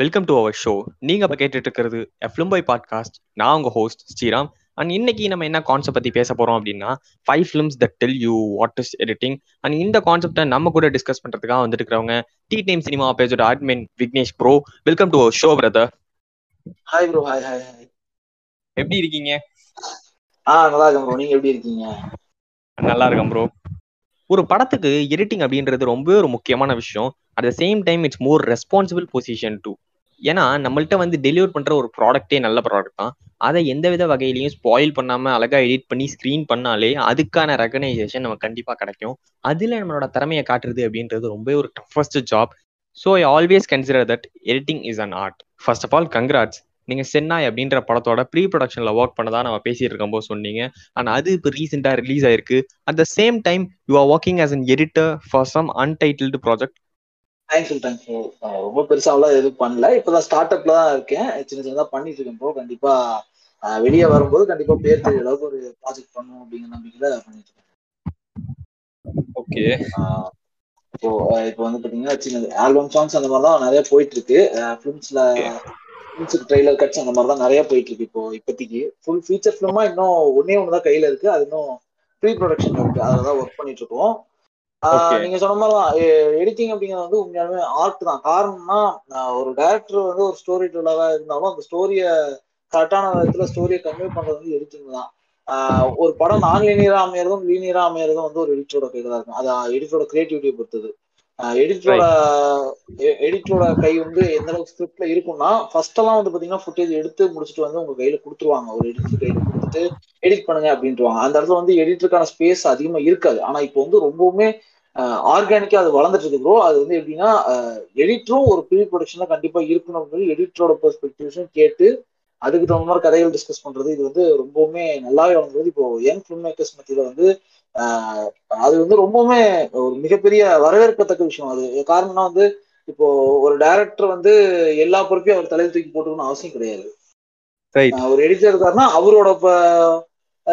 Welcome to our show நீங்க இப்ப கேட்டுட்டு இருக்கிறது எஃப்லும் பை பாட்காஸ்ட் நான் உங்க ஹோஸ்ட் ஸ்ரீராம். அண்ட் இன்னைக்கு நம்ம என்ன கான்செப்ட் பத்தி பேச போறோம் அப்படின்னா five films that tell you what is editing and இந்த கான்செப்டை நம்ம கூட டிஸ்கஸ் பண்றதுக்காக வந்துட்டு இருக்கிறவங்க D time cinema பேஜோட admin Vignesh bro welcome to our show brother hi bro hi hi hi எப்படி இருக்கீங்க? ஆ நல்லா இருக்கேன் ப்ரோ நீங்க எப்படி இருக்கீங்க? நல்லா இருக்கேன் ப்ரோ ஒரு படத்துக்கு எடிட்டிங் அப்படின்றது ரொம்ப ஒரு முக்கியமான விஷயம். At the same time it's more responsible position too ஏன்னா நம்மள்ட்ட வந்து டெலிவர் பண்ற ஒரு ப்ராடக்டே நல்ல ப்ராடக்ட் தான். அதை எந்த வித வகையிலையும் ஸ்பாயில் பண்ணாம அழகா எடிட் பண்ணி ஸ்க்ரீன் பண்ணாலே அதுக்கான ரெகனைசேஷன் நமக்கு கண்டிப்பா கிடைக்கும். அதுல நம்மளோட திறமையை காட்டுறது அப்படின்றது ரொம்ப ஒரு toughest job so I always consider that editing is an art first of all congrats நீங்க சென்னாய் அப்படின்ற படத்தோட ப்ரீ ப்ரொடக்ஷன்ல ஒர்க் பண்ணதா நம்ம பேசிட்டு இருக்கும்போது சொன்னீங்க. அண்ட் அது இப்போ ரீசெண்டா ரிலீஸ் ஆயிருக்கு. At the same time you are working as an editor for some untitled project thank you thank you ரொம்ப பெருசாவெல்லாம் எதுவும் பண்ணல. இப்பதான் ஸ்டார்ட் அப்ல தான் இருக்கேன். சின்ன சின்னதா பண்ணிட்டு இருக்கேன் ப்ரோ கண்டிப்பா வெளியே வரும்போது கண்டிப்பா பேர் தெரிய அளவுக்கு ஒரு ப்ராஜெக்ட் பண்ணும் அப்படிங்கிற நம்பிக்கையில பண்ணிட்டு இருக்கேன். ஓகே இப்போ இப்போ வந்து பாத்தீங்கன்னா சின்ன ஆல்பம் சாங்ஸ் அந்த மாதிரி தான் நிறைய போயிட்டு இருக்கு ஃபிலிம்ஸ்ல ஃபிலிம்ஸுக்கு ட்ரெய்லர் கட்ஸ் அந்த மாதிரி தான் நிறைய போயிட்டு இருக்கு இப்போ இப்போதைக்கு. ஃபுல் ஃபீச்சர் ஃபிலிமா இன்னும் ஒன்னே ஒன்று தான் கையில இருக்கு. அது இன்னும் ப்ரீ ப்ரொடக்ஷன்ல இருக்கு. அதில் தான் ஒர்க் பண்ணிட்டு இருக்கோம். நீங்க சொன்ன மாதிரி தான் எடிட்டிங் அப்படிங்கிறது வந்து உண்மையாலுமே ஆர்ட் தான். காரணம்னா ஒரு டைரக்டர் வந்து ஒரு ஸ்டோரி டெல்லரா இருந்தாலும் அந்த ஸ்டோரிய கரெக்டான விதத்துல ஸ்டோரியை கன்வே பண்றது வந்து எடிட்டிங் தான். ஆஹ் ஒரு படம் நான் லீனியரா அமையறதும் லீனியரா அமையறதும் வந்து ஒரு எடிட்டரோட கையில தான் இருக்கும். அது எடிட்டரோட கிரியேட்டிவிட்டியை பொறுத்தது. எடிட்டரோட எடிட்டரோட கை வந்து எந்த அளவுக்கு ஸ்கிரிப்ட்ல இருக்கும்னா ஃபர்ஸ்ட் எல்லாம் வந்து பாத்தீங்கன்னா ஃபுட்டேஜ் எடுத்து முடிச்சுட்டு வந்து உங்க கையில கொடுத்துருவாங்க. ஒரு எடிட்டர் கையில கொடுத்துட்டு எடிட் பண்ணுங்க அப்படின்ட்டுவாங்க. அந்த இடத்துல வந்து எடிட்டருக்கான ஸ்பேஸ் அதிகமா இருக்காது. ஆனா இப்போ வந்து ரொம்பவுமே ஆர்கானிக்கா அது வளர்ந்துட்டு இருக்கு ப்ரோ அது வந்து எப்படின்னா எடிட்டரும் ஒரு ப்ரீ ப்ரொடக்ஷன்ல கண்டிப்பா இருக்கணும் அப்படின்னு எடிட்டரோட பெர்ஸ்பெக்டிவ்ஸும் கேட்டு அதுக்கு தகுந்த மாதிரி கதைகள் டிஸ்கஸ் பண்றது இது வந்து ரொம்பவுமே நல்லாவே வளர்ந்தது. இப்போ யங் ஃபிலிம் மேக்கர்ஸ் மத்தியில வந்து அது வந்து ரொம்பவுமே ஒரு மிகப்பெரிய வரவேற்கத்தக்க விஷயம். அது காரணம்னா வந்து இப்போ ஒரு டைரக்டர் வந்து எல்லா பொறுப்பையும் அவர் தலையில் தூக்கி போட்டுக்கணும்னு அவசியம் கிடையாது. ஒரு எடிட்டர் இருக்காருன்னா அவரோட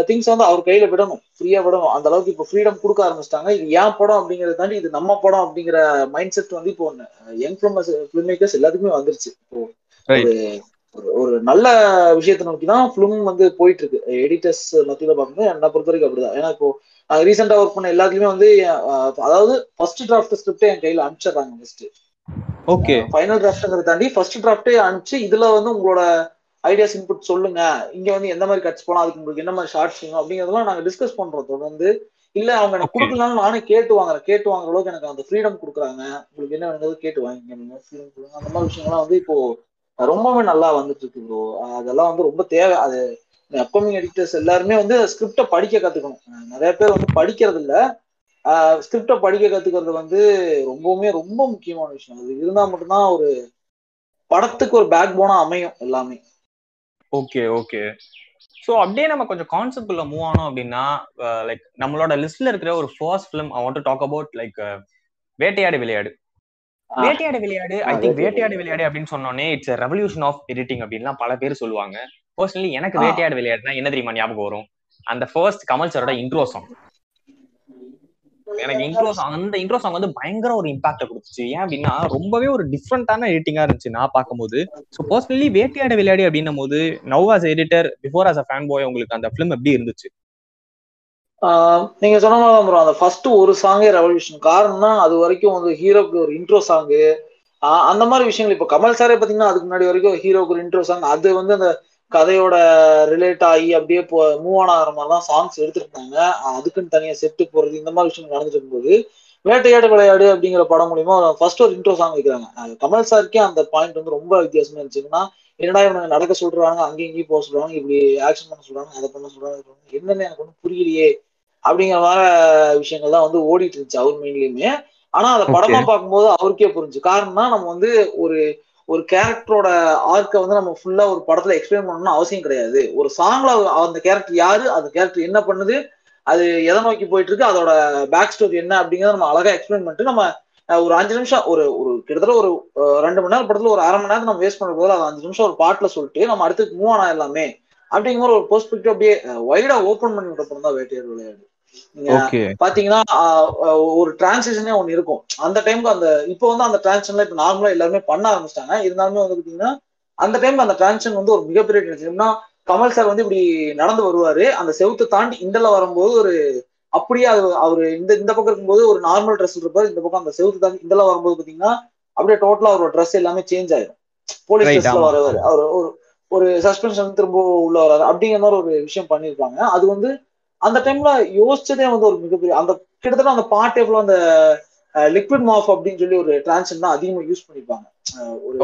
திங்ஸ் வந்து அவர் கையில விடணும். ஃப்ரீயா விடணும். அந்த அளவுக்கு இப்போ ஃப்ரீடம் கொடுக்க ஆரம்பிச்சிட்டாங்க. இது ஏன் படம் அப்படிங்கறத தாண்டி இது நம்ம படம் அப்படிங்கிற மைண்ட் செட் வந்து இப்போ யங் ஃபிலிம் ஃபிலிம் மேக்கர்ஸ் எல்லாத்துக்குமே வந்துருச்சு. இப்போ ஒரு நல்ல விஷயத்தை நோக்கி தான் ஃபிலிம் வந்து போயிட்டு இருக்கு எடிட்டர்ஸ் மத்தியில பார்க்கும்போது என்னை பொறுத்த வரைக்கும் அப்படிதான். ஏன்னா இப்போ ரீசெண்டா ஒர்க் பண்ண எல்லாத்துலயுமே வந்து அதாவது ஃபர்ஸ்ட் டிராஃப்ட் ஸ்கிரிப்டே என் கையில அனுப்பிச்சிடுறாங்க ஃபர்ஸ்ட் ஓகே ஃபைனல் டிராஃப்ட்ங்கிறத தாண்டி ஃபர்ஸ்ட் டிராஃப்டே அனுப்பிச்சு இதுல வந்து உங்களோட ஐடியாஸ் இன்புட் சொல்லுங்க. இங்க வந்து எந்த மாதிரி கட்ஸ் போலாம் அதுக்கு உங்களுக்கு என்ன மாதிரி ஷார்ட்ஸ் வேணும் அப்படிங்கறதெல்லாம் நாங்க டிஸ்கஸ் பண்றோம். தொடர்ந்து. இல்ல அவங்க எனக்கு. கொடுக்கலனாலும் நானே கேட்டு வாங்குறேன். கேட்டு வாங்குற அளவுக்கு எனக்கு அந்த ஃப்ரீடம் கொடுக்குறாங்க. உங்களுக்கு என்ன வேணுங்கிறது கேட்டு வாங்கிங்க கொடுங்க அந்த மாதிரி விஷயங்கள்லாம் வந்து இப்போ ரொம்பவே நல்லா வந்துட்டு இருக்கு ப்ரோ அதெல்லாம் வந்து ரொம்ப தேவை. அது அப்கமிங் எடிட்டர்ஸ் எல்லாருமே வந்து ஸ்கிரிப்டை படிக்க கத்துக்கணும். நிறைய பேர் வந்து படிக்கிறது இல்ல. ஸ்கிரிப்டை படிக்க கத்துக்கிறது வந்து ரொம்பவுமே ரொம்ப முக்கியமான விஷயம். அது இருந்தா மட்டும்தான் ஒரு படத்துக்கு ஒரு பேக் போனா அமையும் எல்லாமே. ஓகே ஓகே ஸோ அப்படியே நம்ம கொஞ்சம் கான்செப்ட்ல மூவ் ஆனோம் அப்படின்னா லைக் நம்மளோட லிஸ்ட்ல இருக்கிற ஒரு first film I want to talk about like Vettaiyaadu Vilaiyaadu. Vettaiyaadu Vilaiyaadu I think வேட்டையாடு விளையாடு அப்படின்னு சொன்னோன்னே இட்ஸ் ரெவல்யூஷன் ஆஃப் எடிட்டிங் அப்படின்லாம் பல பேர் சொல்லுவாங்க. பர்சனலி எனக்கு வேட்டையாடு விளையாடுனா என்ன தெரியுமா ஞாபகம் வரும்? அந்த ஃபர்ஸ்ட் கமல் சாரோட இன்ட்ரோ சாங் எனக்கு இன்ட்ரோ சாங் அந்த இன்ட்ரோ சாங் வந்து பயங்கர ஒரு இம்பாக்ட கொடுத்துச்சு. ஏன் அப்படின்னா ரொம்பவே ஒரு டிஃப்ரெண்டான எடிட்டிங்கா இருந்துச்சு நான் பார்க்கும்போது. ஸோ பர்சனலி வேட்டையாடு விளையாடி அப்படின்னும் போது now as editor before as a fan boy உங்களுக்கு அந்த ஃபிலிம் எப்படி இருந்துச்சு? நீங்க சொன்ன மாதிரி தான் அந்த ஃபர்ஸ்ட் ஒரு சாங்கே ரெவல்யூஷன் காரணம்னா அது வரைக்கும் வந்து ஹீரோக்கு ஒரு இன்ட்ரோ சாங்கு அந்த மாதிரி விஷயங்கள். இப்போ கமல் சாரே பாத்தீங்கன்னா அதுக்கு முன்னாடி வரைக்கும் ஹீரோக்கு ஒரு இன்ட்ரோ சாங் அது வந்து அந்த கதையோட ரிலேட் ஆகி அப்படியே மூவ் ஆன் ஆகிற மாதிரி தான் சாங்ஸ் எடுத்துருந்தாங்க. அதுக்குன்னு தனியா செட்டு போறது இந்த மாதிரி விஷயங்கள் நடந்துட்டு இருக்கும்போது வேட்டையாடு விளையாடு அப்படிங்கிற படம் மூலியமா ஃபர்ஸ்ட் ஒரு இன்ட்ரோ சாங் வைக்கிறாங்க. அது கமல் சாருக்கே அந்த பாயிண்ட் வந்து ரொம்ப வித்தியாசமா இருந்துச்சுன்னா என்னடா இவங்க நடக்க சொல்றாங்க அங்கேயும் இங்கேயும் போக சொல்றாங்க இப்படி ஆக்ஷன் பண்ண சொல்றாங்க அதை பண்ண பண்ண சொல்றாங்க. என்னன்னு எனக்கு ஒன்றும் புரியலையே. அப்படிங்கிற மாதிரி விஷயங்கள் தான் வந்து ஓடிட்டு இருந்துச்சு அவர் மெயின்லயுமே ஆனா அதை படமா பார்க்கும்போது அவருக்கே புரிஞ்சு காரணம்னா நம்ம வந்து ஒரு ஒரு கேரக்டரோட ஆர்க்கை வந்து நம்ம ஃபுல்லா ஒரு படத்துல எக்ஸ்பிளைன் பண்ணணும்னு அவசியம் கிடையாது. ஒரு சாங்ல அந்த கேரக்டர் யாரு அந்த கேரக்டர் என்ன பண்ணுது அது எதை நோக்கி போயிட்டு இருக்கு அதோட பேக் ஸ்டோரி என்ன அப்படிங்கறத நம்ம அழகா எக்ஸ்பிளைன் பண்ணிட்டு நம்ம ஒரு அஞ்சு நிமிஷம் ஒரு ஒரு கிட்டத்தட்ட ஒரு ரெண்டு மணி நேரம் படத்துல ஒரு அரை மணி நேரம் நம்ம வேஸ்ட் பண்ண போது அது அஞ்சு நிமிஷம் ஒரு பாட்டுல சொல்லிட்டு நம்ம அடுத்து மூவ் ஆனா எல்லாமே அப்படிங்கிற மாதிரி ஒரு பெர்ஸ்பெக்டிவ் அப்படியே வைடா ஓப்பன் பண்ணி விட்ட படம் தான் வேட்டையாடு விளையாடு. பாத்தீங்கன்னா ஒரு டிரான்சிஷனே ஒண்ணு இருக்கும். அந்த டைம்க்கு அந்த இப்போ வந்து அந்த டிரான்சிஷன்ல இப்ப நார்மலா எல்லாருமே பண்ண ஆரம்பிச்சிட்டாங்க. இருந்தாலுமே வந்து பாத்தீங்கன்னா அந்த டைம்ல அந்த டிரான்சிஷன் வந்து ஒரு மிகப்பெரிய டிரான்சிஷன் கமல் சார் வந்து இப்படி நடந்து வருவாரு. அந்த செவுத்தை தாண்டி இண்டல வரும்போது ஒரு அப்படியே அது அவரு இந்த இந்த பக்கம் இருக்கும்போது ஒரு நார்மல் ட்ரெஸ் இருப்பாரு. இந்த பக்கம் அந்த செவுத்து தாண்டி இண்டல வரும்போது பாத்தீங்கன்னா அப்படியே டோட்டலா அவரோட ட்ரெஸ் எல்லாமே சேஞ்ச் ஆயிடும் போலீஸ் ட்ரெஸ்ல. வரவர். அவர் ஒரு ஒரு சஸ்பென்ஷன் திரும்ப உள்ள வராது அப்படிங்கிற மாதிரி ஒரு விஷயம் பண்ணிருக்காங்க அது வந்து அந்த டைம்ல யோசிச்சதே வந்து ஒரு மிகப்பெரிய அந்த கிட்டத்தட்ட அந்த பாட்டு எவ்வளவு அந்த லிக்விட் மாஃப் அப்படின்னு சொல்லி ஒரு டிரான்ஷன் தான் அதிகமா யூஸ் பண்ணிருப்பாங்க. ஒரு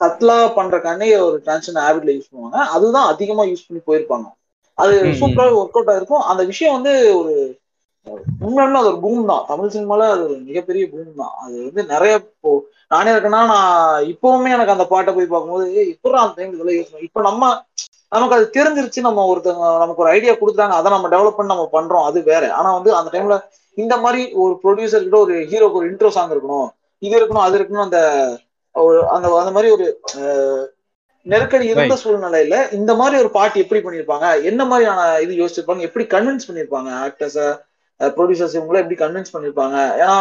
சட்லா பண்றக்கானே ஒரு டிரான்ஷன் ஹேபிட்ல யூஸ் பண்ணுவாங்க. அதுதான் அதிகமா யூஸ் பண்ணி போயிருப்பாங்க. அது. சூப்பராக ஒர்க் அவுட் ஆயிருக்கும். அந்த விஷயம் வந்து ஒரு உண்மையுமே அது ஒரு பூம் தான். தமிழ் சினிமால அது ஒரு மிகப்பெரிய பூம் தான். அது வந்து நிறைய இப்போ நானே இருக்கேன்னா நான் இப்பவுமே எனக்கு அந்த பாட்டை போய் பார்க்கும்போது இப்பதான் அந்த டைம் இதெல்லாம் யூஸ் பண்ணி? இப்ப நம்ம நமக்கு அது தெரிஞ்சிருச்சு நம்ம ஒருத்தவங்க நமக்கு ஒரு ஐடியா கொடுத்தாங்க அதை நம்ம டெவலப் பண்ணி நம்ம பண்றோம் அது வேற. ஆனா வந்து அந்த டைம்ல இந்த மாதிரி ஒரு ப்ரொடியூசர் கிட்ட ஒரு ஹீரோக்கு ஒரு இன்ட்ரோ சாங் இருக்கணும் இது இருக்கணும் அது இருக்கணும் அந்த ஒரு அந்த அந்த மாதிரி ஒரு நெருக்கடி இருந்த சூழ்நிலையில இந்த மாதிரி ஒரு பாட்டு எப்படி பண்ணிருப்பாங்க என்ன மாதிரியான இது யோசிச்சிருப்பாங்க எப்படி கன்வின்ஸ் பண்ணிருப்பாங்க ஆக்டர்ஸ ப்ரொடியூசர்ஸ் இவங்கள எப்படி கன்வின்ஸ் பண்ணிருப்பாங்க ஏன்னா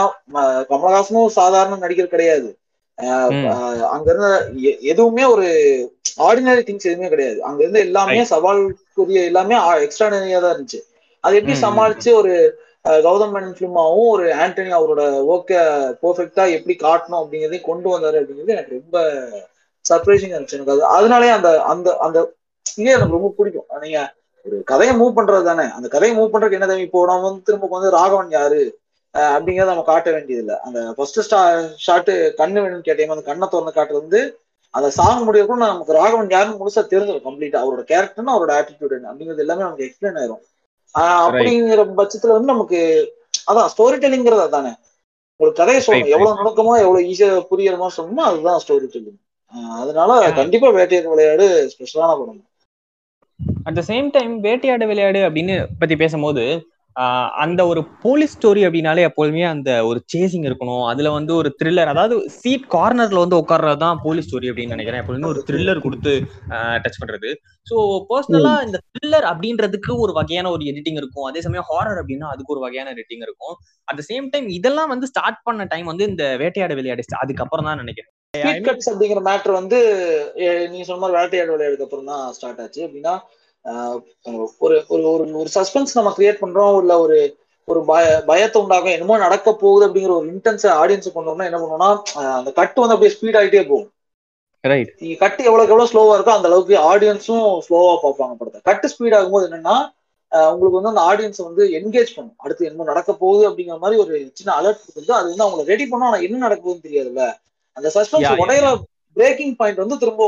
கமலஹாசனும் சாதாரண நடிகர் கிடையாது. அங்க இருந்த எதுவுமே ஒரு ஆர்டினரி திங்ஸ் எதுவுமே கிடையாது. அங்க இருந்து எல்லாமே சவாலுக்குரிய எல்லாமே எக்ஸ்ட்ரானரியா தான் இருந்துச்சு. அது எப்படி. சமாளிச்சு ஒரு கௌதம் மேனன் ஃபிலிமாவும் ஒரு ஆண்டனி அவரோட ஒர்க்க பெர்ஃபெக்டா எப்படி காட்டணும் அப்படிங்கறதையும் கொண்டு வந்தாரு அப்படிங்கிறது எனக்கு ரொம்ப சர்ப்ரைசிங்கா இருந்துச்சு. எனக்கு அது அதனாலே அந்த அந்த அந்த இதே எனக்கு ரொம்ப பிடிக்கும். நீங்க ஒரு கதையை மூவ் பண்றது தானே. அந்த கதையை மூவ் பண்றதுக்கு என்ன தேவை இப்போ நம்ம வந்து திரும்ப வந்து ராகவன் யாரு? அப்படிங்கறத நம்ம காட்ட வேண்டியது இல்ல அந்த ஃபர்ஸ்ட் ஷாட்டு கண்ணு வேணும்னு கேட்டீங்க. அந்த கண்ணை திறந்து காட்டுறது வந்து அந்த சாங் முடியக்கும் நமக்கு ராகவன் யாருன்னு முழுசா தெரிஞ்சிடும் கம்ப்ளீட்டா அவரோட கேரக்டர்னு அவரோட ஆட்டிடியூட் என்ன அப்படிங்கிறது எல்லாமே நமக்கு எக்ஸ்பிளைன் ஆயிரும். ஆஹ் அப்படிங்கிற பட்சத்துல வந்து நமக்கு அதான் ஸ்டோரி டெல்லிங்கிறது அதானே. ஒரு கதையை சொல்லணும். எவ்வளவு நுணுக்கமா எவ்வளவு ஈஸியா புரியற மாதிரி சொல்லணுமோ அதுதான் ஸ்டோரி டெல்லிங் அதனால. கண்டிப்பா வேட்டையர் விளையாடு ஸ்பெஷலான படம். At the same time Vettaiyaadu Vilaiyaadu அப்படின்னு பத்தி பேசும்போது அந்த ஒரு போலீஸ் ஸ்டோரி அப்படின்னாலே எப்போதுமே அந்த ஒரு சேசிங் இருக்கணும். அதுல வந்து ஒரு த்ரில்லர் அதாவது சீட் கார்னர்ல வந்து உட்கார்றது தான் போலீஸ் ஸ்டோரி அப்படின்னு நினைக்கிறேன். எப்போதுமே ஒரு த்ரில்லர் கொடுத்து டச் பண்றது. ஸோ பர்சனலா இந்த த்ரில்லர் அப்படின்றதுக்கு ஒரு வகையான ஒரு எடிட்டிங் இருக்கும். அதே சமயம் ஹாரர் அப்படின்னா அதுக்கு ஒரு வகையான எடிட்டிங் இருக்கும். அட் சேம் டைம் இதெல்லாம் வந்து ஸ்டார்ட் பண்ண டைம் வந்து இந்த வேட்டையாடு விளையாடு அதுக்கப்புறம் தான் நினைக்கிறேன். அப்படிங்கிற மேட்டர் வந்து நீங்க சொன்ன மாதிரி வேட்டையாடு விளையாடுக்கு அப்புறம் தான் ஸ்டார்ட் ஆச்சு. அப்படின்னா ஒரு ஒரு ஒரு ஒரு சஸ்பென்ஸ் நம்ம கிரியேட் பண்றோம் இல்ல ஒரு ஒரு பய பயத்தை உண்டாகும் என்னமோ நடக்க போகுது அப்படிங்கிற ஒரு இன்டென்ஸ் ஆடியன்ஸ் கொண்டோம்னா என்ன பண்ணுவோம்னா அந்த கட்டு வந்து அப்படியே ஸ்பீட் ஆகிட்டே போகும். ரைட் நீங்க கட்டு எவ்வளவுக்கு எவ்வளவு ஸ்லோவா இருக்கோ அந்த அளவுக்கு ஆடியன்ஸும் ஸ்லோவா பார்ப்பாங்க படத்தை. கட்டு ஸ்பீட் ஆகும்போது என்னன்னா உங்களுக்கு வந்து அந்த ஆடியன்ஸ் வந்து என்கேஜ் பண்ணும். அடுத்து என்ன நடக்க போகுது அப்படிங்கிற மாதிரி ஒரு சின்ன அலர்ட் கொடுத்து அது வந்து அவங்களை ரெடி பண்ணா ஆனா என்ன நடக்க போகுதுன்னு தெரியாதுல்ல. அந்த சஸ்பென்ஸ். உடையிற பிரேக்கிங் பாயிண்ட் வந்து திரும்ப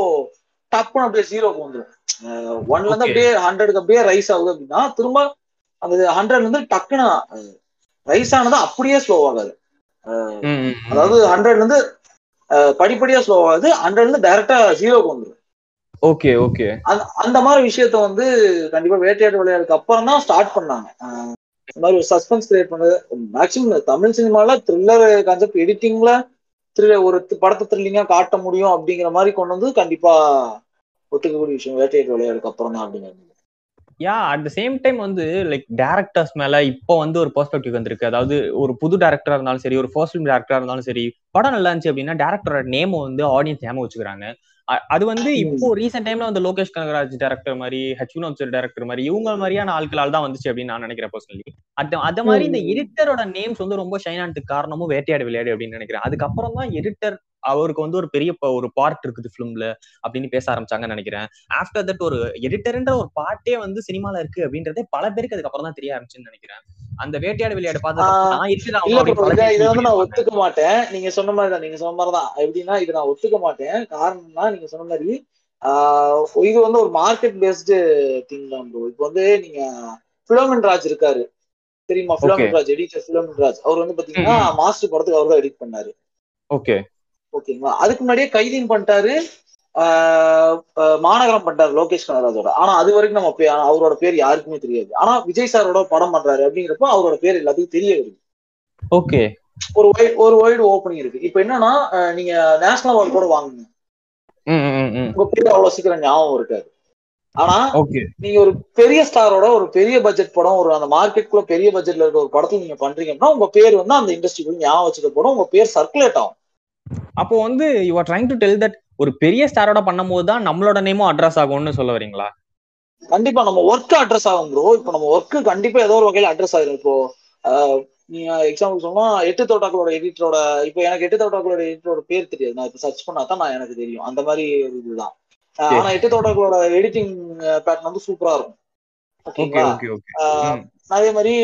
டப்புன்னு அப்படியே ஜீரோக்கு வந்துடும் ஒன்ல இருந்து. அப்படியே ஹண்ட்ரடுக்கு அப்படியே ரைஸ் ஆகுது அப்படின்னா திரும்ப அந்த ஹண்ட்ரட்ல இருந்து டக்குன்னு ரைஸ் ஆனது அப்படியே ஸ்லோ ஆகாது. அதாவது ஹண்ட்ரட்ல இருந்து படிப்படியா ஸ்லோ ஆகுது ஹண்ட்ரட்ல இருந்து டைரக்டா ஜீரோக்கு வந்துடும் ஓகே ஓகே அந்த மாதிரி விஷயத்த வந்து கண்டிப்பா வேட்டையாடு விளையாடுக்கு அப்புறம் தான் ஸ்டார்ட் பண்ணாங்க. இந்த மாதிரி ஒரு சஸ்பென்ஸ் கிரியேட் பண்ணது. மேக்ஸிமம் தமிழ் சினிமால த்ரில்லர் கான்செப்ட் எடிட்டிங்ல ஒரு படத்தை த்ரில்லிங்கா காட்ட முடியும் அப்படிங்கிற மாதிரி கொண்டு வந்து கண்டிப்பா ஒத்துக்கக்கூடிய விஷயம் வேட்டையாடு விளையாடுக்கு அப்புறம் தான் அப்படிங்கிறது yeah at the same time வந்து லைக் டேரக்டர்ஸ் மேல இப்போ வந்து ஒரு பெர்ஸ்பெக்டிவ் வந்திருக்கு. அதாவது ஒரு புது டேரக்டரா இருந்தாலும் சரி ஒரு ஃபர்ஸ்ட் ஃபிலிம் டேரக்டரா இருந்தாலும் சரி படம் நல்லா இருந்துச்சு அப்படின்னா டேரக்டரோட நேம் வந்து ஆடியன்ஸ் ஞாபகம் வச்சுக்கிறாங்க. அது வந்து இப்போ ரீசெண்ட் டைம்ல வந்து லோகேஷ் கனகராஜ் டேரக்டர் மாதிரி ஹச்வினோத் டேரக்டர் மாதிரி இவங்க மாதிரியான ஆட்களால் தான் வந்துச்சு அப்படின்னு நான் நினைக்கிறேன் பர்சனலி அது அத மாதிரி இந்த. எடிட்டரோட நேம்ஸ் வந்து ரொம்ப ஷைன் ஆனதுக்கு காரணமும் வேட்டையாடு விளையாடு அப்படின்னு நினைக்கிறேன். அதுக்கப்புறம் தான் எடிட்டர் அவருக்கு வந்து ஒரு பெரிய ஒரு பார்ட் இருக்குது ஃபிலிம்ல அப்படின்னு பேச ஆரம்பிச்சாங்கன்னு நினைக்கிறேன். ஆஃப்டர் தட் ஒரு எடிட்டர்ன்ற ஒரு பாட்டே வந்து சினிமால இருக்கு அப்படின்றதே பல பேருக்கு அதுக்கப்புறம் தான் தெரிய ஆரம்பிச்சுன்னு நினைக்கிறேன். அந்த வேட்டையாடு விளையாடு பார்த்து நான் இத வந்து. ஒத்துக்க மாட்டேன். நீங்க சொன்ன மாதிரி தான் நீங்க சொன்ன மாதிரி தான் எப்படின்னா இது நான் ஒத்துக்க மாட்டேன். காரணம்னா நீங்க சொன்ன மாதிரி இது வந்து ஒரு மார்க்கெட் பேஸ்டு திங் தான் ப்ரோ இப்போ வந்து நீங்க பிலோமின் ராஜ் இருக்காரு. தெரியுமா? பிலோமின் ராஜ் எடிட்டர் பிலோமின் ராஜ் அவர் வந்து பாத்தீங்கன்னா மாஸ்டர் படத்துக்கு அவர் தான் எடிட் பண்ணாரு. ஓகே ஓகேங்களா? அதுக்கு முன்னாடியே கைதின் பண்ணிட்டாரு. மாநகரம் பண்ணிட்டாரு லோகேஷ் கனகராஜோட. ஆனா அது வரைக்கும் நம்ம அவரோட பேர் யாருக்குமே தெரியாது. ஆனா விஜய் சாரோட படம் பண்றாரு அப்படிங்கிறப்போ அவரோட பேர் எல்லாத்துக்கும் தெரிய வருது. ஓகே. ஒரு ஒரு வைடு ஓப்பனிங் இருக்கு. இப்போ என்னன்னா நீங்க நேஷனல் அவார்டு கூட வாங்குங்க. உங்க பேர் அவ்வளவு சீக்கிரம் ஞாபகம் இருக்காது. ஆனா நீங்க ஒரு பெரிய ஸ்டாரோட ஒரு பெரிய பட்ஜெட் படம் ஒரு அந்த மார்க்கெட்டுக்குள்ள பெரிய பட்ஜெட்ல இருக்க ஒரு படத்தை நீங்க பண்றீங்கன்னா உங்க பேர் வந்து அந்த இண்டஸ்ட்ரிக்குள்ள ஞாபகம் வச்சுக்கப்படும் உங்க பேர் சர்க்குலேட் ஆகும். அப்போ வந்து you are trying to tell that ஒரு பெரிய ஸ்டாரோட பண்ணும்போது தான் நம்மளோட நேமும் அட்ரஸ் ஆகும்னு சொல்ல வரீங்களா? கண்டிப்பா நம்ம ஒர்க் அட்ரஸ் ஆகும் ப்ரோ இப்போ நம்ம ஒர்க்கு கண்டிப்பா ஏதோ ஒரு வகையில அட்ரஸ் ஆயிரும். இப்போ எக்ஸாம்பிள் சொன்னா எட்டு தோட்டாக்களோட எடிட்டரோட இப்போ எனக்கு எட்டு தோட்டாக்களோட எடிட்டரோட பேர் தெரியாது. நான் இப்போ சர்ச் பண்ணா தான் நான் எனக்கு தெரியும். அந்த மாதிரி ஒரு இதுதான். ஆனா எட்டு தோட்டாக்களோட எடிட்டிங் பேட்டர்ன் வந்து சூப்பரா இருக்கும். ஓகே ஓகேங்களா? ஓகே ஓகே ஆஹ், அதே மாதிரி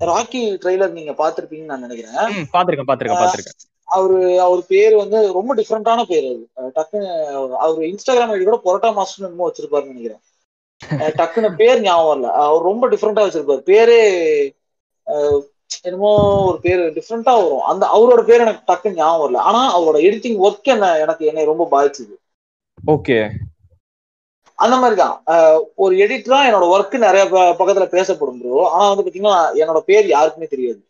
ராக்கி ட்ரெய்லர் நீங்க பாத்திருப்பீங்கன்னு நான் நினைக்கிறேன். பாத்திருக்கேன் பாத்திருக்கேன் பாத்திருக்கேன் அவரு அவர் பேர் வந்து ரொம்ப டிஃப்ரெண்டான பேர் அது. டக்குன்னு அவர் இன்ஸ்டாகிராம் ஐடி கூட பொரோட்டா மாஸ்டர் என்னமோ வச்சிருப்பாருன்னு நினைக்கிறேன். டக்குன்னு பேர் ஞாபகம் வரல. அவர் ரொம்ப டிஃப்ரெண்டா வச்சிருப்பாரு. பேரே என்னமோ ஒரு பேர் டிஃப்ரெண்டா வரும். அந்த அவரோட பேர் எனக்கு டக்குன்னு ஞாபகம் வரல. ஆனா அவரோட எடிட்டிங் ஒர்க் என்ன எனக்கு என்னை ரொம்ப பாதிச்சுது. ஓகே அந்த மாதிரிதான். அஹ் ஒரு எடிட்டரா என்னோட ஒர்க் நிறைய பக்கத்துல பேசப்படும் ப்ரோ ஆனா வந்து பாத்தீங்கன்னா என்னோட பேர் யாருக்குமே தெரியாது.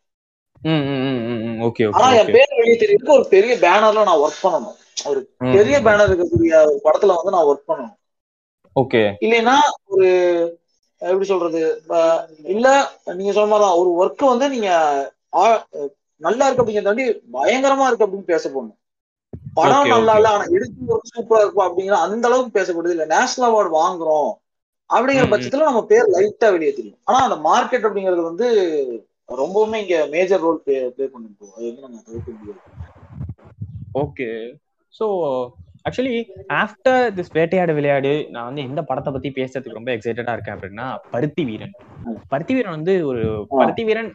ஆனா என் பேர் வெளியே தெரியுது ஒரு பெரிய பேனர்ல நான் ஒர்க் பண்ணணும். ஒரு பெரிய பேனர் இருக்கக்கூடிய ஒரு படத்துல வந்து நான் ஒர்க் பண்ணணும். ஓகே. இல்லைன்னா ஒரு எப்படி சொல்றது? இல்ல நீங்க சொன்ன மாதிரிதான் ஒரு ஒர்க் வந்து நீங்க நல்லா இருக்கு அப்படிங்கிறத தாண்டி பயங்கரமா இருக்கு அப்படின்னு பேச போகணும் படம் நல்லா. இல்ல ஆனா எடுத்து ஒர்க் சூப்பரா இருக்கும் அப்படிங்கிற அந்த அளவுக்கு பேசப்படுது இல்ல. நேஷனல் அவார்டு வாங்குறோம் அப்படிங்கிற. பட்சத்துல நம்ம பேர் லைட்டா வெளியே தெரியும். ஆனா அந்த மார்க்கெட் அப்படிங்கிறது வந்து ரொம்பவுமே இங்க மேஜர் ரோல் ப்ளே ப்ளே பண்ணிருக்கோம் அது வந்து நம்ம தவிர்க்க முடியாது. Okay. So actually after this Vettaiyaadu Vilaiyaadu நான் வந்து எந்த படத்தை பத்தி பேசுறதுக்கு ரொம்ப எக்ஸைட்டடா இருக்கேன் அப்படின்னா பருத்தி வீரன். பருத்தி வீரன் வந்து ஒரு பருத்தி வீரன்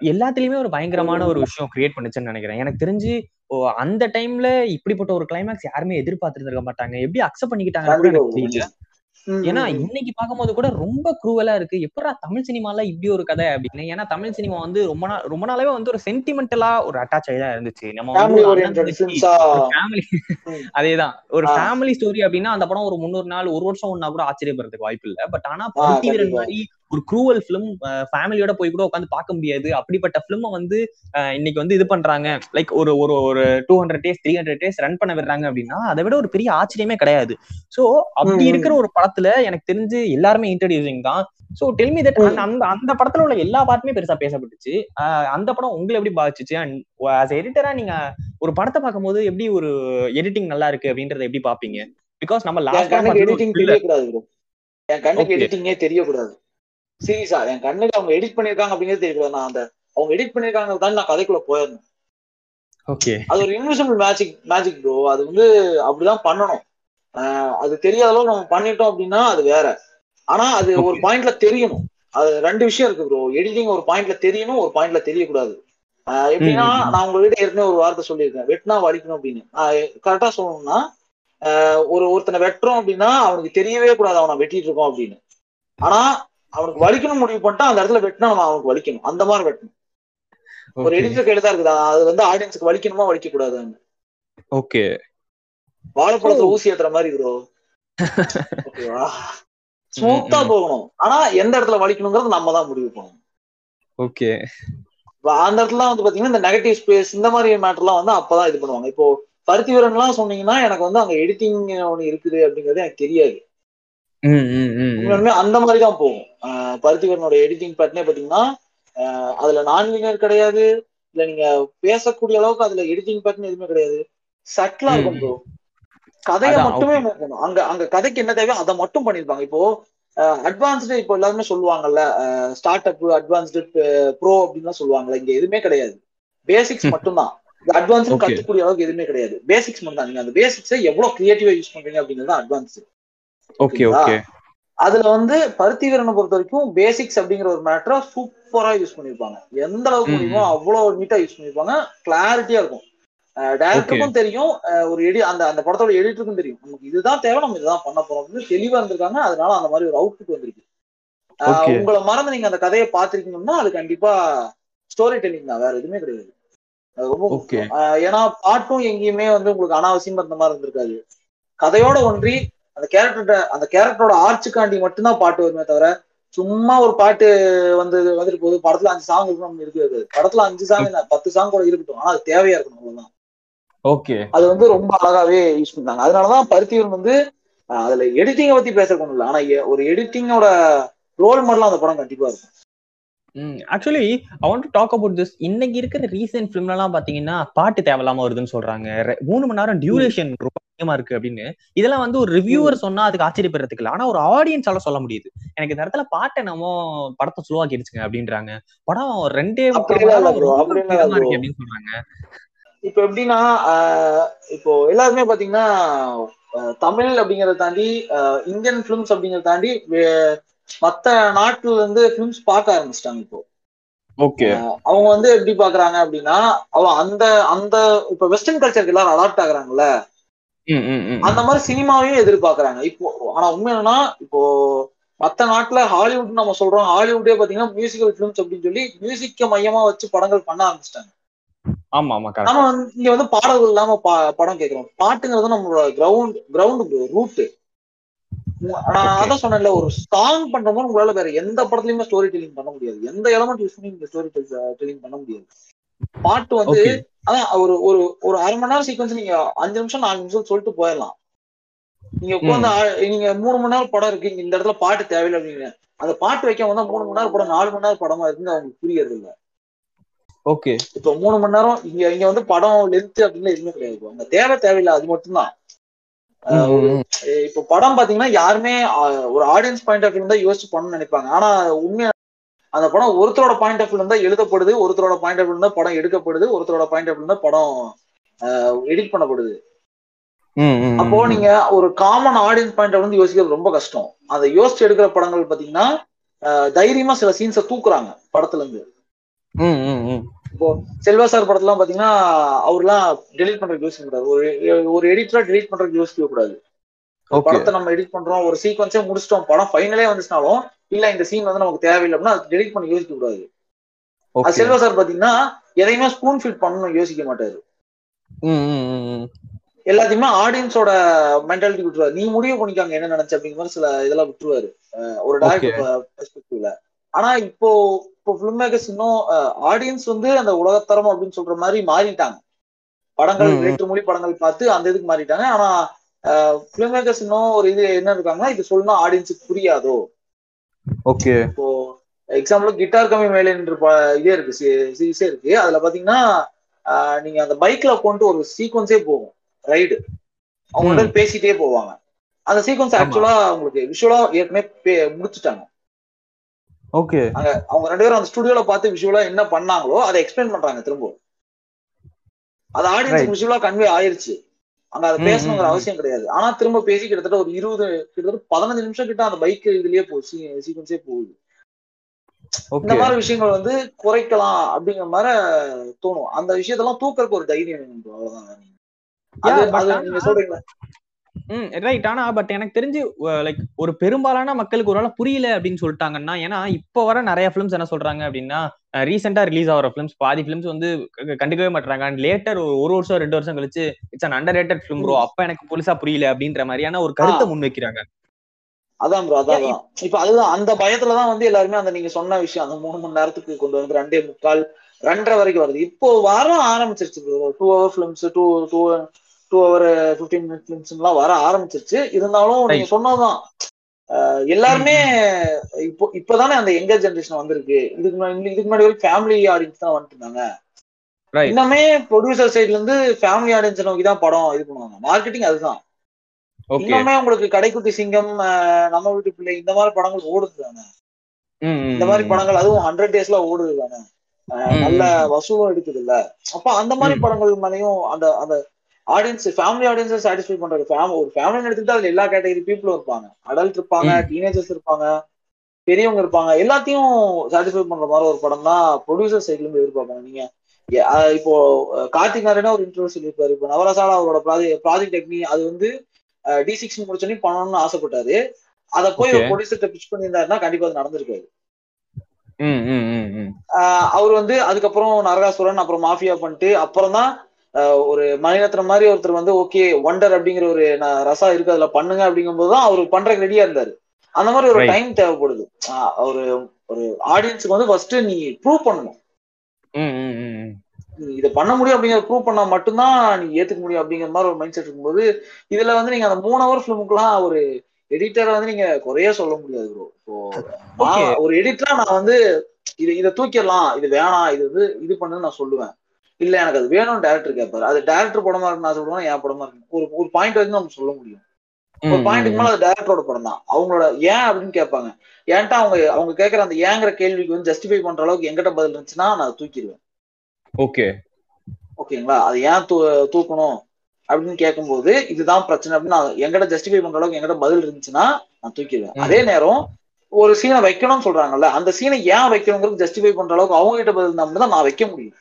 எல்லாத்துலயுமே ஒரு பயங்கரமான ஒரு விஷயம் கிரியேட் பண்ணுச்சுன்னு நினைக்கிறேன். எனக்கு தெரிஞ்சு ஓ, அந்த டைம்ல இப்படிப்பட்ட ஒரு கிளைமேக்ஸ் யாருமே எதிர்பார்த்துட்டு இருக்க மாட்டாங்க. எப்படி அக்செப்ட் பண்ணிக்கிட்டாங்க கூட எனக்கு தெரியல. ஏன்னா. இன்னைக்கு பார்க்கும்போது கூட ரொம்ப குரூவலா இருக்கு. எப்படா தமிழ் சினிமால இப்படி ஒரு கதை அப்படின்னு. ஏன்னா தமிழ் சினிமா வந்து ரொம்ப நாள் ரொம்ப நாளாவே வந்து ஒரு சென்டிமெண்டலா ஒரு அட்டாச் ஆகி தான் இருந்துச்சு. நம்ம ஃபேமிலி. அதேதான். ஒரு. ஃபேமிலி ஸ்டோரி அப்படின்னா அந்த படம் ஒரு முந்நூறு நாள் ஒரு வருஷம் ஒன்னா கூட ஆச்சரியப்படுறதுக்கு வாய்ப்பு இல்ல. பட் ஆனா பருத்தி வீரன். மாதிரி ஒரு க்ரூவல் பிலிம் ஃபேமிலியோட போய் கூட உட்காந்து பார்க்க முடியாது. அப்படிப்பட்ட பிலிமை வந்து இன்னைக்கு வந்து இது பண்றாங்க. லைக் ஒரு ஒரு ஒரு two hundred days three hundred days run பண்ண விடுறாங்க அப்படின்னா அதை விட ஒரு பெரிய ஆச்சரியமே கிடையாது. சோ அப்படி. இருக்கிற ஒரு படத்துல எனக்கு தெரிஞ்சு எல்லாருமே இன்ட்ரடியூசிங் தான். சோ டெல்மி தட் அந்த அந்த படத்துல உள்ள எல்லா பாட்டுமே பெருசா பேசப்பட்டுச்சு. அந்த படம் உங்களை எப்படி பாதிச்சுச்சு? அண்ட் ஆஸ் எடிட்டரா நீங்க ஒரு படத்தை பார்க்கும்போது எப்படி ஒரு எடிட்டிங் நல்லா இருக்கு அப்படின்றத எப்படி பாப்பீங்க பிகாஸ் நம்ம லாஸ்ட் எடிட்டிங் தெரியக்கூடாது என் கண்ணுக்கு. எடிட்டிங்கே தெரியக்கூடாது. சீரியஸா என் கண்ணுக்கு அவங்க எடிட் பண்ணிருக்காங்க அப்படிங்கிறது தெரியக்கூடாது நான் அந்த அவங்க எடிட் பண்ணிருக்காங்க தான் நான் கதைக்குள்ள போயிடணும். ஓகே அது ஒரு இன்விசிபிள் மேஜிக் மேஜிக் ப்ரோ அது வந்து அப்படிதான் பண்ணணும். அது தெரியாத அளவு நம்ம பண்ணிட்டோம் அப்படின்னா அது வேற. ஆனா அது ஒரு. பாயிண்ட்ல தெரியணும். அது ரெண்டு விஷயம் இருக்கு ப்ரோ எடிட்டிங் ஒரு பாயிண்ட்ல தெரியணும் ஒரு பாயிண்ட்ல தெரியக்கூடாது. எப்படின்னா. நான் உங்ககிட்ட ஏற்கனவே ஒரு வார்த்தை சொல்லியிருக்கேன். வெட்டினா வலிக்கணும் அப்படின்னு. கரெக்டா சொல்லணும்னா ஒரு ஒருத்தனை வெட்டுறோம் அப்படின்னா அவனுக்கு தெரியவே கூடாது அவனை வெட்டிட்டு இருக்கோம் அப்படின்னு. ஆனா அவனுக்கு வலிக்கணும் முடிவு பண்ணிட்டா அந்த இடத்துல வெட்டினா நம்ம அவனுக்கு வலிக்கணும். அந்த மாதிரி வெட்டணும். ஒரு எடிட்டர் கையில தான் இருக்குது? அது வந்து ஆடியன்ஸுக்கு வலிக்கணுமா வலிக்க கூடாதுன்னு ஓகே வாழைப்பழத்துல ஊசி ஏத்துற மாதிரி ப்ரோ ஓகேவா ஸ்மூத்தா ம். போகணும். ஆனா எந்த இடத்துல வலிக்கணுங்கிறது நம்ம தான் முடிவு பண்ணணும். ஓகே அந்த இடத்துல வந்து பாத்தீங்கன்னா இந்த நெகட்டிவ் ஸ்பேஸ் இந்த மாதிரி மேட்டர்லாம் வந்து அப்பதான் இது பண்ணுவாங்க. இப்போ பருத்தி வீரன்லாம் சொன்னீங்கன்னா எனக்கு வந்து அங்க எடிட்டிங் ஒண்ணு இருக்குது அப்படிங்கிறது எனக்கு தெரியாது. அந்த மாதிரி தான் போகும் ஆஹ் பருத்தி வீரனோட எடிட்டிங் பேட்டர்னே பாத்தீங்கன்னா அதுல நான் லீனியர் கிடையாது. இல்ல நீங்க பேசக்கூடிய அளவுக்கு அதுல எடிட்டிங் பேட்டர்ன் எதுவுமே கிடையாது. சட்டிலா இருக்கும். ப்ரோ கதையை மட்டுமே அங்க அங்க கதைக்கு என்ன தேவையோ அதை மட்டும் பண்ணிருப்பாங்க இப்போ அட்வான்ஸ்டு இப்போ எல்லாருமே சொல்லுவாங்கல்ல ஸ்டார்ட் அப் அட்வான்ஸ்டு ப்ரோ அப்படின்னு சொல்லுவாங்கல்ல இங்க எதுவுமே கிடையாது. பேசிக்ஸ் ம். மட்டும்தான். அட்வான்ஸ். கத்துக்கூடிய அளவுக்கு எதுவுமே கிடையாது. பேசிக்ஸ் மட்டும் தான் நீங்க அந்த பேசிக்ஸை எவ்வளவு கிரியேட்டிவா யூஸ் பண்றீங்க அப்படிங்கிறது அட்வான்ஸ் ஓகே ஓகே. அதுல வந்து பருத்தி வீரனை பொறுத்த வரைக்கும் பேசிக்ஸ் அப்படிங்கிற ஒரு மேட்டரை சூப்பரா யூஸ் பண்ணிருப்பாங்க எந்த அளவுக்கு முடியுமோ அவ்வளவு நீட்டா யூஸ் பண்ணிருப்பாங்க கிளாரிட்டியா இருக்கும். டேரக்டருக்கும் தெரியும். ஒரு எடி அந்த அந்த படத்தோட எடிட்டருக்கும் தெரியும். நமக்கு இதுதான் தேவை நம்ம இதுதான் பண்ண போறோம் அப்படின்னு தெளிவா இருந்திருக்காங்க. அதனால அந்த மாதிரி ஒரு அவுட்புட் வந்திருக்கு. உங்களை மறந்து நீங்க அந்த கதையை பார்த்திருக்கீங்கன்னா அது கண்டிப்பா ஸ்டோரி டெல்லிங் தான். வேற எதுவுமே கிடையாது. ரொம்ப ஏன்னா பாட்டும் எங்கேயுமே வந்து உங்களுக்கு அனாவசியமா இருந்த மாதிரி இருந்திருக்காது. கதையோட ஒன்றி அந்த கேரக்டர் அந்த கேரக்டரோட ஆர்ச்சுக்காண்டி மட்டும்தான் பாட்டு வருமே தவிர சும்மா ஒரு பாட்டு வந்து வந்துட்டு போகுது படத்துல அஞ்சு சாங் இருக்கணும் இருக்குது படத்துல அஞ்சு சாங் என்ன பத்து சாங் கூட இருக்கட்டும். ஆனா அது தேவையா இருக்கணும் அவ்வளவுதான். ஓகே. அது வந்து ரொம்ப அழகாவே யூஸ் பண்ணாங்க. அதனாலதான் பருத்திவன் வந்து அதுல எடிட்டிங்கை பத்தி பேசுறதுக்கு ஒண்ணும் இல்ல. ஆனா ஒரு எடிட்டிங்கோட ரோல் மாடலாம் அந்த படம் கண்டிப்பா இருக்கும். Actually I want to talk about this இன்னைக்கு இருக்கிற ரீசெண்ட் ஃபிலிம்ல எல்லாம் பாத்தீங்கன்னா பாட்டு தேவையில்லாம வருதுன்னு சொல்றாங்க. மூணு மணி நேரம் டியூரேஷன் ரொம்ப அதிகமா இருக்கு அப்படின்னு. இதெல்லாம் வந்து ஒரு ரிவ்யூவர் சொன்னா அதுக்கு ஆச்சரியப்படுறதுக்கு இல்ல. ஆனா ஒரு ஆடியன்ஸால சொல்ல முடியுது. எனக்கு இந்த இடத்துல பாட்டை நம்ம படத்தை ஸ்லோவாக்கிடுச்சுங்க அப்படின்றாங்க. படம் ரெண்டே அப்படின்னு சொல்றாங்க. இப்ப எப்படின்னா இப்போ எல்லாருமே பாத்தீங்கன்னா தமிழ் அப்படிங்கறத தாண்டி இந்தியன் பிலிம்ஸ் அப்படிங்கறத தாண்டி மத்த நாட்டுல இருந்து பிலிம்ஸ் பார்க்க ஆரம்பிச்சிட்டாங்க இப்போ. ஓகே அவங்க வந்து எப்படி பாக்குறாங்க அப்படின்னா அவன் அந்த அந்த இப்ப வெஸ்டர்ன் கல்ச்சருக்கு எல்லாரும் அடாப்ட் ஆகுறாங்கல்ல? அந்த மாதிரி சினிமாவையும் எதிர்பார்க்கறாங்க. இப்போ ஆனா உண்மை என்னன்னா இப்போ மத்த நாட்டுல ஹாலிவுட் நம்ம சொல்றோம் ஹாலிவுட்டே பாத்தீங்கன்னா மியூசிக்கல் பிலிம்ஸ் அப்படின்னு சொல்லி மியூசிக்க மையமா வச்சு படங்கள் பண்ண ஆரம்பிச்சிட்டாங்க. ஆமா ஆமா. நம்ம வந்து இங்க வந்து பாடல்கள் இல்லாம படம் கேட்கிறோம். பாட்டுங்கிறது நம்மளோட கிரவுண்ட் கிரவுண்ட் ரூட் நான் அதான் சொன்னேன்ல ஒரு சாங் பண்ற மாதிரி உங்களால வேற எந்த படத்துலயுமே ஸ்டோரி டெல்லிங் பண்ண முடியாது. எந்த எலமெண்ட் யூஸ் பண்ணி நீங்க ஸ்டோரி டெல்லிங் பண்ண முடியாது. பாட்டு வந்து. அதான் ஒரு ஒரு ஒரு அரை மணி நேரம் சீக்வன்ஸ் நீங்க அஞ்சு நிமிஷம் நாலு நிமிஷம் சொல்லிட்டு போயிடலாம். நீங்க உட்காந்து நீங்க மூணு மணி நேரம் படம் இருக்கு இந்த இடத்துல பாட்டு தேவையில்லை அப்படிங்க அந்த பாட்டு வைக்க வந்தா மூணு மணி நேரம் படம் நாலு மணி நேரம் படமா இருக்குன்னு அவங்களுக்கு புரியறது இல்ல. ஓகே இப்போ மூணு மணி நேரம் இங்க இங்க வந்து படம் லென்த் அப்படின்னு எதுவுமே கிடையாது. அந்த தேவை தேவையில்லை அது மட்டும்தான். இப்போ படம் பாத்தீங்கன்னா யாருமே ஒரு ஆடியன்ஸ் பாயிண்ட் ஆஃப் வியூ தான் யோசிச்சு பண்ணணும்னு நினைப்பாங்க. ஆனா உண்மையா அந்த படம் ஒருத்தரோட பாயிண்ட் ஆஃப் வியூ தான் எழுதப்படுது ஒருத்தரோட பாயிண்ட் ஆஃப் வியூ தான் படம் எடுக்கப்படுது ஒருத்தரோட பாயிண்ட் ஆஃப் வியூ தான் படம் எடிட் பண்ணப்படுது. அப்போ நீங்க ஒரு காமன் ஆடியன்ஸ் பாயிண்ட் ஆஃப் வந்து யோசிக்கிறது ரொம்ப கஷ்டம். அதை யோசிச்சு எடுக்கிற படங்கள் பாத்தீங்கன்னா தைரியமா சில சீன்ஸை தூக்குறாங்க படத்துல இருந்து செல்வா சார் படத்துலாம் பாத்தீங்கன்னா அவர்லாம் டெலீட் பண்றதுக்கு யோசிக்க கூடாது ஒரு ஒரு எடிட்டரா டெலீட் பண்றதுக்கு யோசிக்க கூடாது. படத்தை நம்ம எடிட் பண்றோம் ஒரு சீக்வன்ஸே முடிச்சிட்டோம் படம் ஃபைனலே வந்துச்சுனாலும் இல்ல இந்த சீன் வந்து நமக்கு தேவையில்லை அப்படின்னா அது டெலீட் பண்ணி யோசிக்க கூடாது. செல்வா சார் பாத்தீங்கன்னா எதையுமே ஸ்பூன் ஃபிட் பண்ணணும் யோசிக்க மாட்டாரு. எல்லாத்தையுமே ஆடியன்ஸோட மென்டாலிட்டி விட்டுருவாரு. நீ முடிவு பண்ணிக்காங்க என்ன நினைச்ச அப்படிங்கிற மாதிரி சில இதெல்லாம் விட்டுருவாரு. ஒரு டேரக்டர் பெர்ஸ்பெக்டிவ்ல ஆனா இப்போ இப்போ ஃபிலிம் மேக்கர்ஸ் இன்னும் ஆடியன்ஸ் வந்து அந்த உலகத்தரம் அப்படின்னு சொல்ற மாதிரி மாறிட்டாங்க. படங்கள். வேற்று மொழி படங்கள் பார்த்து அந்த இதுக்கு மாறிட்டாங்க. ஆனா ஃபிலிம் மேக்கர்ஸ் இன்னும் ஒரு இது என்ன இருக்காங்கன்னா இது சொன்னா ஆடியன்ஸுக்கு புரியாதோ? ஓகே. இப்போ எக்ஸாம்பிள் கிட்டார் கம்மி மேலேன்ற இதே இருக்கு. சீரிஸே இருக்கு. அதுல பாத்தீங்கன்னா நீங்க அந்த பைக்ல கொண்டு ஒரு சீக்வன்ஸே போகும். ரைடு அவங்க ம். வந்து பேசிட்டே போவாங்க. அந்த சீக்வன்ஸ். ஆக்சுவலா உங்களுக்கு விஷுவலா ஏற்கனவே முடிச்சுட்டாங்க. ஓகே. அவங்க ரெண்டு பேரும் அந்த ஸ்டுடியோல பார்த்து விஷுவலா என்ன பண்ணாங்களோ அதை எக்ஸ்பிளைன் பண்றாங்க திரும்ப. அது ஆடியன்ஸ். விஷுவலா கன்வே ஆயிருச்சு. அங்க அதை பேசணுங்கிற. அவசியம் கிடையாது. ஆனா திரும்ப பேசி கிட்டத்தட்ட ஒரு இருபது கிட்டத்தட்ட பதினஞ்சு நிமிஷம் கிட்ட அந்த பைக் இதுலயே போகுது சீக்வன்ஸே போகுது. இந்த மாதிரி விஷயங்கள் வந்து குறைக்கலாம் அப்படிங்கிற மாதிரி தோணும். அந்த விஷயத்தெல்லாம் தூக்கறதுக்கு ஒரு தைரியம். அவ்வளவுதான். அது நீங்க சொல்றீங்க ம் ரைட் ஆனா பட் எனக்கு தெரிஞ்சு லைக் ஒரு பெரும்பாலான மக்களுக்கு ஒருவேளை புரியல அப்படின்னு சொல்லிட்டாங்கன்னா ஏன்னா இப்போ வர நிறைய ஃபிலிம்ஸ் என்ன சொல்றாங்க அப்படின்னா ரீசெண்டா ரிலீஸ் ஆகிற ஃபிலிம்ஸ் பாதி ஃபிலிம்ஸ் வந்து கண்டுக்கவே மாட்டாங்க அண்ட் லேட்டர் ஒரு வருஷம் ரெண்டு வருஷம் கழிச்சு it's an underrated film bro அப்ப எனக்கு புதுசா புரியல அப்படின்ற மாதிரியான ஒரு கருத்தை. முன்வைக்கிறாங்க. அதான் ப்ரோ அதான். இப்ப அதுதான் அந்த பயத்துலதான் வந்து எல்லாருமே அந்த நீங்க சொன்ன விஷயம் அந்த மூணு மணி நேரத்துக்கு கொண்டு வந்து ரெண்டே முக்கால் ரெண்டரை வரைக்கும் வருது. இப்போ வர ஆரம்பிச்சிருச்சு bro two hour films two two two hour fifteen minute films எல்லாம் வர ஆரம்பிச்சிருச்சு. இருந்தாலும் நீங்க சொன்னதுதான். அஹ் எல்லாருமே இப்போ இப்பதானே அந்த எங்க ஜெனரேஷன் வந்திருக்கு. இதுக்கு முன்னாடி இதுக்கு முன்னாடி வரைக்கும் ஃபேமிலி ஆடியன்ஸ் தான் வந்துட்டு இருந்தாங்க. இன்னமே ப்ரொடியூசர் சைடுல இருந்து ஃபேமிலி ஆடியன்ஸ் நோக்கி தான் படம் இது பண்ணுவாங்க. மார்க்கெட்டிங் அதுதான். இன்னுமே உங்களுக்கு கடைக்குட்டி சிங்கம் நம்ம வீட்டு பிள்ளை இந்த மாதிரி படங்கள் ஓடுது தானே. இந்த மாதிரி படங்கள் அதுவும் ஹண்ட்ரட் டேஸ்ல ஓடுது தானே. நல்ல. வசூலும் எடுக்குது இல்ல அப்ப அந்த மாதிரி. படங்கள் மேலயும் அந்த அந்த ஆடியன்ஸ் ஃபேமிலி ஆடியன்ஸை சாட்டிஸ்ஃபை பண்றது. ஃபேம் ஒரு ஃபேமிலி எடுத்துக்கிட்டு அதுல எல்லா கேட்டகரி பீப்புளும் இருப்பாங்க. அடல்ட் இருப்பாங்க. டீனேஜர்ஸ் இருப்பாங்க பெரியவங்க இருப்பாங்க. எல்லாத்தையும் சாட்டிஸ்ஃபை பண்ற மாதிரி ஒரு படம் தான் ப்ரொடியூசர் சைட்ல இருந்து எதிர்பார்ப்பாங்க. நீங்க இப்போ கார்த்திக் நாராயணா ஒரு இன்டர்வியூ சொல்லியிருப்பாரு. இப்போ நவரசாலா அவரோட ப்ராஜெக்ட் ப்ராஜெக்ட் டெக்னி அது வந்து டி சிக்ஸ் முடிச்சோடனே பண்ணணும்னு ஆசைப்பட்டாரு. அதை போய் ஒரு Okay. ப்ரொடியூசர் பிச் பண்ணியிருந்தாருன்னா கண்டிப்பா அது ஆஹ் அவர் வந்து அதுக்கப்புறம் நரகாசுரன் அப்புறம் மாஃபியா பண்ணிட்டு அப்புறம் தான் ஒரு மணிரத்னம் மாதிரி ஒருத்தர் வந்து ஓகே ஒண்டர் அப்படிங்கிற ஒரு ந- ரசா இருக்கு அதுல பண்ணுங்க அப்படிங்கும்போது தான் அவர் பண்றதுக்கு ரெடியா இருந்தாரு. அந்த மாதிரி ஒரு. டைம் தேவைப்படுது. ஒரு ஒரு ஆடியன்ஸுக்கு வந்து ஃபர்ஸ்ட் நீ ப்ரூவ் பண்ணணும். இதை பண்ண முடியும் அப்படிங்கிற ப்ரூவ் பண்ணா மட்டும்தான் நீ ஏத்துக்க முடியும் அப்படிங்கிற மாதிரி ஒரு மைண்ட் செட் இருக்கும்போது இதுல வந்து நீங்க அந்த மூணு ஹவர் ஃபிலிமுக்குலாம் ஒரு எடிட்டரை வந்து நீங்க குறைய சொல்ல முடியாது ப்ரோ. நான் ஒரு எடிட்டரா நான் வந்து இது இதை தூக்கிடலாம் இது வேணாம் இது வந்து இது பண்ணுன்னு நான் சொல்லுவேன். இல்ல எனக்கு அது வேணும்னு டேரக்டர் கேட்பாரு அது டேரக்டர் படமா இருக்கு நான் சொல்லுவேன் என் படமா இருக்கு ஒரு ஒரு பாயிண்ட் வரைக்கும் நம்ம சொல்ல முடியும். ஒரு பாயிண்ட்டுக்கு மேல அது டேரக்டரோட படம் தான். அவங்களோட ஏன் அப்படின்னு கேட்பாங்க. ஏன்ட்டா அவங்க அவங்க கேட்கற அந்த ஏங்கிற கேள்விக்கு வந்து ஜஸ்டிஃபை பண்ற அளவுக்கு எங்கிட்ட பதில் இருந்துச்சுன்னா நான் தூக்கிடுவேன். ஓகே. ஓகேங்களா? அது ஏன் தூ தூக்கணும் அப்படின்னு கேட்கும்போது இதுதான் பிரச்சனை அப்படின்னு நான் எங்கிட்ட ஜஸ்டிஃபை பண்ற அளவுக்கு எங்கிட்ட பதில் இருந்துச்சுன்னா நான் தூக்கிடுவேன். அதே நேரம் ஒரு சீனை வைக்கணும்னு சொல்றாங்கல்ல அந்த சீனை ஏன் வைக்கணுங்கிறது ஜஸ்டிஃபை பண்ற அளவுக்கு அவங்க கிட்ட பதில் இருந்தா மட்டும் தான் நான் வைக்க முடியும்.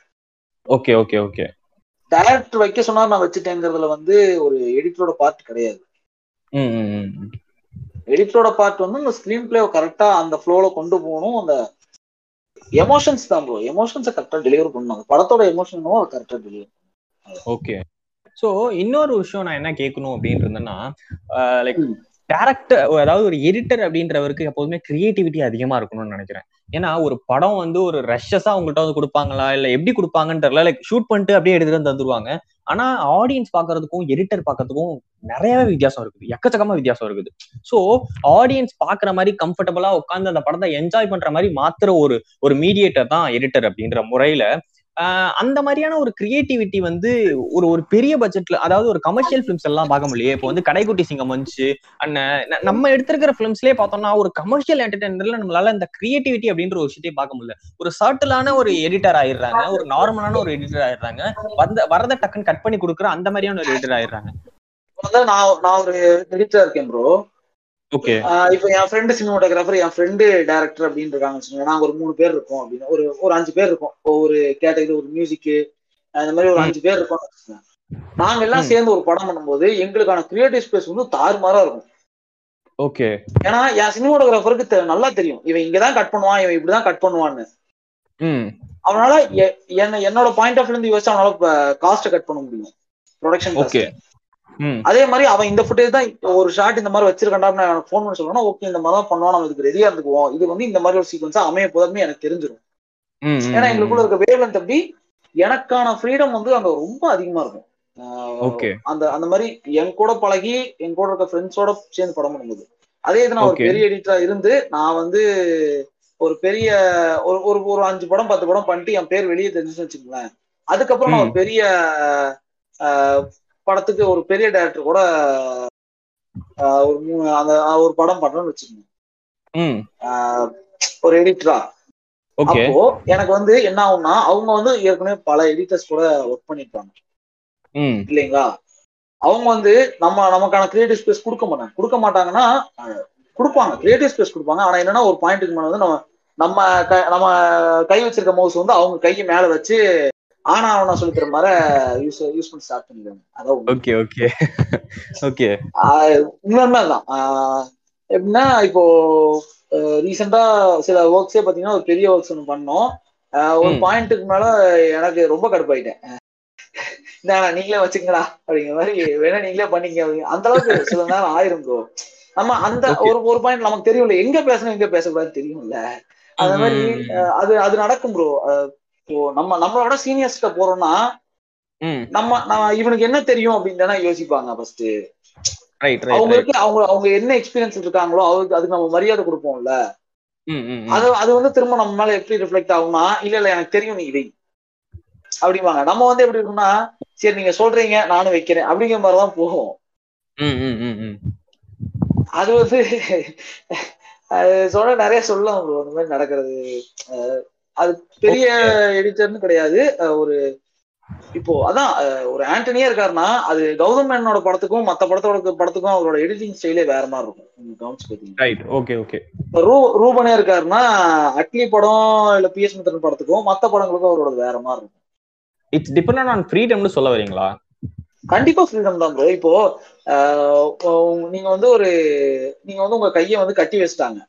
ஓகே ஓகே ஓகே டேரக்டர் வைக்க சொன்னா நான் வச்சுட்டேங்கிறதுல வந்து ஒரு எடிட்டரோட பார்ட் கிடையாது. எடிட்டரோட பார்ட் வந்து இந்த ஸ்கிரீன் பிளே கரெக்டா அந்த ஃப்ளோல கொண்டு போகணும். அந்த எமோஷன்ஸ் தான் ப்ரோ எமோஷன்ஸை கரெக்டா டெலிவர் பண்ணணும். அந்த படத்தோட எமோஷனும் அதை கரெக்டா டெலிவர் ஓகே ஸோ இன்னொரு விஷயம் நான் என்ன கேட்கணும் அப்படின்னு இருந்தேன்னா லைக். டேரக்டர் அதாவது ஒரு எடிட்டர் அப்படின்றவருக்கு எப்போதுமே கிரியேட்டிவிட்டி அதிகமா இருக்கணும்னு நினைக்கிறேன். ஏன்னா ஒரு படம் வந்து ஒரு ரஷ்ஷஸா அவங்கள்ட்ட வந்து கொடுப்பாங்களா? இல்ல எப்படி கொடுப்பாங்கன்னு தெரியல. லைக் ஷூட் பண்ணிட்டு அப்படியே எடுத்துட்டு வந்து தந்துருவாங்க. ஆனா ஆடியன்ஸ் பாக்குறதுக்கும் எடிட்டர் பாக்குறதுக்கும் நிறையவே வித்தியாசம் இருக்குது. எக்கச்சக்கமா வித்தியாசம் இருக்குது. ஸோ ஆடியன்ஸ் பாக்குற மாதிரி கம்ஃபர்டபுளா உட்காந்து அந்த படத்தை என்ஜாய் பண்ற மாதிரி மாத்திர ஒரு ஒரு மீடியேட்டர் தான் எடிட்டர் அப்படின்ற முறையில அந்த மாதிரியான ஒரு கிரியேட்டிவிட்டி வந்து ஒரு ஒரு பெரிய பட்ஜெட்ல அதாவது ஒரு கமர்ஷியல் ஃபிலிம்ஸ் எல்லாம் பார்க்க முடியல இப்போ வந்து கடைக்குட்டி சிங்கம் வந்துச்சு அண்ணன் நம்ம எடுத்திருக்கிற ஃபிலிம்ஸ்லயே பார்த்தோம்னா ஒரு கமர்ஷியல் என்டர்டைனர்ல நம்மளால இந்த கிரியேட்டிவிட்டி அப்படின்ற ஒரு விஷயத்தையும் பார்க்க முடியல. ஒரு சர்ட்டிலான ஒரு எடிட்டர் ஆயிடுறாங்க ஒரு நார்மலான ஒரு எடிட்டர் ஆயிடுறாங்க. வந்த வரத டக்குன்னு கட் பண்ணி கொடுக்குற அந்த மாதிரியான ஒரு எடிட்டர் ஆயிடுறாங்க. நான் நான் ஒரு எடிட்டர் இருக்கேன் ப்ரோ இப்போ என் ஃப்ரெண்டு சினிமாட்டோகிராஃபர் என் ஃப்ரெண்டு டேரக்டர் அப்படின்னு இருக்காங்கன்னு வச்சுக்கோங்க நாங்க ஒரு மூணு பேர் இருக்கோம் அப்படின்னு. ஒரு ஒரு அஞ்சு பேர் இருக்கோம். ஒரு கேட்டகரி ஒரு மியூசிக் அந்த மாதிரி ஒரு. அஞ்சு பேர் இருக்கோம் நாங்க எல்லாம். சேர்ந்து ஒரு படம் பண்ணும்போது எங்களுக்கான கிரியேட்டிவ் ஸ்பேஸ் வந்து தாறுமாறா இருக்கும். ஓகே ஏன்னா என் சினிமாட்டோகிராஃபருக்கு நல்லா தெரியும். இவன் இங்கதான் கட் பண்ணுவான் இவன் இப்படிதான் கட் பண்ணுவான்னு. அவனால என்ன என்னோட பாயிண்ட் ஆஃப் இருந்து யோசிச்சு அவனால காஸ்ட் கட் பண்ண முடியும். ப்ரொடக்ஷன் ஓகே அதே மாதிரி அவன் இந்த ஃபுட்டேஜ் தான் ஒரு ஷாட் இந்த மாதிரி வச்சிருக்கா நான் ஃபோன் பண்ணி சொல்லணும் ஓகே இந்த மாதிரி தான் பண்ணுவோம் நம்ம இதுக்கு ரெடியா இருந்துக்குவோம். இது வந்து இந்த மாதிரி ஒரு சீக்வன்ஸா அமைய போதும்னு எனக்கு தெரிஞ்சிடும் ஏன்னா எங்களுக்குள்ள இருக்க வேவ் அப்படி எனக்கான ஃப்ரீடம் வந்து அங்க ரொம்ப அதிகமா இருக்கும். அந்த அந்த மாதிரி என் கூட பழகி என் கூட இருக்க ஃப்ரெண்ட்ஸோட சேர்ந்து படம் பண்ணும்போது. அதே இது நான் ஒரு. பெரிய எடிட்டரா இருந்து நான் வந்து ஒரு பெரிய ஒரு ஒரு ஒரு அஞ்சு படம் பத்து படம் பண்ணிட்டு என் பேர் வெளியே தெரிஞ்சுன்னு வச்சுக்கோங்களேன். அதுக்கப்புறம் நான் ஒரு பெரிய படத்துக்கு ஒரு பெரிய டைரக்டர் கூட ஒரு அந்த ஒரு படம் பண்றேன்னு வச்சுக்கோங்க. ஒரு எடிட்டரா ஓகே. அப்போ எனக்கு வந்து என்ன ஆகும்னா அவங்க வந்து ஏற்கனவே பல எடிட்டர்ஸ் கூட ஒர்க் பண்ணிருப்பாங்க. இல்லைங்களா? அவங்க வந்து நம்ம நமக்கான கிரியேட்டிவ் ஸ்பேஸ் கொடுக்க மாட்டாங்க. கொடுக்க மாட்டாங்கன்னா கொடுப்பாங்க. கிரியேட்டிவ் ஸ்பேஸ் கொடுப்பாங்க. ஆனா என்னன்னா ஒரு பாயிண்ட்டுக்கு மேல வந்து நம்ம நம்ம க- நம்ம கை வச்சிருக்க மவுஸ் வந்து அவங்க கையை மேல வச்சு ஆனா அவனா சொல்லி தர மாதிரி யூஸ் யூஸ் பண்ணி ஸ்டார்ட் பண்ணிடுவாங்க அதான். ஓகே ஓகே ஓகே உண்மையுமே எப்படின்னா இப்போ ரீசெண்டா சில ஒர்க்ஸே பாத்தீங்கன்னா ஒரு பெரிய ஒர்க்ஸ் ஒன்று பண்ணோம். ஒரு. பாயிண்ட்டுக்கு மேல எனக்கு ரொம்ப கடுப்பாயிட்டேன். இந்தா நீங்களே வச்சுக்கங்களா அப்படிங்கிற மாதிரி வேணா நீங்களே பண்ணீங்க அப்படிங்க அந்த அளவுக்கு சில நேரம் ஆயிரும் ப்ரோ நம்ம அந்த. ஒரு ஒரு பாயிண்ட் நமக்கு தெரியும்ல எங்க பேசணும் எங்க பேசக்கூடாது தெரியும்ல. அந்த மாதிரி அது அது நடக்கும் ப்ரோ நம்ம நம்மளோட சீனியர்ஸ்கிட்ட போறோம்னா ம். நம்ம இவனுக்கு என்ன தெரியும் அப்படின்னு யோசிப்பாங்க ஃபர்ஸ்ட் அவங்களுக்கு அவங்க அவங்க என்ன எக்ஸ்பீரியன்ஸ் இருக்காங்களோ அவருக்கு அதுக்கு நம்ம மரியாதை கொடுப்போம்ல. அது அது வந்து திரும்ப நம்ம மேல எப்படி ரிஃப்ளெக்ட் ஆகும்னா இல்ல இல்ல எனக்கு தெரியும் நீ இதை. அப்படிம்பாங்க. நம்ம வந்து எப்படி இருக்கும்னா சரி நீங்க சொல்றீங்க நானும் வைக்கிறேன். அப்படிங்கிற மாதிரிதான் போகும். அது வந்து அது சொல்ல நிறைய சொல்லலாம். அந்த மாதிரி நடக்கிறது. அது பெரிய எடிட்டர்னு கிடையாது. ஒரு இப்போ அதான் ஒரு ஆண்டனியே இருக்காருன்னா அது கௌதம் மேனனோட படத்துக்கும் மத்த படத்தோட படத்துக்கும் அவரோட எடிட்டிங் ஸ்டைலே வேற மாதிரி இருக்கும். கவனிச்சு ஓகே ஓகே ரூ ரூபனே இருக்காருன்னா அட்லி படம் இல்ல பி எஸ் மித்ரன் படத்துக்கும் மத்த படங்களுக்கும் அவரோட வேற மாதிரி இருக்கும். இட்ஸ் டிபெண்ட் ஆன் ஃப்ரீடம்னு சொல்ல வரீங்களா? கண்டிப்பா ஃப்ரீடம் தான் ப்ரோ இப்போ நீங்க வந்து ஒரு நீங்க வந்து உங்க கையை வந்து கட்டி வச்சுட்டாங்க.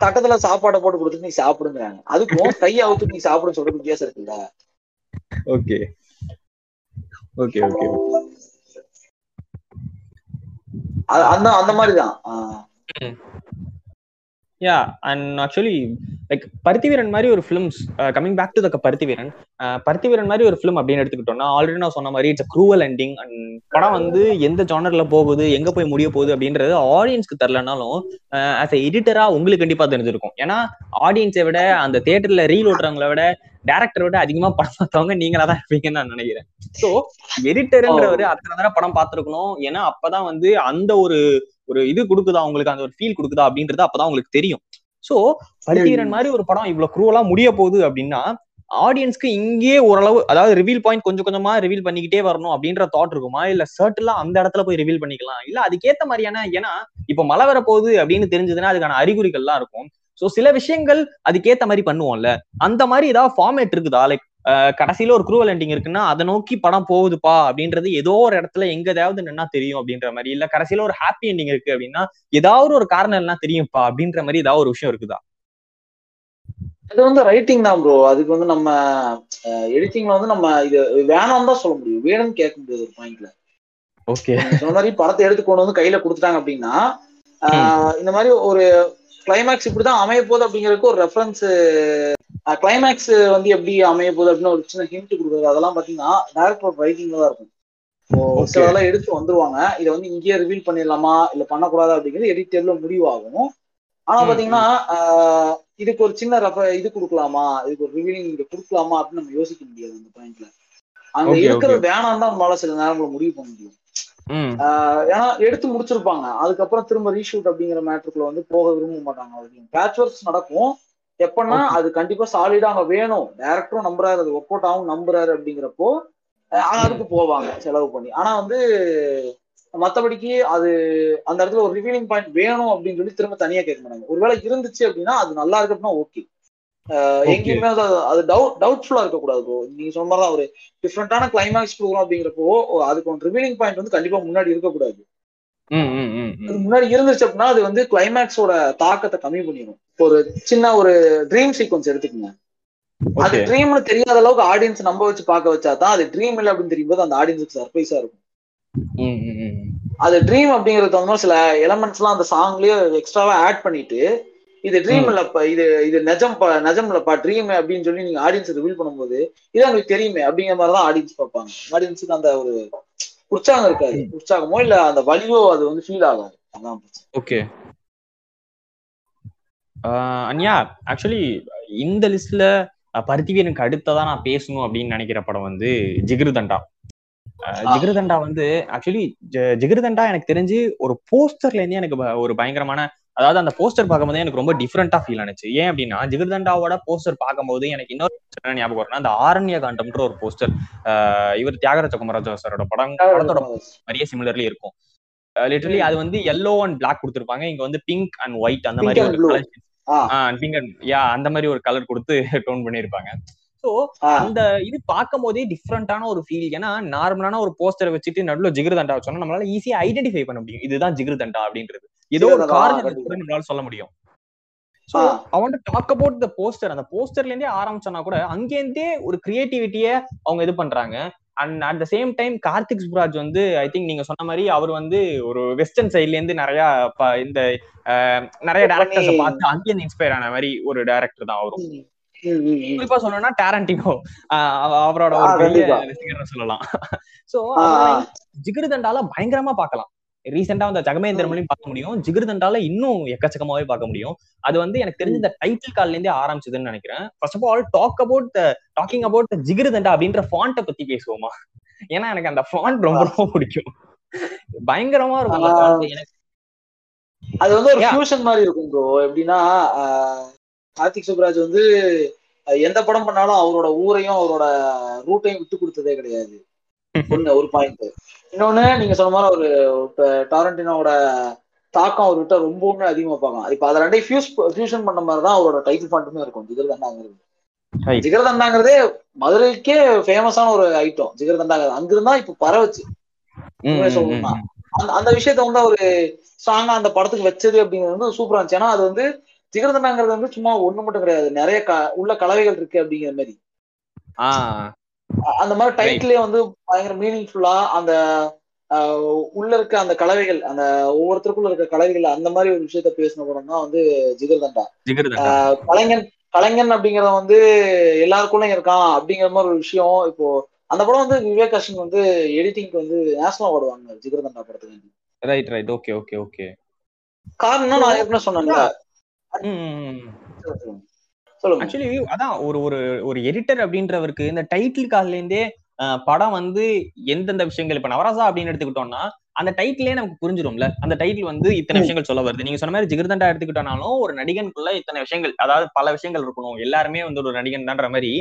தட்டத்துல சாப்பாடை போட்டு கொடுத்துட்டு நீ சாப்பிடுங்கிறாங்க. அதுக்கும் கையை அவுத்து நீ சாப்பிடுன்னு சொல்றது வித்தியாசம் இருக்குல்ல? ஓகே. Okay okay. அது- அந்த அந்த மாதிரிதான். ஆஹ் yeah and actually like Paruthiveeran மாதிரி ஒரு films coming back to the Paruthiveeran Paruthiveeran மாதிரி ஒரு ஃபிலிம் அப்படின்னு எடுத்துக்கிட்டோம்னா ஆல்ரெடி நான் சொன்ன மாதிரி இட்ஸ் க்ரூவல் எண்டிங் அண்ட் படம் வந்து எந்த ஜானர்ல போகுது எங்க போய் முடிய போகுது அப்படின்றது ஆடியன்ஸ்க்கு தெரிலனாலும் ஆஸ் எ எடிட்டரா உங்களுக்கு கண்டிப்பா தெரிஞ்சிருக்கும். ஏன்னா ஆடியன்ஸை விட அந்த தியேட்டர்ல ரீல் ஓட்டுறவங்கள விட டேரக்டரை விட அதிகமா படம் பார்த்தவங்க நீங்களா தான் இருப்பீங்கன்னு நான் நினைக்கிறேன். ஸோ எடிட்டர்ன்றவர் அத்தனை தடவை படம் பார்த்துருக்கணும். ஏன்னா அப்பதான் வந்து அந்த ஒரு ஒரு இது கொடுக்குதா? உங்களுக்கு அந்த ஒரு ஃபீல் கொடுக்குதா? அப்படின்றது அப்பதான் உங்களுக்கு தெரியும். சோ பருத்திவீரன் மாதிரி ஒரு படம் இவ்வளவு குரூவலா முடிய போகுது அப்படின்னா ஆடியன்ஸ்க்கு இங்கேயே ஓரளவு அதாவது ரிவீல் பாயிண்ட் கொஞ்சம் கொஞ்சமா ரிவீல் பண்ணிக்கிட்டே வரணும் அப்படின்ற தாட் இருக்குமா? இல்ல சர்ட்லாம் அந்த இடத்துல போய் ரிவீல் பண்ணிக்கலாம்? இல்ல அதுக்கேத்த மாதிரியான ஏன்னா இப்ப மழை வர போகுது அப்படின்னு தெரிஞ்சதுன்னா அதுக்கான அறிகுறிகள்லாம் இருக்கும். சோ சில விஷயங்கள் அதுக்கேத்த மாதிரி பண்ணுவோம்ல. அந்த மாதிரி ஏதாவது ஃபார்மேட் இருக்குதா? லைக் கடைசியில ஒரு குரூவல் எண்டிங் இருக்குன்னா அதை நோக்கி படம் போகுதுப்பா அப்படின்றது ஏதோ ஒரு இடத்துல எங்க ஏதாவது நின்னா தெரியும் அப்படின்ற மாதிரி. இல்ல கடைசியில ஒரு ஹாப்பி எண்டிங் இருக்கு அப்படின்னா ஏதாவது ஒரு காரணம் என்ன தெரியும்ப்பா அப்படின்ற மாதிரி ஏதாவது ஒரு விஷயம் இருக்குதா? அது வந்து ரைட்டிங் தான் ப்ரோ அதுக்கு வந்து நம்ம எடிட்டிங்ல வந்து நம்ம இது வேணாம் தான் சொல்ல முடியும். வேணும்னு கேட்க முடியாது ஒரு பாயிண்ட்ல ஓகே சொன்ன மாதிரி படத்தை எடுத்து கொண்டு வந்து கையில கொடுத்துட்டாங்க அப்படின்னா இந்த மாதிரி ஒரு கிளைமேக்ஸ் இப்படிதான் அமைய போகுது அப்படிங்கிறதுக்கு ஒரு ரெஃபரன்ஸ் கிளைமேக்ஸ் வந்து எப்படி அமைய போகுது அப்படின்னு ஒரு சின்ன ஹிண்ட் கொடுக்குறது அதெல்லாம் பாத்தீங்கன்னா டேரக்டர் ரைட்டிங்ல தான் இருக்கும். சில அதெல்லாம் எடுத்து வந்துருவாங்க. இதை வந்து இங்கேயே ரிவீல் பண்ணிடலாமா? இல்ல பண்ணக்கூடாது? அப்படிங்கிறது எடிட்டர்ல முடிவாகும். ஆனா பாத்தீங்கன்னா இதுக்கு ஒரு சின்ன ரெஃப இது கொடுக்கலாமா? இதுக்கு ஒரு ரிவீலிங் இங்க கொடுக்கலாமா? அப்படின்னு நம்ம யோசிக்க முடியாது அந்த பாயிண்ட்ல அங்க இருக்கிறது வேணாம் தான் நம்மளால சில நேரங்கள முடிவு பண்ண முடியும். ஏன்னா எடுத்து முடிச்சிருப்பாங்க. அதுக்கப்புறம் திரும்ப ரீஷூட் அப்படிங்கிற மேட்ருக்குள்ள வந்து போக விரும்ப மாட்டாங்க. பேட்ச் ஒர்க்ஸ் நடக்கும். எப்பன்னா அது கண்டிப்பா சாலிடா அங்க வேணும். டேரக்டரும் நம்புறாரு அது ஒர்க் அவுட் ஆகும் நம்புறாரு அப்படிங்கிறப்போ அதுக்கு போவாங்க செலவு பண்ணி. ஆனா வந்து மத்தபடிக்கு அது அந்த இடத்துல ஒரு ரிவீலிங் பாயிண்ட் வேணும் அப்படின்னு சொல்லி திரும்ப தனியா கேட்க மாட்டாங்க. ஒருவேளை இருந்துச்சு அப்படின்னா அது நல்லா இருக்கு அப்படின்னா ஓகே எங்கேயுமே அது டவுட் டவுட்ஃபுல்லா இருக்கக்கூடாது ப்ரோ நீங்க சொன்ன மாதிரி ஒரு டிஃப்ரெண்டான கிளைமேக்ஸ் கொடுக்குறோம் அப்படிங்கிறப்போ அதுக்கு ஒரு ரிவீலிங் பாயிண்ட் வந்து கண்டிப்பா முன்னாடி இருக்கக்கூடாது. முன்னாடி இருந்துச்சு அப்படின்னா அது வந்து கிளைமேக்ஸோட தாக்கத்தை கம்மி பண்ணிடும். ஒரு சின்ன ஒரு ட்ரீம் சீக்வன்ஸ் எடுத்துக்கோங்க. அது ட்ரீம்னு தெரியாத அளவுக்கு ஆடியன்ஸ் நம்ப வச்சு பார்க்க வச்சா தான் அது ட்ரீம் இல்லை அப்படின்னு தெரியும் போது அந்த ஆடியன்ஸுக்கு சர்ப்ரைஸா இருக்கும். அது ட்ரீம் அப்படிங்கறது வந்து சில எலமெண்ட்ஸ் எல்லாம் அந்த சாங்லயே எக்ஸ்ட்ராவா ஆட் பண்ணிட்டு இது ட்ரீம் இல்லப்பா இது இது நெஜம் நெஜம் இல்லப்பா ட்ரீம் அப்படின்னு சொல்லி நீங்க ஆடியன்ஸ் ரிவீல் பண்ணும்போது இது உங்களுக்கு தெரியுமே அப்படிங்கிற மாதிரிதான் ஆடியன்ஸ் பார்ப்பாங்க. ஆடியன்ஸுக்கு அந்த ஒரு உற்சாகம் இருக்காது. உற்சாகமோ இல்ல அந்த வலியோ அது வந்து ஃபீல் ஆகாது. அதான் ஓகே. அன்யா ஆக்சுவலி இந்த லிஸ்ட்ல பருத்திவீரனுக்கு அடுத்ததா நான் பேசணும் அப்படின்னு நினைக்கிற படம் வந்து ஜிகிருதண்டா ஜிகிருதண்டா வந்து ஆக்சுவலி ஜிகிருதண்டா எனக்கு தெரிஞ்சு ஒரு போஸ்டர்ல இருந்தே எனக்கு ஒரு பயங்கரமான அதாவது அந்த போஸ்டர் பார்க்கும்போது எனக்கு ரொம்ப டிஃப்ரெண்டா ஃபீல் ஆனிச்சு. ஏன் அப்படின்னா ஜிகிர்தண்டாவோட போஸ்டர் பார்க்கும்போது எனக்கு இன்னொரு ஞாபகம் வரும்னா அந்த ஆரண்ய காண்டம்ன்ற ஒரு போஸ்டர் இவர் தியாகராஜ குமராஜா சாரோட படம் படத்தோட நிறைய சிமிலர்லி இருக்கும். லிட்டரலி அது வந்து எல்லோ அண்ட் பிளாக் கொடுத்துருப்பாங்க. இங்க வந்து பிங்க் அண்ட் ஒயிட் அந்த மாதிரி ஒரு கலர் பிங்க் அண்ட் யா அந்த மாதிரி ஒரு கலர் கொடுத்து டோன் பண்ணிருப்பாங்க சோ அந்த இது பார்க்கும் போதே டிஃப்ரெண்டான ஒரு ஃபீல் ஏன்னா நார்மலான ஒரு போஸ்டரை வச்சுட்டு நடுவில் ஜிகிருதண்டா வச்சோம்னா நம்மளால ஈஸியா ஐடென்டிஃபை பண்ண முடியும். இதுதான் ஜிகிருதண்டா அப்படின்றது. ஏதோ ஒரு காரணம் நம்மளால சொல்ல முடியும். சோ அவன் டாக் அபவுட் த போஸ்டர் அந்த போஸ்டர்ல இருந்தே ஆரம்பிச்சோன்னா கூட அங்கேருந்தே ஒரு கிரியேட்டிவிட்டிய அவங்க இது பண்றாங்க. And at the same time Karthik Subbaraj வந்து ஐ திங்க் நீங்க சொன்ன மாதிரி அவர் வந்து ஒரு வெஸ்டர்ன் சைட்ல இருந்து நிறைய இந்த நிறைய டேரக்டர்ஸ் பார்த்து அங்கேருந்து இன்ஸ்பயர் ஆன மாதிரி ஒரு டேரக்டர் தான் அவரும். குறிப்பா சொல்லணும்னா டேரண்டினோ அவரோட ஒரு சொல்லலாம். சோ ஜிகிருதண்டால பயங்கரமா பார்க்கலாம். ரீசெண்டா வந்து ஜகமேந்திரமலையும் பார்க்க முடியும். ஜிகிருதண்டால இன்னும் எக்கச்சக்கமாவே பார்க்க முடியும். அது வந்து எனக்கு தெரிஞ்ச இந்த டைட்டில் கால்ல இருந்தே ஆரம்பிச்சதுன்னு நினைக்கிறேன். First of all talk about talking about Jigarthanda அப்படின்ற ஃபாண்ட்டை பத்தி பேசுவோமா? ஏன்னா எனக்கு அந்த ஃபாண்ட் ரொம்ப ரொம்ப பிடிக்கும். பயங்கரமா இருக்கும். எனக்கு அது வந்து ஒரு ஃபியூஷன் மாதிரி இருக்கும் ப்ரோ எப்படின்னா கார்த்திக் சுப்ராஜ் வந்து எந்த படம் பண்ணாலும் அவரோட ஊரையும் அவரோட ரூட்டையும் விட்டு கொடுத்ததே கிடையாது. ஒண்ணு ஒரு பாயிண்ட் இன்னொன்னு நீங்க சொன்ன மாதிரி ஒரு டாரண்டினோட தாக்கம் அவர்கிட்ட ரொம்பவுமே அதிகமா பார்க்கலாம். இப்ப அதை ரெண்டையும் ஃபியூஸ் ஃபியூஷன் பண்ண மாதிரி தான் அவரோட டைட்டில் ஃபாண்ட்டுமே இருக்கும். ஜிகர்தண்டாங்கிறது ஜிகர்தண்டாங்கிறதே மதுரைக்கே ஃபேமஸான ஒரு ஐட்டம் ஜிகர்தண்டாங்கிறது அங்கிருந்தா இப்ப பரவச்சு சொல்லணும்னா. அந்த அந்த விஷயத்த வந்து அவரு ஸ்ட்ராங்கா அந்த படத்துக்கு வச்சது அப்படிங்கிறது வந்து சூப்பரா இருந்துச்சு. ஏன்னா அது வந்து ஜிகர்தண்டாங்கிறது வந்து சும்மா ஒண்ணு மட்டும் கிடையாது. நிறைய உள்ள கலவைகள் இருக்கு அப்படிங்கிற மாதிரி. அந்த மாதிரி டைட்டிலே வந்து பயங்கர மீனிங்ஃபுல்லா அந்த உள்ள இருக்க அந்த கலவைகள் அந்த ஒவ்வொருத்தருக்குள்ள இருக்க கலவைகள் அந்த மாதிரி ஒரு விஷயத்த பேசின படம் தான் வந்து ஜிகர்தண்டா. கலைஞன் கலைஞன் அப்படிங்கறத வந்து எல்லாருக்குள்ளயும் இருக்கான் அப்படிங்கிற மாதிரி ஒரு விஷயம். இப்போ அந்த படம் வந்து விவேக் அஸ்வின் வந்து எடிட்டிங்க்கு வந்து நேஷனல் அவார்டு வாங்கினார் ஜிகர்தண்டா படத்துக்கு. Right right okay okay okay காரணம் நான் ஏற்கனவே சொன்னேன்ல. ஆக்சுவலி அதான் ஒரு ஒரு ஒரு எடிட்டர் அப்படின்றவருக்கு இந்த டைட்டில் கார்ல இருந்தே படம் வந்து எந்தெந்த விஷயங்கள் இப்ப நவராசா அப்படின்னு எடுத்துக்கிட்டோம்னா அந்த டைட்டிலே நமக்கு புரிஞ்சிடும்ல அந்த டைட்டில் வந்து இத்தனை. விஷயங்கள் சொல்ல வருது. நீங்க சொன்ன மாதிரி ஜிகர்தண்டா எடுத்துக்கிட்டோம்னாலும் ஒரு நடிகனுக்குள்ள இத்தனை விஷயங்கள் அதாவது பல விஷயங்கள் இருக்கணும். எல்லாருமே வந்து ஒரு நடிகன் தான்ற மாதிரி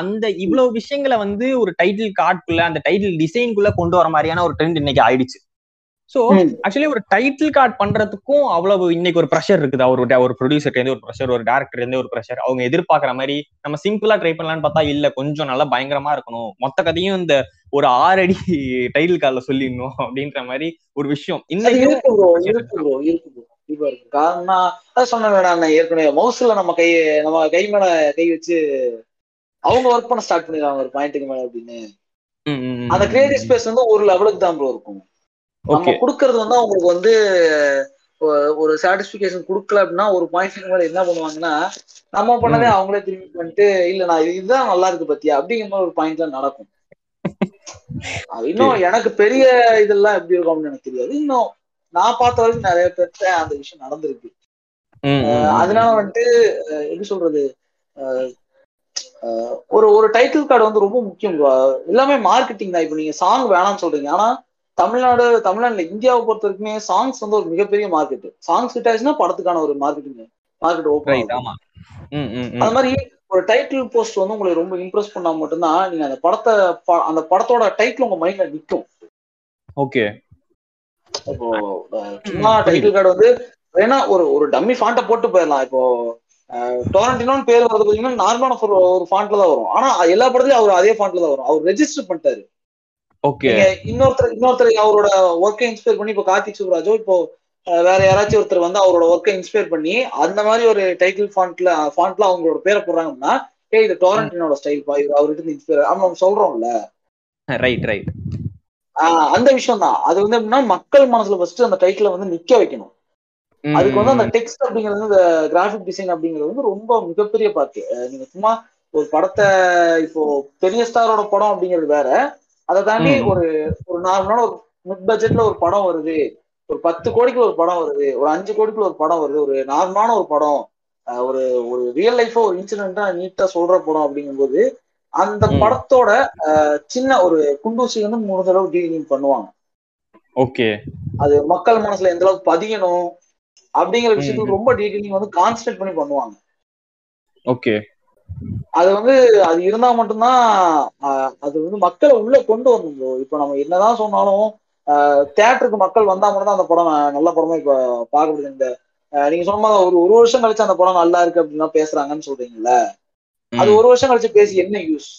அந்த இவ்வளவு விஷயங்களை வந்து ஒரு டைட்டில் கார்டுக்குள்ள அந்த டைட்டில் டிசைனுக்குள்ள கொண்டு வர மாதிரியான ஒரு ட்ரெண்ட் இன்னைக்கு ஆயிடுச்சு. சோ. ஆக்சுவலி ஒரு டைட்டில் கார்டு பண்றதுக்கும் அவ்வளவு இன்னைக்கு ஒரு ப்ரெஷர் இருக்குது. அவர் ஒரு ஒரு ப்ரொடியூசர் இருந்து ஒரு ப்ரெஷர் ஒரு டேரக்டர் இருந்து ஒரு ப்ரெஷர் அவங்க எதிர்பார்க்குற மாதிரி நம்ம சிம்பிளா ட்ரை பண்ணலாம்னு பார்த்தா இல்ல கொஞ்சம் நல்லா பயங்கரமா இருக்கணும். மொத்த கதையும் இந்த ஒரு ஆறு அடி டைட்டில் கார்டுல சொல்லிடணும் அப்படின்ற மாதிரி ஒரு விஷயம். இருக்கு காரணம் அதான் சொன்ன வேணாம் நான் ஏற்கனவே மவுஸ்ல நம்ம கை நம்ம கை மேல கை வச்சு அவங்க ஒர்க் பண்ண ஸ்டார்ட் பண்ணிடுவாங்க ஒரு பாயிண்ட்டுக்கு மேல அப்படின்னு. அந்த கிரியேட்டிவ் ஸ்பேஸ் வந்து ஒரு லெவலுக்கு தான் ப்ரோ இருக்கும். நம்ம கொடுக்கறது வந்து அவங்களுக்கு வந்து ஒரு சாட்டிஸ்பிகேஷன் கொடுக்கல அப்படின்னா ஒரு பாயிண்ட்டுக்கு மேல என்ன பண்ணுவாங்கன்னா நம்ம பண்ணதே அவங்களே திரும்பி பண்ணிட்டு இல்ல நான் இது- இதுதான் நல்லா இருக்கு பத்தியா? அப்படிங்கிற மாதிரி ஒரு பாயிண்ட் தான் நடக்கும். இன்னும் எனக்கு பெரிய இதெல்லாம் எப்படி இருக்கும் அப்படின்னு எனக்கு தெரியாது. இன்னும் நான் பார்த்த வரைக்கும் நிறைய பேர்த்த அந்த விஷயம் நடந்திருக்கு. அதனால வந்துட்டு எப்படி சொல்றது? ஒரு ஒரு டைட்டில் கார்டு வந்து ரொம்ப முக்கியம். எல்லாமே மார்க்கெட்டிங் தான். இப்போ நீங்க சாங் வேணாம்னு சொல்றீங்க. ஆனா தமிழ்நாடு தமிழ்நாடுல இந்தியாவை பொறுத்த வரைக்குமே சாங்ஸ் வந்து ஒரு மிகப்பெரிய மார்க்கெட் சாங்ஸ் ஹிட் ஆச்சுன்னா படத்துக்கான ஒரு மார்க்கெட்டிங் மார்க்கெட் ஓப்பன் ஆமா. அது மாதிரி ஒரு டைட்டில் போஸ்ட் வந்து உங்களை ரொம்ப இம்ப்ரெஸ் பண்ணா மட்டும்தான் நீங்க அந்த படத்தை அந்த படத்தோட டைட்டில் உங்க மைண்ட்ல நிக்கும். ஓகே இப்போ சும்மா. டைட்டில் கார்டு வந்து வேணா ஒரு ஒரு டம்மி ஃபாண்ட்டை போட்டு போயிடலாம். இப்போ டொரண்டினோன்னு பேர் வரது பாத்தீங்கன்னா நார்மலான ஒரு ஒரு ஃபாண்ட்ல தான் வரும். ஆனா எல்லா படத்துலயும் அவர் அதே ஃபாண்ட்ல தான் வரும். அவர் ரெஜிஸ்டர் பண்ணிட்டாரு. ஓகே. இன்னொருத்தர் இன்னொருத்தர் அவரோட ஒர்க்கை இன்ஸ்பயர் பண்ணி இப்போ கார்த்திக் சுப்ராஜோ இப்போ வேற யாராச்சும் ஒருத்தர் வந்து அவரோட ஒர்க்கை இன்ஸ்பயர் பண்ணி அந்த மாதிரி ஒரு டைட்டில் ஃபாண்ட்ல ஃபாண்ட்ல அவங்களோட பேரை போடுறாங்கன்னா ஏ இது டொரண்டினோட ஸ்டைல் பா இவர் அவர்கிட்ட இருந்து இன்ஸ்பயர் ஆமா நம்ம சொல்றோம்ல. ரைட் ரைட் அந்த விஷயம் தான் அது வந்து எப்படின்னா மக்கள் மனசுல ஃபர்ஸ்ட் அந்த டைட்டில வந்து நிக்க வைக்கணும். அதுக்கு வந்து அந்த டெக்ஸ்ட் அப்படிங்கிறது இந்த கிராஃபிக் டிசைன் அப்படிங்கிறது வந்து ரொம்ப மிகப்பெரிய பார்ட் நீங்க சும்மா ஒரு படத்தை இப்போ பெரிய ஸ்டாரோட படம் அப்படிங்கிறது வேற. அதை தாண்டி. ஒரு ஒரு நார்மலான ஒரு மிட் பட்ஜெட்ல ஒரு படம் வருது. ஒரு பத்து கோடிக்கு ஒரு படம் வருது. ஒரு அஞ்சு கோடிக்குள்ள ஒரு படம் வருது. ஒரு நார்மலான ஒரு படம். ஒரு ஒரு ரியல் லைஃபா ஒரு இன்சிடென்ட்டா நீட்டா சொல்ற படம் அப்படிங்கும்போது அந்த. படத்தோட சின்ன ஒரு குண்டூசி வந்து மூணு தடவை டீலிங் பண்ணுவாங்க. ஓகே. அது மக்கள் மனசுல எந்த அளவுக்கு பதியணும் அப்படிங்கிற விஷயத்துக்கு. ரொம்ப டீட்டெயிலிங் வந்து கான்சன்ட்ரேட் பண்ணி பண்ணுவாங்க. ஓகே. அது வந்து அது இருந்தா மட்டும்தான் அது வந்து மக்களை உள்ள கொண்டு வரணும் bro. இப்ப நம்ம என்னதான் சொன்னாலும் தியேட்டருக்கு மக்கள் வந்தா மட்டும் தான் அந்த படம் நல்ல படமா இப்ப பார்க்க முடியுது இந்த நீங்க சொன்ன ஒரு ஒரு வருஷம் கழிச்சு அந்த படம் நல்லா இருக்கு அப்படின்னா பேசுறாங்கன்னு சொல்றீங்கல்ல? அது ஒரு வருஷம் கழிச்சு பேசி என்ன யூஸ்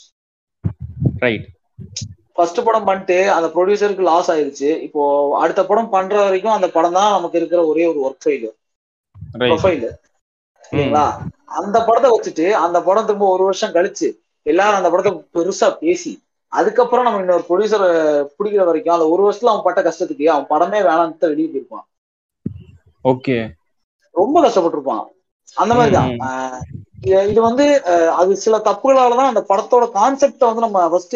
ரைட் ஃபர்ஸ்ட் படம் பண்ணிட்டு அந்த ப்ரொடியூசருக்கு லாஸ் ஆயிருச்சு. இப்போ அடுத்த படம் பண்ற வரைக்கும் அந்த படம் தான் நமக்கு இருக்கிற ஒரே ஒரு ஒர்க் ஃபைல் ப்ரொஃபைல் சரிங்களா? அந்த படத்தை வச்சுட்டு அந்த படம் திரும்ப ஒரு வருஷம் கழிச்சு எல்லாரும் அந்த படத்தை பெருசா பேசி அதுக்கப்புறம் நம்ம இன்னொரு ப்ரொடியூசரை பிடிக்கிற வரைக்கும் அந்த ஒரு வருஷத்துல அவன் பட்ட கஷ்டத்துக்கு அவன் படமே வேணாம்னு வெளியே போயிருப்பான். ஓகே. ரொம்ப கஷ்டப்பட்டிருப்பான். அந்த மாதிரிதான். இது- வந்து அது சில தப்புகளாலதான் அந்த படத்தோட கான்செப்டை வந்து நம்ம ஃபர்ஸ்ட்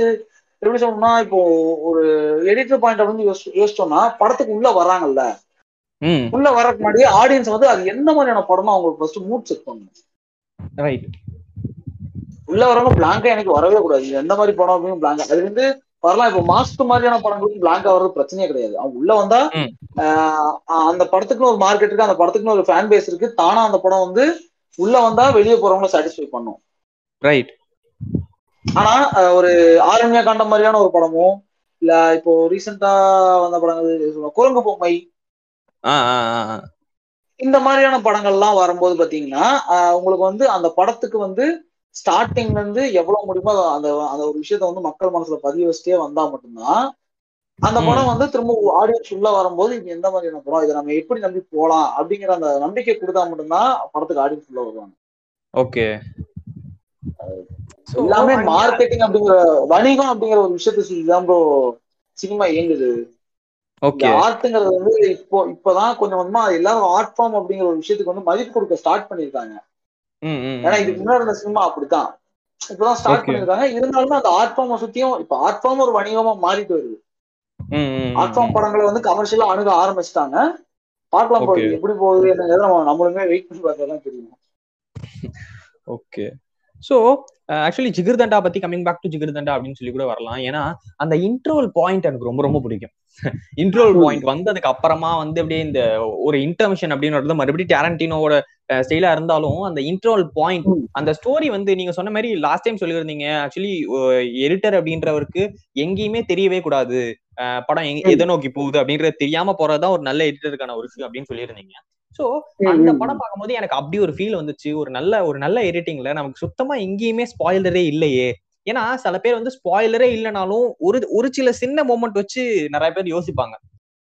எப்படி சொல்லணும்னா இப்போ ஒரு எடிட்டர் பாயிண்ட் வந்து யோசி- யோசிச்சோம்னா படத்துக்கு உள்ள வராங்கல்ல உள்ள வரக்கு முன்னாடி ஆடியன்ஸ் வந்து அது என்ன மாதிரியான படமா அவங்களுக்கு ஃபர்ஸ்ட் மூட் செக் பண்ணணும். ரைட் உள்ள வரவங்க பிளாங்கா எனக்கு வரவே கூடாது. எந்த மாதிரி படம் அப்படின்னு பிளாங்கா அது வந்து வரலாம். இப்போ மாஸ்க் மாதிரியான படங்களுக்கு பிளாங்கா வர்றது பிரச்சனையே கிடையாது. அவங்க உள்ள வந்தா அந்த படத்துக்குன்னு ஒரு மார்க்கெட் இருக்கு அந்த படத்துக்குன்னு ஒரு ஃபேன் பேஸ் இருக்கு. தானா அந்த படம் வந்து உள்ள வந்தா வெளியே போறவங்கள சாட்டிஸ்ஃபை பண்ணும். ரைட் ஆனா ஒரு ஆரண்ய காண்டம் மாதிரியான ஒரு படமோ இல்ல இப்போ ரீசெண்டா வந்த படங்கள் குரங்கு பொம்மை. இந்த மாதிரியான படங்கள்லாம் வரும்போது பாத்தீங்கன்னா உங்களுக்கு வந்து அந்த படத்துக்கு வந்து ஸ்டார்டிங்ல இருந்து எவ்வளவு முடியுமோ அந்த அந்த ஒரு விஷயத்த வந்து மக்கள் மனசுல பதிய வச்சுட்டே வந்தா மட்டும்தான் அந்த. படம் வந்து திரும்ப ஆடியன்ஸ் உள்ள வரும்போது இது எந்த மாதிரியான படம் இதை நம்ம எப்படி நம்பி போலாம் அப்படிங்கிற அந்த நம்பிக்கை கொடுத்தா மட்டும்தான் படத்துக்கு ஆடியன்ஸ் உள்ள வருவாங்க ஓகே எல்லாமே மார்க்கெட்டிங் அப்படிங்கிற வணிகம் அப்படிங்கிற ஒரு விஷயத்தை தான் ப்ரோ சினிமா இயங்குது ஆர்ட்ங்கிறது வந்து இப்போ இப்பதான் கொஞ்சம் கொஞ்சமா எல்லாரும் ஆர்ட் ஃபார்ம் அப்படிங்கிற ஒரு விஷயத்துக்கு வந்து மதிப்பு கொடுக்க ஸ்டார்ட் பண்ணிருக்காங்க ஏன்னா இதுக்கு முன்னாடி இருந்த சினிமா அப்படித்தான். இப்பதான் ஸ்டார்ட். பண்ணிருக்காங்க இருந்தாலுமே அந்த ஆர்ட் ஃபார்ம் சுத்தியும் இப்ப ஆர்ட் ஃபார்ம் ஒரு வணிகமா மாறிட்டு வருது. ஆர்ட் ஃபார்ம் படங்களை வந்து கமர்ஷியலா அணுக ஆரம்பிச்சிட்டாங்க. பார்க்கலாம் போகுது. எப்படி போகுது என்னங்கிறத நம்ம நம்மளுமே வெயிட் பண்ணி பார்த்தா தெரியும். ஓகே ஸோ ஆக்சுவலி ஜிகிர்தண்டா பத்தி கமிங் பேக் டு ஜிகிர்தண்டா அப்படின்னு சொல்லி கூட வரலாம். ஏன்னா அந்த இன்ட்ரோல் பாயிண்ட் எனக்கு ரொம்ப ரொம்ப பிடிக்கும். இன்ட்ரோல். பாயிண்ட் வந்ததுக்கு அப்புறமா வந்து அப்படியே இந்த ஒரு இன்டர்மிஷன் அப்படின்னு வருது மறுபடியும் டேரண்டினோட ஸ்டைலா இருந்தாலும் அந்த இன்ட்ரோல் பாயிண்ட். அந்த ஸ்டோரி வந்து நீங்க சொன்ன மாதிரி லாஸ்ட் டைம் சொல்லியிருந்தீங்க ஆக்சுவலி எடிட்டர் அப்படின்றவருக்கு எங்கேயுமே தெரியவே கூடாது படம் எங்க. எதை நோக்கி போகுது அப்படின்றது தெரியாம போறதுதான் ஒரு நல்ல எடிட்டருக்கான ஒரு விஷயம் அப்படின்னு சொல்லியிருந்தீங்க சோ அந்த படம் பார்க்கும்போது எனக்கு அப்படி ஒரு ஃபீல் வந்துச்சு ஒரு நல்ல ஒரு நல்ல எடிட்டிங்ல நமக்கு சுத்தமா எங்கேயுமே ஸ்பாயிலரே இல்லையே ஏன்னா சில பேர் வந்து ஸ்பாயிலரே இல்லைனாலும் ஒரு ஒரு சில சின்ன மூமெண்ட் வச்சு நிறைய பேர் யோசிப்பாங்க.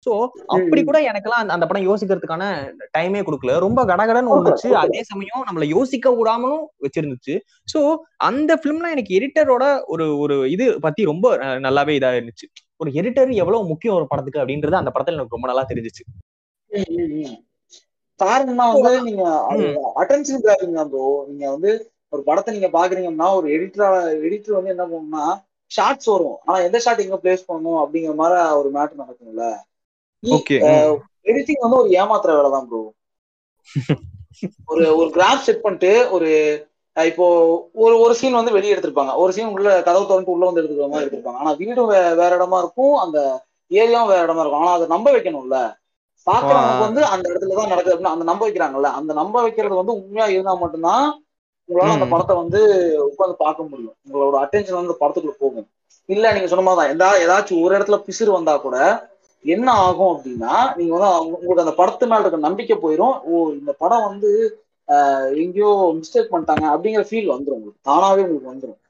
சோ அப்படி கூட எனக்கெல்லாம் அந்த- படம் யோசிக்கிறதுக்கான டைமே கொடுக்கல. ரொம்ப கடகடன்னு வந்துச்சு. அதே சமயம் நம்மள யோசிக்க விடாமலும் வச்சிருந்துச்சு. சோ அந்த பிலிம்லாம் எனக்கு எடிட்டரோட ஒரு ஒரு இது பத்தி ரொம்ப நல்லாவே இதா இருந்துச்சு. ஒரு எடிட்டர் எவ்வளவு முக்கியம் ஒரு படத்துக்கு அப்படின்றது அந்த படத்துல எனக்கு ரொம்ப நல்லா தெரிஞ்சுச்சு. காரணம்னா வந்து நீங்க அட்டென்ஷன் கிராபிங் தான் ப்ரோ நீங்க வந்து ஒரு படத்தை நீங்க பாக்குறீங்கன்னா ஒரு எடிட்டரா எடிட்டர் வந்து என்ன பண்ணணும்னா ஷார்ட்ஸ் வரும். ஆனா எந்த ஷாட் எங்க பிளேஸ் பண்ணணும் அப்படிங்கிற மாதிரி ஒரு மேட்டர் நடக்கும்ல. ஓகே எடிட்டிங் வந்து ஒரு ஏமாத்துற வேலை தான் ப்ரோ ஒரு ஒரு கிராஃப் செட் பண்ணிட்டு ஒரு இப்போ ஒரு ஒரு சீன் வந்து வெளியே எடுத்திருப்பாங்க. ஒரு சீன் உள்ள கதவு திறந்து உள்ள வந்து எடுத்துக்கிற மாதிரி எடுத்திருப்பாங்க. ஆனா வீடும் வேற இடமா இருக்கும் அந்த ஏரியாவும் வேற இடமா இருக்கும். ஆனா அதை நம்ப வைக்கணும்ல. பாக்குறவங்களுக்கு வந்து அந்த இடத்துல தான் நடக்குது அப்படின்னு அந்த நம்ப வைக்கிறாங்கல்ல. அந்த நம்ப வைக்கிறது வந்து உண்மையா இருந்தா மட்டும்தான் உங்களால அந்த. படத்தை வந்து உட்கார்ந்து பார்க்க முடியும். உங்களோட அட்டென்ஷன் வந்து அந்த படத்துக்குள்ள போகும். இல்ல நீங்க சொன்ன மாதிரி தான் எதா ஏதாச்சும் ஒரு இடத்துல பிசிறு வந்தா கூட என்ன ஆகும் அப்படின்னா நீங்க வந்து உங்களுக்கு அந்த படத்து மேல இருக்க நம்பிக்கை போயிடும் ஓ இந்த படம் வந்து எங்கேயோ மிஸ்டேக் பண்ணிட்டாங்க அப்படிங்கிற ஃபீல் வந்துரும் உங்களுக்கு. தானாவே உங்களுக்கு வந்துரும்.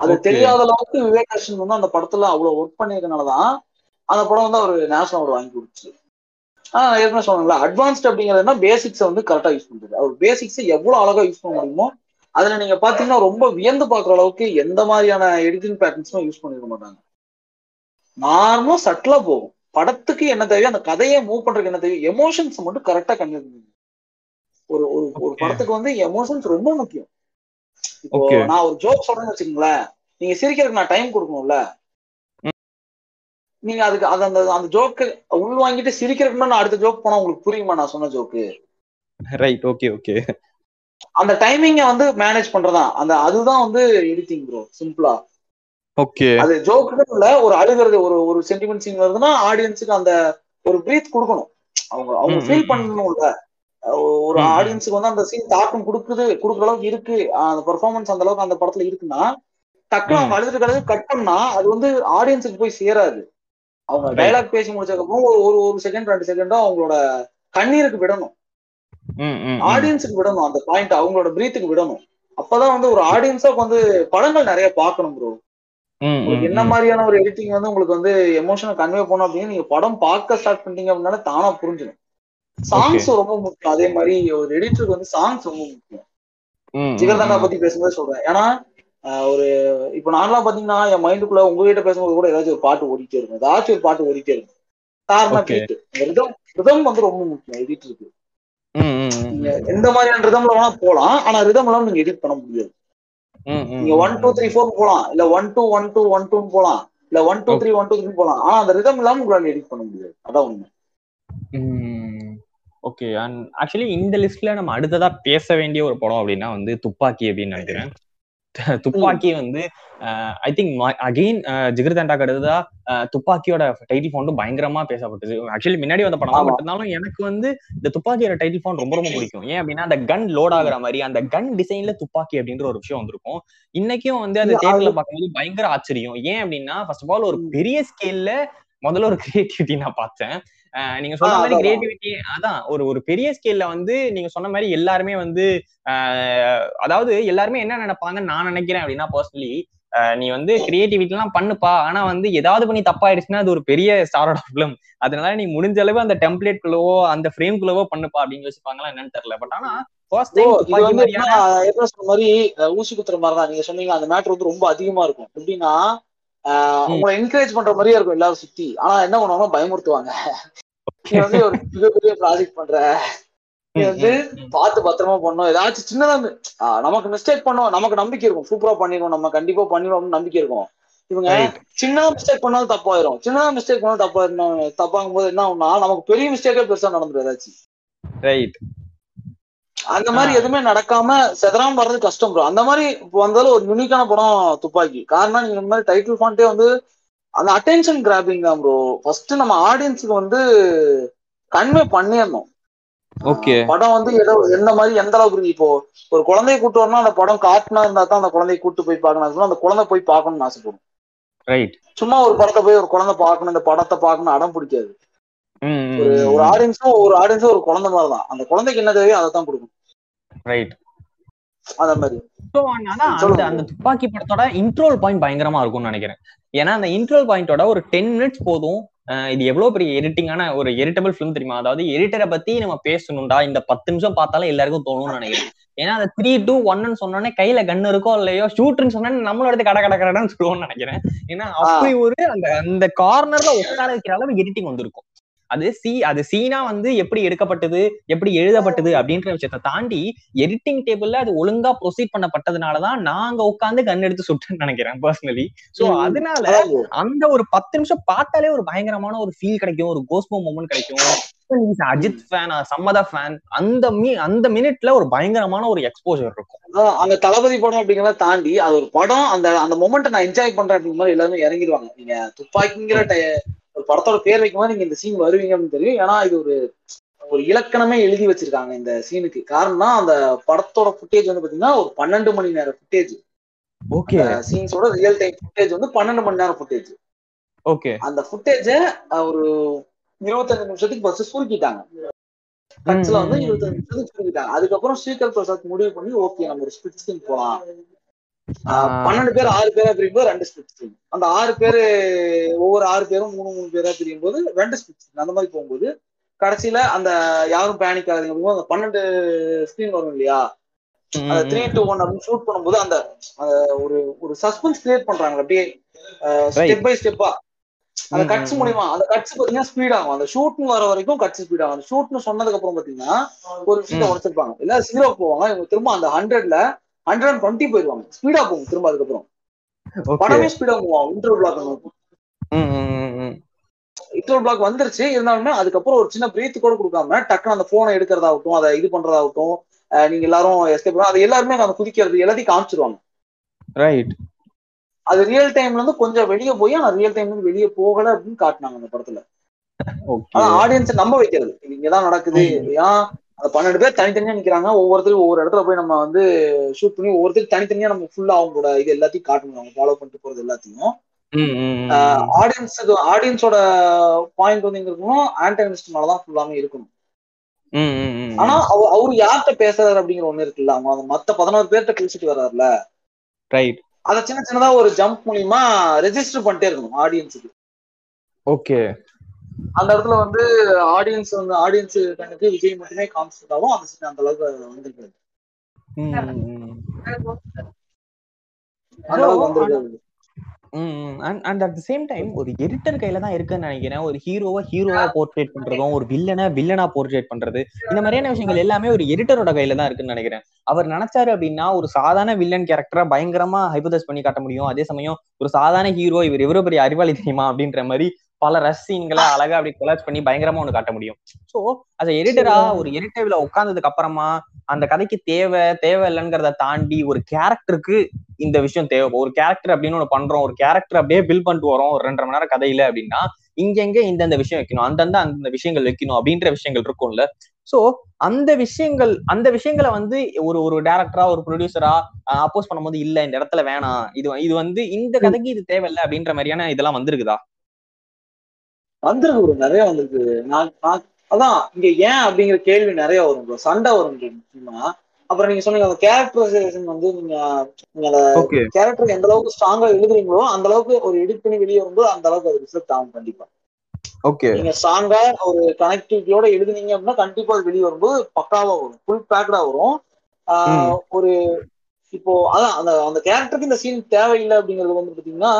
அது. தெரியாத அளவுக்கு விவேக் கிருஷ்ணன் வந்து அந்த படத்துல அவ்வளவு ஒர்க் பண்ணிருக்கனாலதான் அந்த படம் வந்து அவர் நேஷனல் அவார்டு வாங்கி கொடுத்துச்சு. ஆஹ் ஏற்கனவே சொன்னேன்ல அட்வான்ஸ்ட் அப்படிங்கிறதுனா பேசிக்ஸை வந்து கரெக்டா யூஸ் பண்றது. அவர் பேசிக்ஸை எவ்வளவு அழகா யூஸ் பண்ண முடியுமோ அதுல நீங்க பாத்தீங்கன்னா ரொம்ப வியந்து பாக்குற அளவுக்கு எந்த மாதிரியான எடிட்டிங் பேட்டர்ன்ஸும் யூஸ் பண்ணிருக்க மாட்டாங்க. நார்மலா சட்டிலா போகும். படத்துக்கு என்ன தேவையோ அந்த கதையை மூவ் பண்றதுக்கு என்ன தேவையோ எமோஷன்ஸ் மட்டும் கரெக்டா பண்ணுங்க ஒரு ஒரு. படத்துக்கு வந்து எமோஷன்ஸ் ரொம்ப முக்கியம். இப்போ. நான் ஒரு ஜோக் சொல்றேன்னு வச்சுக்கோங்களேன். நீங்க சிரிக்கிறதுக்கு நான் டைம் கொடுக்கணும்ல. நீங்க அதுக்கு அது அந்த அந்த ஜோக்கு உள் வாங்கிட்டு சிரிக்கிறதுக்கு நான் அடுத்த ஜோக் போனா உங்களுக்கு புரியுமா? நான் சொன்ன ஜோக்கு ரைட் ஓகே ஓகே அந்த டைமிங்க வந்து மேனேஜ் பண்றதா அந்த அதுதான் வந்து எடிட்டிங் ப்ரோ சிம்பிளா ஓகே அது ஜோக்கு இல்ல ஒரு அழுகிறது ஒரு ஒரு சென்டிமெண்ட் சீன் வருதுன்னா ஆடியன்ஸுக்கு அந்த ஒரு பிரீத் கொடுக்கணும். அவங்க அவங்க ஃபீல். பண்ணணும்ல. ஒரு. ஆடியன்ஸுக்கு வந்து அந்த சீன் தாக்கம் கொடுக்குது கொடுக்குற அளவுக்கு இருக்கு. அந்த பெர்ஃபார்மன்ஸ் அந்த அளவுக்கு அந்த படத்துல இருக்குன்னா டக்குனு. அவங்க அழுதுட்டு கழுது கட் பண்ணா அது வந்து ஆடியன்ஸுக்கு போய் சேராது. அவங்க. டைலாக் பேசி முடிச்சதுக்கப்புறம் ஒரு ஒரு செகண்ட் ரெண்டு செகண்டோ அவங்களோட கண்ணீருக்கு விடணும். ஆடியன்ஸுக்கு விடணும் அந்த பாயிண்ட் அவங்களோட பிரீத்துக்கு விடணும் அப்பதான் வந்து ஒரு ஆடியன்ஸா வந்து படங்கள் நிறைய பார்க்கணும் ப்ரோ என்ன. மாதிரியான ஒரு எடிட்டிங் வந்து உங்களுக்கு வந்து எமோஷனை கன்வே பண்ணும் அப்படின்னு நீங்க படம் பார்க்க ஸ்டார்ட் பண்ணிட்டீங்க அப்படின்னால தானா புரிஞ்சிடும் சாங்ஸ் ரொம்ப முக்கியம் அதே மாதிரி ஒரு எடிட்டருக்கு வந்து சாங்ஸ் ரொம்ப முக்கியம் ஜிகர்தாண்டா. பத்தி பேசும்போது சொல்றேன் ஏன்னா ஒரு இப்ப நான்லாம் பாத்தீங்கன்னா என் மைண்டுக்குள்ள உங்ககிட்ட பேசும்போது கூட ஏதாச்சும் ஒரு பாட்டு ஓடிட்டே இருக்கும். ஏதாச்சும் ஒரு பாட்டு ஓடிட்டே இருக்கும். காரணம். பீட் ரிதம் ரிதம் வந்து ரொம்ப முக்கியம். எடிட்டருக்கு நீங்க எந்த மாதிரியான ரிதம்ல வேணா போலாம். ஆனா ரிதம் எல்லாம் நீங்க எடிட் பண்ண முடியாது. நீங்க ஒன் டூ த்ரீ ஃபோர் போலாம். இல்ல one two one two one two போலாம். இல்ல one two three one two three போலாம். ஆனா அந்த ரிதம் இல்லாம உங்களால எடிட் பண்ண முடியாது. அதான் உண்மை. ஓகே அண்ட் ஆக்சுவலி இந்த லிஸ்ட்ல நம்ம அடுத்ததா பேச வேண்டிய ஒரு படம் அப்படின்னா வந்து துப்பாக்கி அப்படின்னு நினைக்கிறேன். துப்பாக்கி வந்து ஐ திங்க் அகெயின் ஜிகிர்தண்டாக்கு அடுத்ததா அஹ், துப்பாக்கியோட டைட்டில் ஃபவுண்டும் பயங்கரமா பேசப்பட்டது. ஆக்சுவலி முன்னாடி வந்த படம். பட் இருந்தாலும் எனக்கு வந்து இந்த துப்பாக்கியோட டைட்டில் ஃபவுண்ட் ரொம்ப ரொம்ப பிடிக்கும். ஏன் அப்படின்னா அந்த கன் லோட் ஆகுற மாதிரி அந்த கன் டிசைன்ல துப்பாக்கி அப்படின்ற ஒரு விஷயம் வந்திருக்கும். இன்னைக்கும் வந்து அந்த தேட்டர்ல பார்க்கும்போது பயங்கர ஆச்சரியம். ஏன் அப்படின்னா ஃபர்ஸ்ட் ஆஃப் ஆல் ஒரு பெரிய ஸ்கேல்ல முதல்ல ஒரு கிரியேட்டிவிட்டி நான் பார்த்தேன். நீங்க சொன்ன மாதிரி. கிரியேட்டிவிட்டி அதான் ஒரு ஒரு பெரிய ஸ்கேல்ல வந்து நீங்க சொன்ன மாதிரி எல்லாருமே வந்து அதாவது எல்லாருமே என்ன நினைப்பாங்கன்னு நான் நினைக்கிறேன் அப்படின்னா பர்சனலி நீ வந்து கிரியேட்டிவிட்டி எல்லாம் பண்ணுப்பா ஆனா வந்து ஏதாவது பண்ணி தப்பாயிடுச்சுன்னா அது ஒரு பெரிய ஸ்டாரோட ஃபிலிம் அதனால நீ முடிஞ்ச அளவு அந்த டெம்ப்ளேட் குள்ளவோ அந்த ஃப்ரேம் குள்ளவோ பண்ணுப்பா அப்படின்னு யோசிப்பாங்களா என்னன்னு தெரியல பட் ஆனா மாதிரி ஊசி குத்துற மாதிரி தான் நீங்க சொன்னீங்க அந்த மேட்ரு வந்து ரொம்ப அதிகமா இருக்கும் எப்படின்னா. உங்களை என்கரேஜ் பண்ற மாதிரியே இருக்கும் எல்லாரும் சுத்தி. ஆனா என்ன பண்ணுவாங்க பயமுறுத்துவாங்க. நீ வந்து ஒரு மிகப்பெரிய ப்ராஜெக்ட் பண்ற. நீ வந்து பார்த்து பத்திரமா பண்ணணும். ஏதாச்சும் சின்னதா நமக்கு மிஸ்டேக் பண்ணோம். நமக்கு நம்பிக்கை இருக்கும். சூப்பரா பண்ணிடுவோம் நம்ம கண்டிப்பா பண்ணிடுவோம்னு நம்பிக்கை இருக்கும். இவங்க. சின்னதா மிஸ்டேக் பண்ணாலும் தப்பாயிரும். சின்னதா மிஸ்டேக் பண்ணாலும் தப்பாயிரும் தப்பாகும் போது என்ன ஆகும்னா நமக்கு பெரிய மிஸ்டேக்கே பெருசா நடந்துரும் ஏதாச்சும். ரைட் அந்த மாதிரி. எதுவுமே நடக்காம செதறாம வர்றது கஷ்டம் ப்ரோ அந்த மாதிரி இப்போ வந்தாலும் ஒரு யூனிக்கான படம் துப்பாக்கி. காரணம் நீங்க இந்த மாதிரி டைட்டில் ஃபாண்டே வந்து அந்த அட்டென்ஷன் கிராபிங் தான் ப்ரோ ஃபர்ஸ்ட் நம்ம ஆடியன்ஸுக்கு வந்து கன்வே பண்ணிடணும். Okay. படம் வந்து ஏதோ எந்த மாதிரி எந்த அளவுக்கு இப்போ ஒரு குழந்தைய கூட்டு வரணும் அந்த படம் காட்டுனா இருந்தா தான் அந்த குழந்தைய கூட்டு போய் பார்க்கணும். அந்த குழந்தை போய் பார்க்கணும்னு ஆசைப்படும் ரைட் சும்மா ஒரு படத்தை போய் ஒரு குழந்தை பார்க்கணும் இந்த படத்தை பார்க்கணும் அடம் பிடிக்காது. ஒரு ஒரு ஆடியன்ஸும் ஒரு ஆடியன்ஸும் ஒரு குழந்தை மாதிரி தான் அந்த குழந்தைக்கு என்ன தேவையோ அதை தான் கொடுக்கும் ரைட் அந்த மாதிரி. அந்த துப்பாக்கி படத்தோட இன்ட்ரோல் பாயிண்ட் பயங்கரமா இருக்கும்னு நினைக்கிறேன். ஏன்னா அந்த இன்ட்ரோல் பாயிண்டோட ஒரு டென் மினிட்ஸ் போதும். அஹ் இது எவ்வளவு பெரிய எடிட்டிங்கான ஒரு எரிட்டபிள் ஃபிலிம் தெரியுமா? அதாவது எடிட்டரை பத்தி நம்ம பேசணும்டா. இந்த பத்து நிமிஷம் பார்த்தாலும் எல்லாருக்கும் தோணும்னு நினைக்கிறேன். ஏன்னா அந்த த்ரீ டூ ஒன்னு சொன்னோடனே கையில கன் இருக்கோ இல்லையோ ஷூட்னு சொன்னா நம்மளோட இடத்து கட கட கடன்னு சொல்லுவோம்னு நினைக்கிறேன். ஏன்னா அப்படி ஒரு அந்த அந்த கார்னர்ல உட்கார வைக்கிற அளவு எடிட்டிங் வந்திருக்கும். அது சி அது சீனா வந்து எப்படி எடுக்கப்பட்டது எப்படி எழுதப்பட்டது அப்படின்ற விஷயத்தை தாண்டி எடிட்டிங் டேபிள்ல அது ஒழுங்கா ப்ரொசீட் பண்ணப்பட்டதுனாலதான் நாங்க உட்காந்து கண் எடுத்து சுட்டேன்னு நினைக்கிறேன் பர்சனலி சோ. அதனால. அந்த ஒரு பத்து நிமிஷம் பார்த்தாலே ஒரு பயங்கரமான ஒரு ஃபீல் கிடைக்கும் ஒரு கோஸ்போ மூமெண்ட் கிடைக்கும் அஜித் ஃபேன் சம்மதா ஃபேன் அந்த மீ அந்த மினிட்ல ஒரு பயங்கரமான ஒரு எக்ஸ்போஜர் இருக்கும் அந்த தளபதி படம் அப்படிங்கிறத தாண்டி அது ஒரு படம் அந்த அந்த மொமெண்ட் நான் என்ஜாய் பண்றேன் அப்படிங்கிற மாதிரி எல்லாருமே இறங்கிடுவாங்க நீங்க துப்பாக்கிங்கிற ஒரு படத்தோட பேர் வைக்கும்போது நீங்க இந்த சீன் வருவீங்க அப்படின்னு தெரியும். ஏன்னா இது ஒரு ஒரு இலக்கணமே எழுதி வச்சிருக்காங்க இந்த சீனுக்கு காரணம் அந்த படத்தோட ஃபுட்டேஜ் வந்து பாத்தீங்கன்னா ஒரு பன்னெண்டு மணி நேரம் ஃபுட்டேஜ் ஓகே. சீன்ஸோட ரியல் டைம் ஃபுட்டேஜ் வந்து பன்னெண்டு மணி நேரம் ஃபுட்டேஜ் ஓகே. அந்த ஃபுட்டேஜ ஒரு இருபத்தஞ்சு நிமிஷத்துக்கு ஃபர்ஸ்ட் சுருக்கிட்டாங்க. கட்ஸ்ல வந்து இருபத்தஞ்சு நிமிஷத்துக்கு சுருக்கிட்டாங்க. அதுக்கப்புறம் ஸ்ரீகர் பிரசாத் முடிவு பண்ணி ஓகே நம்ம ஒரு ஸ்பிட் ஸ்கிரீன் போலாம். பன்னெண்டு பேர் ஆறு பேரா பிரியும் போது ரெண்டு ஸ்கிரீன் அந்த ஆறு பேரு ஒவ்வொரு ஆறு பேரும் மூணு மூணு பேரா பிரியும் போது ரெண்டு ஸ்கிரீன் அந்த மாதிரி போகும்போது கடைசியில அந்த யாரும் பேனிக் ஆகாதீங்க அந்த பன்னெண்டு ஸ்கிரீன் வரும் இல்லையா? அந்த த்ரீ டூ ஒன் அப்படின்னு ஷூட் பண்ணும்போது அந்த ஒரு ஒரு சஸ்பென்ஸ் கிரியேட் பண்றாங்க. அப்படியே ஸ்டெப் பை ஸ்டெப்பா அந்த கட்ஸ் மூலியமா அந்த கட்ஸ் பாத்தீங்கன்னா ஸ்பீட் ஆகும். அந்த ஷூட்னு வர வரைக்கும் கட்ஸ் ஸ்பீட் ஆகும். அந்த ஷூட்னு சொன்னதுக்கு அப்புறம் பாத்தீங்கன்னா ஒரு விஷயத்த. உடைச்சிருப்பாங்க. இல்ல ஜீரோ போவாங்க. இவங்க திரும்ப அந்த ஹண்ட்ரட்ல ஹண்ட்ரட் அண்ட் டுவெண்ட்டி போயிருவாங்க. ஸ்பீடா போகும் திரும்ப அதுக்கப்புறம். படமே ஸ்பீடா போவாங்க இன்டர் பிளாக் இன்டர் பிளாக் வந்துருச்சு. இருந்தாலுமே அதுக்கப்புறம் ஒரு சின்ன பிரீத் கூட கொடுக்காம டக்குனு அந்த போனை எடுக்கிறதாகட்டும் அதை இது பண்றதாகட்டும் நீங்க எல்லாரும் எஸ்கேப் அது எல்லாருமே அந்த குதிக்கிறது எல்லாத்தையும் காமிச்சிருவாங்க. ரைட் அது ரியல் டைம்ல இருந்து கொஞ்சம் வெளியே போய் ஆனா ரியல் டைம்ல இருந்து வெளியே போகல அப்படின்னு காட்டினாங்க அந்த படத்துல. ஆனா ஆடியன்ஸ் நம்ப வைக்கிறது. இது இங்கதான் நடக்குது. ஏன்னா அந்த பன்னெண்டு பேர் தனித்தனியா நிக்கிறாங்க. ஒவ்வொருத்தரும் ஒவ்வொரு இடத்துல போய் நம்ம வந்து ஷூட் பண்ணி ஒவ்வொருத்தரும் தனித்தனியா நம்ம ஃபுல்லா அவங்களோட இது எல்லாத்தையும் காட்டணும். அவங்க ஃபாலோ பண்ணிட்டு போறது எல்லாத்தையும். ஆடியன்ஸுக்கு ஆடியன்ஸோட பாயிண்ட் வந்து எங்க இருக்கணும். ஆன்டகனிஸ்ட் மேலதான் ஃபுல்லாமே இருக்கணும் ஆனா அவ அவரு யார்கிட்ட பேசுறாரு அப்படிங்கிற ஒண்ணு இருக்குல்ல அவங்க அந்த மத்த பதினோரு பேர்கிட்ட பேசிட்டு வர்றாருல ரைட் அத சின்ன சின்னதா ஒரு ஜம்ப் மூலியமா ரெஜிஸ்டர் பண்ணிட்டே இருக்கணும் ஆடியன்ஸுக்கு ஓகே அந்த இடத்துல வந்து ஆடியன்ஸ் வந்து ஆடியன்ஸ் கணக்கு விஜய் மட்டுமே காமிச்சிருந்தாலும் அந்த scene அந்த அளவுக்கு வந்திருக்காது. அந்த அளவுக்கு வந்திருக்காது. And at the same time ஒரு எடிட்டர் கையில தான் இருக்குன்னு நினைக்கிறேன். ஒரு ஹீரோவா ஹீரோவா போர்ட்ரேட் பண்றதும் ஒரு வில்லனை வில்லனா போர்ட்ரேட் பண்றது. இந்த மாதிரியான விஷயங்கள் எல்லாமே ஒரு எடிட்டரோட கையில தான் இருக்குன்னு நினைக்கிறேன். அவர் நினைச்சாரு அப்படின்னா ஒரு சாதாரண வில்லன் கேரக்டரா பயங்கரமா ஹைபோதஸ் பண்ணி காட்ட முடியும். அதே சமயம் ஒரு சாதாரண ஹீரோ இவர் எவ்வளவு பெரிய அறிவாளி தெரியுமா அப்படின்ற மாதிரி பல ரஷ் சீன்களை அழகா அப்படி கொலாஜ் பண்ணி பயங்கரமா ஒண்ணு காட்ட முடியும். சோ அது எடிட்டரா ஒரு எடிட்டர்ல உட்கார்ந்ததுக்கு அப்புறமா அந்த கதைக்கு தேவை தேவை இல்லைங்கிறத தாண்டி ஒரு கேரக்டருக்கு இந்த விஷயம் தேவை. ஒரு கேரக்டர் அப்படின்னு ஒண்ணு பண்றோம் ஒரு கேரக்டர் அப்படியே பில் பண்ணிட்டு வரோம் ஒரு ரெண்டரை மணி நேரம் கதையில அப்படின்னா இங்கெங்க இந்தந்த விஷயம் வைக்கணும் அந்தந்த அந்தந்த விஷயங்கள் வைக்கணும் அப்படின்ற விஷயங்கள் இருக்கும்ல. சோ அந்த விஷயங்கள் அந்த விஷயங்களை வந்து ஒரு ஒரு டேரக்டரா ஒரு ப்ரொடியூசரா அப்போஸ் பண்ணும்போது இல்ல இந்த இடத்துல வேணாம். இது இது வந்து இந்த கதைக்கு இது தேவையில்லை அப்படின்ற மாதிரியான இதெல்லாம் வந்திருக்குதா? வந்திருக்கு bro. நிறைய வந்திருக்கு. நான் நான் அதான் இங்க ஏன் அப்படிங்கிற கேள்வி நிறைய வரும் bro. சண்டை வரும் முக்கியமா. அப்புறம் நீங்க சொன்னீங்க அந்த கேரக்டரைசேஷன் வந்து நீங்க நீங்க அந்த ஓகே கேரக்டர் எந்த அளவுக்கு ஸ்ட்ராங்கா எழுதுறீங்களோ அந்த அளவுக்கு ஒரு எடிட் பண்ணி வெளியே வரும்போது அந்த அளவுக்கு அது ரிஃப்ளெக்ட் ஆகும் கண்டிப்பா. ஓகே நீங்க ஸ்ட்ராங்கா ஒரு கனெக்டிவிட்டியோட எழுதுனீங்க அப்படின்னா கண்டிப்பா அது வெளியே வரும்போது பக்காவா வரும். ஃபுல் பேக்கடா வரும். ஒரு இப்போ அதான் அந்த அந்த கேரக்டருக்கு இந்த சீன் தேவையில்லை அப்படிங்கிறது வந்து பாத்தீங்கன்னா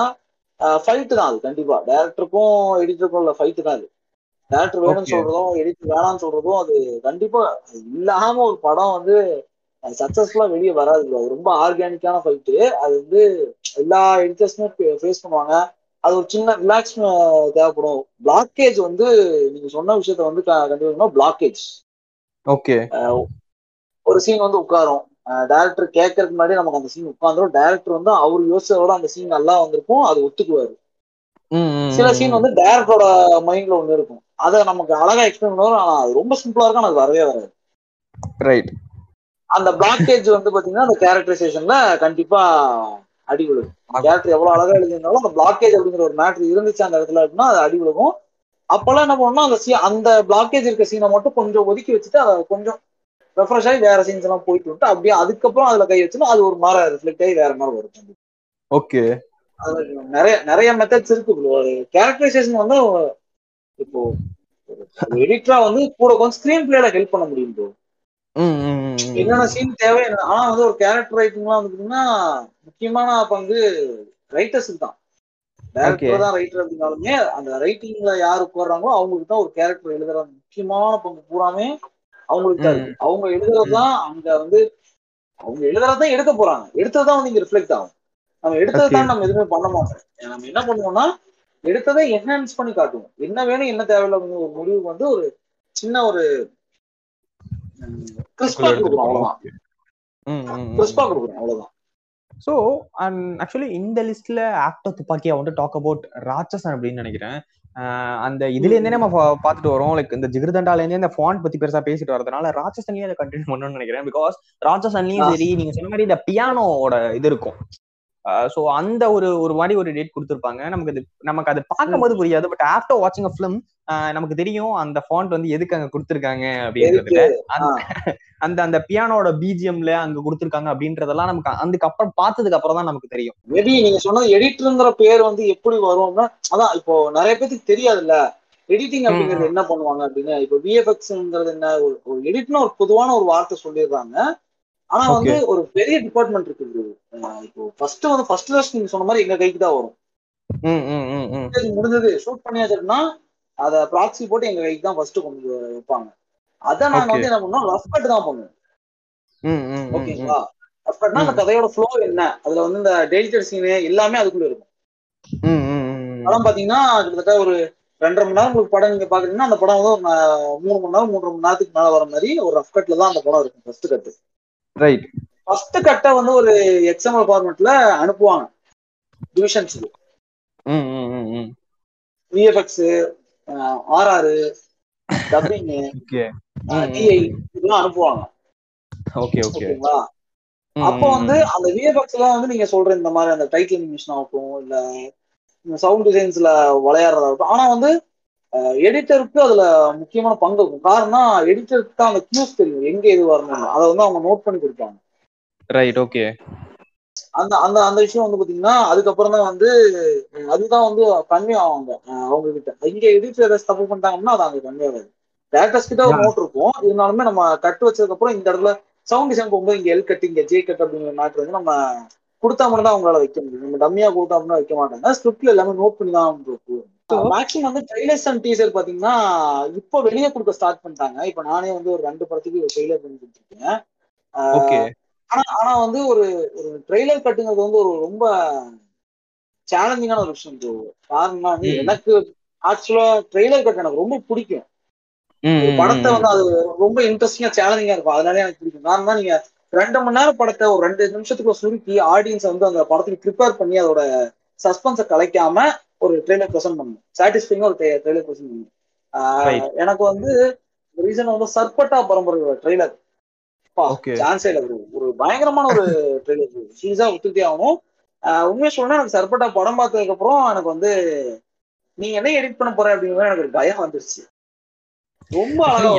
ஃபைட்டு தான் அது கண்டிப்பா. டேரக்டருக்கும் எடிட்டருக்கும் உள்ள ஃபைட்டு தான் அது. டேரக்டர் வேணும்னு. சொல்றதும் எடிட்டர் வேணாம்னு சொல்றதும் அது கண்டிப்பா இல்லாம ஒரு படம் வந்து சக்சஸ்ஃபுல்லா வெளியே வராது. அது ரொம்ப ஆர்கானிக்கான ஃபைட்டு அது வந்து எல்லா எடிட்டர்ஸுமே ஃபேஸ் பண்ணுவாங்க. அது ஒரு சின்ன ரிலாக்ஸ் தேவைப்படும். பிளாக்கேஜ் வந்து நீங்க சொன்ன விஷயத்த வந்து கண்டிப்பா பிளாக்கேஜ் ஓகே ஒரு சீன் வந்து உட்காரும். டேரக்டர் கேட்கறதுக்கு முன்னாடி நமக்கு அந்த சீன் உட்காந்துரும். டேரக்டர் வந்து அவர் யோசிச்சதோட அந்த சீன் நல்லா வந்திருக்கும். அது ஒத்துக்குவாரு. சில சீன் வந்து டேரக்டரோட மைண்ட்ல ஒண்ணு இருக்கும். அதை நமக்கு அழகா எக்ஸ்பிளைன் பண்ணுவார். ஆனா அது ரொம்ப சிம்பிளா இருக்கும் அது வரவே வராது. ரைட் அந்த பிளாக்கேஜ் வந்து பாத்தீங்கன்னா அந்த கேரக்டரைசேஷன்ல கண்டிப்பா அடி விழுகும் கேரக்டர் எவ்வளவு அழகா எழுதியிருந்தாலும் அந்த பிளாக்கேஜ் அப்படிங்கிற ஒரு மேட்ரு இருந்துச்சு அந்த இடத்துல அப்படின்னா அது அடி விழுகும் அப்பெல்லாம் என்ன பண்ணணும் அந்த சீ அந்த பிளாக்கேஜ் இருக்க சீனை மட்டும் கொஞ்சம் ஒதுக்கி வச்சுட்டு அதை கொஞ்சம் ரெஃப்ரெஷ் ஆகி வேற சீன்ஸ் எல்லாம் போயிட்டு விட்டு அப்படியே அதுக்கப்புறம் அதுல கை வச்சுன்னா அது ஒரு மாதிரி ரிஃப்ளெக்ட் ஆகி வேற மாதிரி வரும். ஓகே நிறைய நிறைய மெத்தட்ஸ் இருக்கு ப்ரோ கேரக்டரைசேஷன் வந்து இப்போ எடிட்டரா வந்து கூட கொஞ்சம் ஸ்கிரீன் பிளேல ஹெல்ப் பண்ண முடியும் ப்ரோ என்னென்ன சீன் தேவை ஆனா வந்து ஒரு கேரக்டர் ரைட்டிங்லாம் வந்து பாத்தீங்கன்னா முக்கியமான பங்கு ரைட்டர்ஸுக்கு தான். Okay. டேரக்டர் தான் ரைட்டர் அப்படின்னாலுமே அந்த ரைட்டிங்ல யாரு போடுறாங்களோ அவங்களுக்கு தான் ஒரு கேரக்டர் எழுதுற முக்கியமான பங்கு. பூராமே அவங்களுக்கு அவங்க எழுதுறது தான் அங்க வந்து அவங்க எழுதுறது தான் எடுக்க போறாங்க. எடுத்தது தான் வந்து இங்க ரிஃப்ளெக்ட் ஆகும். நம்ம எடுத்தது Okay. தான் நம்ம எதுவுமே பண்ண மாட்டோம். நம்ம என்ன பண்ணுவோம்னா எடுத்ததை என்ஹான்ஸ் பண்ணி காட்டுவோம். என்ன வேணும் என்ன தேவையில்லை ஒரு முடிவுக்கு வந்து ஒரு சின்ன ஒரு கிறிஸ்பா கொடுக்குறோம் அவ்வளவுதான். கிறிஸ்பா கொடுக்குறோம் அவ்வளவுதான். ஸோ அண்ட் ஆக்சுவலி இந்த லிஸ்ட்ல ஆக்டர் துப்பாக்கியா வந்து டாக் அபவுட் ராட்சசன் அப்படின்னு நினைக்கிறேன். அந்த இதுல இருந்தே நம்ம பா- பார்த்துட்டு வரோம். லைக் இந்த ஜிகிர்தண்டால இருந்தே இந்த ஃபாண்ட் பத்தி பெருசா பேசிட்டு வரதுனால ராட்சசன்லயும் அதை கண்டினியூ பண்ணணும்னு நினைக்கிறேன். பிகாஸ் ராட்சசன்லயும். சரி நீங்க சொன்ன மாதிரி இந்த பியானோட இது இருக்கும். ஸோ அந்த ஒரு ஒரு மாதிரி ஒரு டேட் கொடுத்துருப்பாங்க. நமக்கு அது நமக்கு அது பார்க்கும்போது புரியாது. பட் ஆஃப்டர் வாட்சிங் அ ஃபிலிம் நமக்கு தெரியும் அந்த ஃபாண்ட் வந்து எதுக்கு அங்க கொடுத்துருக்காங்க அப்படின்றதுல. அந்த- அந்த பியானோட பிஜிஎம்ல அங்க கொடுத்துருக்காங்க அப்படின்றதெல்லாம் நமக்கு அதுக்கப்புறம் பார்த்ததுக்கு அப்புறம் தான் நமக்கு தெரியும். மேபி நீங்க சொன்னது எடிட்டருங்கிற பேர் வந்து எப்படி வரும்னா அதான் இப்போ நிறைய பேருக்கு தெரியாதுல்ல. எடிட்டிங் அப்படிங்கிறது என்ன பண்ணுவாங்க அப்படின்னு இப்போ விஎஃப்எக்ஸ்ங்கிறது என்ன ஒரு ஒரு எடிட்னு ஒரு பொதுவான ஒரு வார்த்தை சொல்லிடுறாங்க. ஆனா வந்து ஒரு பெரிய டிபார்ட்மெண்ட் இருக்கு இப்போ ஃபர்ஸ்ட் வந்து ஃபர்ஸ்ட் லிஸ்ட் நீங்க சொன்ன மாதிரி எங்க கைக்கு தான் வரும். முடிஞ்சது ஷூட் பண்ணியாச்சுன்னா அதை ப்ராக்சி போட்டு எங்க கைக்கு தான் ஃபர்ஸ்ட் கொண்டு வைப்பாங்க. அதை நாங்க. வந்து என்ன பண்ணோம் ரஃப் கட் தான் பண்ணுவோம். ஓகேங்களா ரஃப் கட்னா அந்த கதையோட ஃப்ளோ என்ன? அதுல வந்து இந்த டெலிட்டர் சீனு எல்லாமே அதுக்குள்ள இருக்கும். ம், ம், ம். படம் பாத்தீங்கன்னா கிட்டத்தட்ட ஒரு ரெண்டரை மணி நேரம் உங்களுக்கு படம் நீங்க பாக்குறீங்கன்னா அந்த படம் வந்து ஒரு மூணு மணி நேரம் மூன்றரை மணி நேரத்துக்கு மேல வர மாதிரி ஒரு ரஃப் கட்ல தான் அந்த படம் இருக்கும் ஃபர்ஸ்ட் கட்டு ரைட் ஃபர்ஸ்ட் கட்டை வந்து ஒரு எக்ஸ்எம்எல் ஃபார்மெட்ல அனுப்புவாங்க. டிவிஷன்ஸ்க்கு. VFX RR dubbing okay DI இதெல்லாம் அனுப்புவாங்க. ஓகே ஓகே ஓகேங்களா? அப்போ வந்து அந்த விஎஃப்எக்ஸ் எல்லாம் வந்து நீங்க சொல்ற இந்த மாதிரி அந்த டைட்டில் அனிமேஷன் ஆகட்டும் இல்ல சவுண்ட் டிசைன்ஸ்ல விளையாடுறதாகட்டும் ஆனா வந்து எடிட்டருக்கு அதுல முக்கியமான பங்கு இருக்கும். காரணம் எடிட்டருக்கு தான் அந்த கியூஸ் தெரியும். எங்க இது வரணும் அதை வந்து அவங்க நோட் பண்ணி கொடுப்பாங்க. ரைட் ஓகே அந்த அந்த அந்த விஷயம் வந்து பாத்தீங்கன்னா அதுக்கப்புறம் தான் வந்து அதுதான் வந்து கன்வே ஆவாங்க. அஹ் அவங்க கிட்ட இங்க எடிட்டர் ஏதாச்சும் தப்பு பண்ணிட்டாங்கன்னா அது அங்க கன்வே ஆகாது. டேரக்டர்ஸ் கிட்ட ஒரு நோட் இருக்கும். இருந்தாலுமே நம்ம கட் வச்சதுக்கு அப்புறம் இந்த இடத்துல சவுண்ட் டிசைன் போகும்போது இங்க எல் கட் இங்க ஜே கட் அப்படிங்கிற மேட்ரு வந்து நம்ம கொடுத்தா மட்டும் தான் அவங்களால வைக்க முடியும். நம்ம டம்மியா கொடுத்தா அப்படின்னா வைக்க மாட்டாங்க. ஸ்கிரிப்ட்ல எல்லாமே நோட் பண்ணி தான் மேக்ஸிமம் வந்து ட்ரெய்லர்ஸ் அண்ட் டீசர் பாத்தீங்கன்னா இப்போ வெளியே கொடுக்க ஸ்டார்ட் பண்ணிட்டாங்க இப்போ நானே வந்து ஒரு ரெண்டு படத்துக்கு ட்ரெய்லர் பண்ணி கொடுத்துருக்கேன் ஆனா ஆனா வந்து ஒரு ஒரு ட்ரெய்லர் கட்டுங்கிறது வந்து ஒரு ரொம்ப சேலஞ்சிங்கான ஒரு விஷயம். காரணம்னா வந்து. எனக்கு ஆக்சுவலா ட்ரெய்லர் கட் எனக்கு ரொம்ப பிடிக்கும் ஒரு படத்தை. வந்து அது ரொம்ப இன்ட்ரெஸ்டிங்கா சேலஞ்சிங்கா இருக்கும் அதனால எனக்கு பிடிக்கும் காரணம் நீங்க ரெண்டு மணி நேரம் படத்தை ஒரு ரெண்டு நிமிஷத்துக்கு சுருக்கி ஆடியன்ஸ் வந்து அந்த படத்துக்கு ப்ரிப்பேர் பண்ணி அதோட சஸ்பென்ஸை கலைக்காம ஒரு ட்ரெய்லர் ப்ரெசென்ட் பண்ணணும். சாட்டிஸ்ஃபைங்கா ஒரு ட்ரெய்லர் ப்ரெசென்ட் பண்ணணும். எனக்கு வந்து ரீசன் வந்து சர்பட்டா பரம்பரை ட்ரெய்லர். சான்ஸே இல்லை. ஒரு பயங்கரமான ஒரு ட்ரெய்லர் சீரியஸா ஒத்துக்கிட்டே ஆகணும். உண்மையா சொல்லணும் எனக்கு சர்பட்டா படம் பார்த்ததுக்கு அப்புறம் எனக்கு வந்து நீங்க என்ன எடிட் பண்ண போற அப்படிங்கிற எனக்கு ஒரு பயம் வந்துருச்சு. ரொம்ப அழகா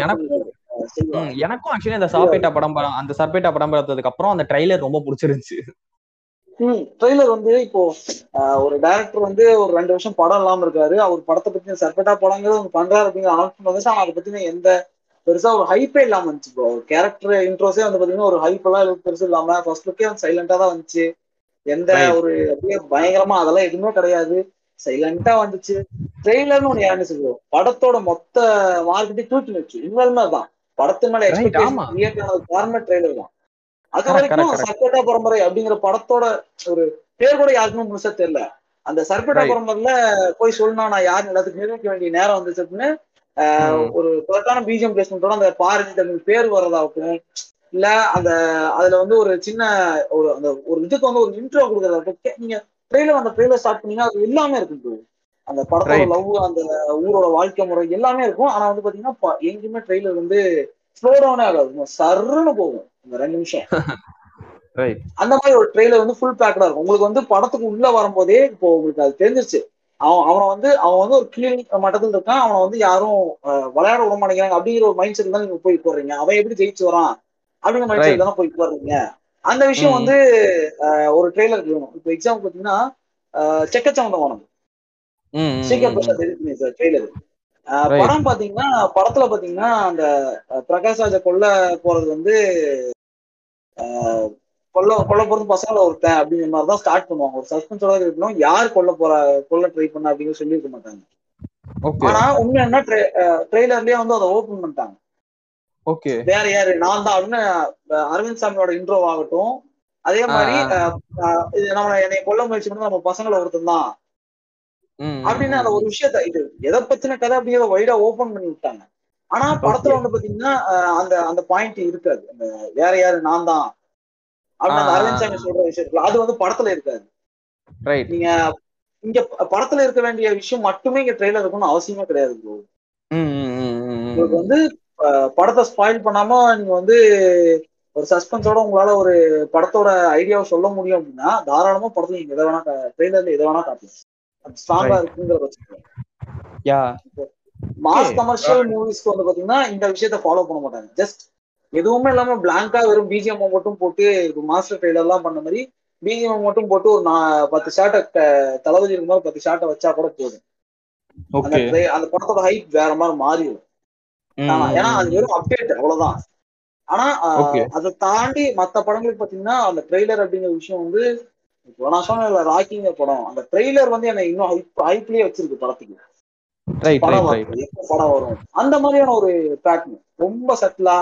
எனக்கும் ஆக்சுவலி அந்த சாப்பேட்டா படம் படம் அந்த சர்பேட்டா படம் பார்த்ததுக்கு அப்புறம் அந்த ட்ரைலர் ரொம்ப பிடிச்சிருந்துச்சு. ம் ட்ரெய்லர் வந்து இப்போ ஒரு டைரக்டர் வந்து ஒரு ரெண்டு வருஷம் படம் இல்லாம இருக்காரு. அவர் படத்தை பத்தி சர்பட்டா படங்கிறது ஒன்று பண்றாரு அப்படிங்கிற அனௌன்ஸ்மெண்ட் வந்துச்சு. ஆனா அதை பத்தின எந்த பெருசா ஒரு ஹைப்பே இல்லாம இருந்துச்சு ப்ரோ கேரக்டர் இன்ட்ரோஸே வந்து பாத்தீங்கன்னா ஒரு ஹைப் எல்லாம் பெருசு இல்லாம ஃபர்ஸ்ட் லுக்கே வந்து சைலண்டா தான் வந்துச்சு. எந்த. ஒரு அப்படியே பயங்கரமா அதெல்லாம் எதுவுமே கிடையாது. சைலண்டா வந்துச்சு. ட்ரெய்லர்னு ஒண்ணு யாருன்னு சொல்லுவோம் படத்தோட மொத்த மார்க்கெட்டை தூக்கி வச்சு இன்வால்மே தான் படத்து மேல எக்ஸ்பெக்டேஷன். கிரியேட் ஆனது காரணமே ட்ரெய்லர் தான். அது வரைக்கும். சர்க்கட்டா பரம்பரை அப்படிங்கிற படத்தோட ஒரு பேர் கூட யாருக்குமே முழுசா தெரியல அந்த சர்க்கட்டா. பரம்பரையில போய் சொன்னா நான் யாருன்னு எல்லாத்துக்கும் நிரூபிக்க வேண்டிய நேரம் வந்துச்சு அப்படின்னு. ஒரு கரெக்டான பிஜிஎம் பிளேஸ்மெண்ட்டோட அந்த பாரதி தமிழ் பேர் வர்றதாகட்டும் இல்ல அந்த அதுல வந்து ஒரு சின்ன ஒரு அந்த ஒரு இதுக்கு வந்து ஒரு இன்ட்ரோ கொடுக்கறதாகட்டும் நீங்க ட்ரெயிலர் அந்த ட்ரெயிலர் ஸ்டார்ட் பண்ணீங்கன்னா அது எல்லாமே இருக்கும். அந்த படத்தோட. லவ் அந்த ஊரோட வாழ்க்கை முறை எல்லாமே இருக்கும் ஆனா வந்து பாத்தீங்கன்னா எங்கேயுமே ட்ரெயிலர் வந்து ஸ்லோ டவுனே ஆகாது சர்ன்னு போகும் ரெண்டு நிமிஷம். அந்த மாதிரி ஒரு ட்ரெயிலர் வந்து ஃபுல் பேக்கடா இருக்கும். உங்களுக்கு வந்து படத்துக்கு உள்ள வரும்போதே இப்போ உங்களுக்கு அது தெரிஞ்சிருச்சு. அவன் அவனை வந்து அவன் வந்து ஒரு கீழ் மட்டத்தில் இருக்கான். அவனை வந்து யாரும் விளையாட விட மாட்டேங்கிறாங்க. அப்படிங்கிற ஒரு மைண்ட் செட் தான் நீங்க போய் போடுறீங்க அவன் எப்படி ஜெயிச்சு வரான்? அப்படிங்கிற மைண்ட். செட் தானே போய் போடுறீங்க அந்த விஷயம். வந்து ஒரு ட்ரெய்லருக்கு வேணும். இப்போ எக்ஸாம்பிள் பாத்தீங்கன்னா அஹ், செக்கச்சவந்தமானம் ம் ம், சீக்கிரம் ட்ரெய்லர். படம் பாத்தீங்கன்னா படத்துல பாத்தீங்கன்னா அந்த பிரகாஷ் ராஜை கொல்ல போறது வந்து கொல்ல கொல்ல போறது பசங்கள ஒருத்தன் அப்படிங்கிற மாதிரி தான் ஸ்டார்ட் பண்ணுவாங்க. ஒரு சஸ்பென்ஸோட இருக்கணும். யார் கொல்ல போற கொல்ல ட்ரை பண்ண அப்படின்னு சொல்லியிருக்க மாட்டாங்க. ஆனா உண்மை என்ன ட்ரெய்லர்லயே வந்து அதை ஓபன் பண்ணிட்டாங்க. ஓகே வேற யாரு? நான் தான். அப்படின்னு அரவிந்த் சாமியோட இன்ட்ரோ ஆகட்டும் அதே மாதிரி நம்ம என்னை கொல்ல முயற்சி பண்ணி நம்ம பசங்களை ஒருத்தன் தான். அப்படின்னு அந்த ஒரு விஷயத்த இது எதை பத்தின கதை அப்படியே வைடா ஓபன் பண்ணி விட்டாங்க. ஆனா படத்துல வந்து பாத்தீங்கன்னா அந்த அந்த பாயிண்ட் இருக்காது. அந்த வேற யாரு? நான் தான். அப்படின்னு அந்த ஆ, அரவிந்த் சாமி சொல்ற விஷயத்துல அது வந்து படத்துல இருக்காது. நீங்க இங்க படத்துல இருக்க வேண்டிய விஷயம் மட்டுமே இங்க ட்ரெயிலர் இருக்கணும்னு அவசியமே கிடையாது ம் உங்களுக்கு வந்து படத்தை ஸ்பாயில் பண்ணாம நீங்க வந்து ஒரு சஸ்பென்ஸோட உங்களால ஒரு படத்தோட ஐடியாவை சொல்ல முடியும் அப்படின்னா தாராளமா படத்துல நீங்க எதை வேணா ட்ரெயிலர்ல எதை வேணா காட்டலாம். ஸ்ட்ராங்கா. இருக்குங்கிற பட்சத்துல. மாஸ். கமர்ஷியல் மூவிஸ்க்கு வந்து பாத்தீங்கன்னா இந்த விஷயத்த ஃபாலோ பண்ண மாட்டாங்க. ஜஸ்ட் எதுவுமே இல்லாம பிளாங்கா வெறும் பிஜிஎம் மட்டும் போட்டு மாஸ்டர் ட்ரெயிலர் எல்லாம் பண்ண மாதிரி பிஜிஎம் மட்டும் போட்டு ஒரு பத்து ஷாட்டை தளபதி இருக்கும்போது பத்து ஷாட்டை வச்சா கூட போதும். அந்த படத்தோட ஹைப் வேற மாதிரி மாறிடும். ஏன்னா அது வெறும் அப்டேட் அவ்வளவுதான். ஆனா. அதை தாண்டி மத்த படங்களுக்கு பாத்தீங்கன்னா அந்த ட்ரெய்லர் அப்படிங்கிற விஷயம் வந்து இப்போ நான் சொன்ன ராக்கிங்க படம் அந்த ட்ரெய்லர் வந்து என்னை இன்னும் ஹைப் ஹைப்லயே வச்சிருக்கு படத்துக்கு. படம் வரும். எப்போ படம் வரும்? அந்த மாதிரியான ஒரு பேட்டர்ன் ரொம்ப சட்டிலா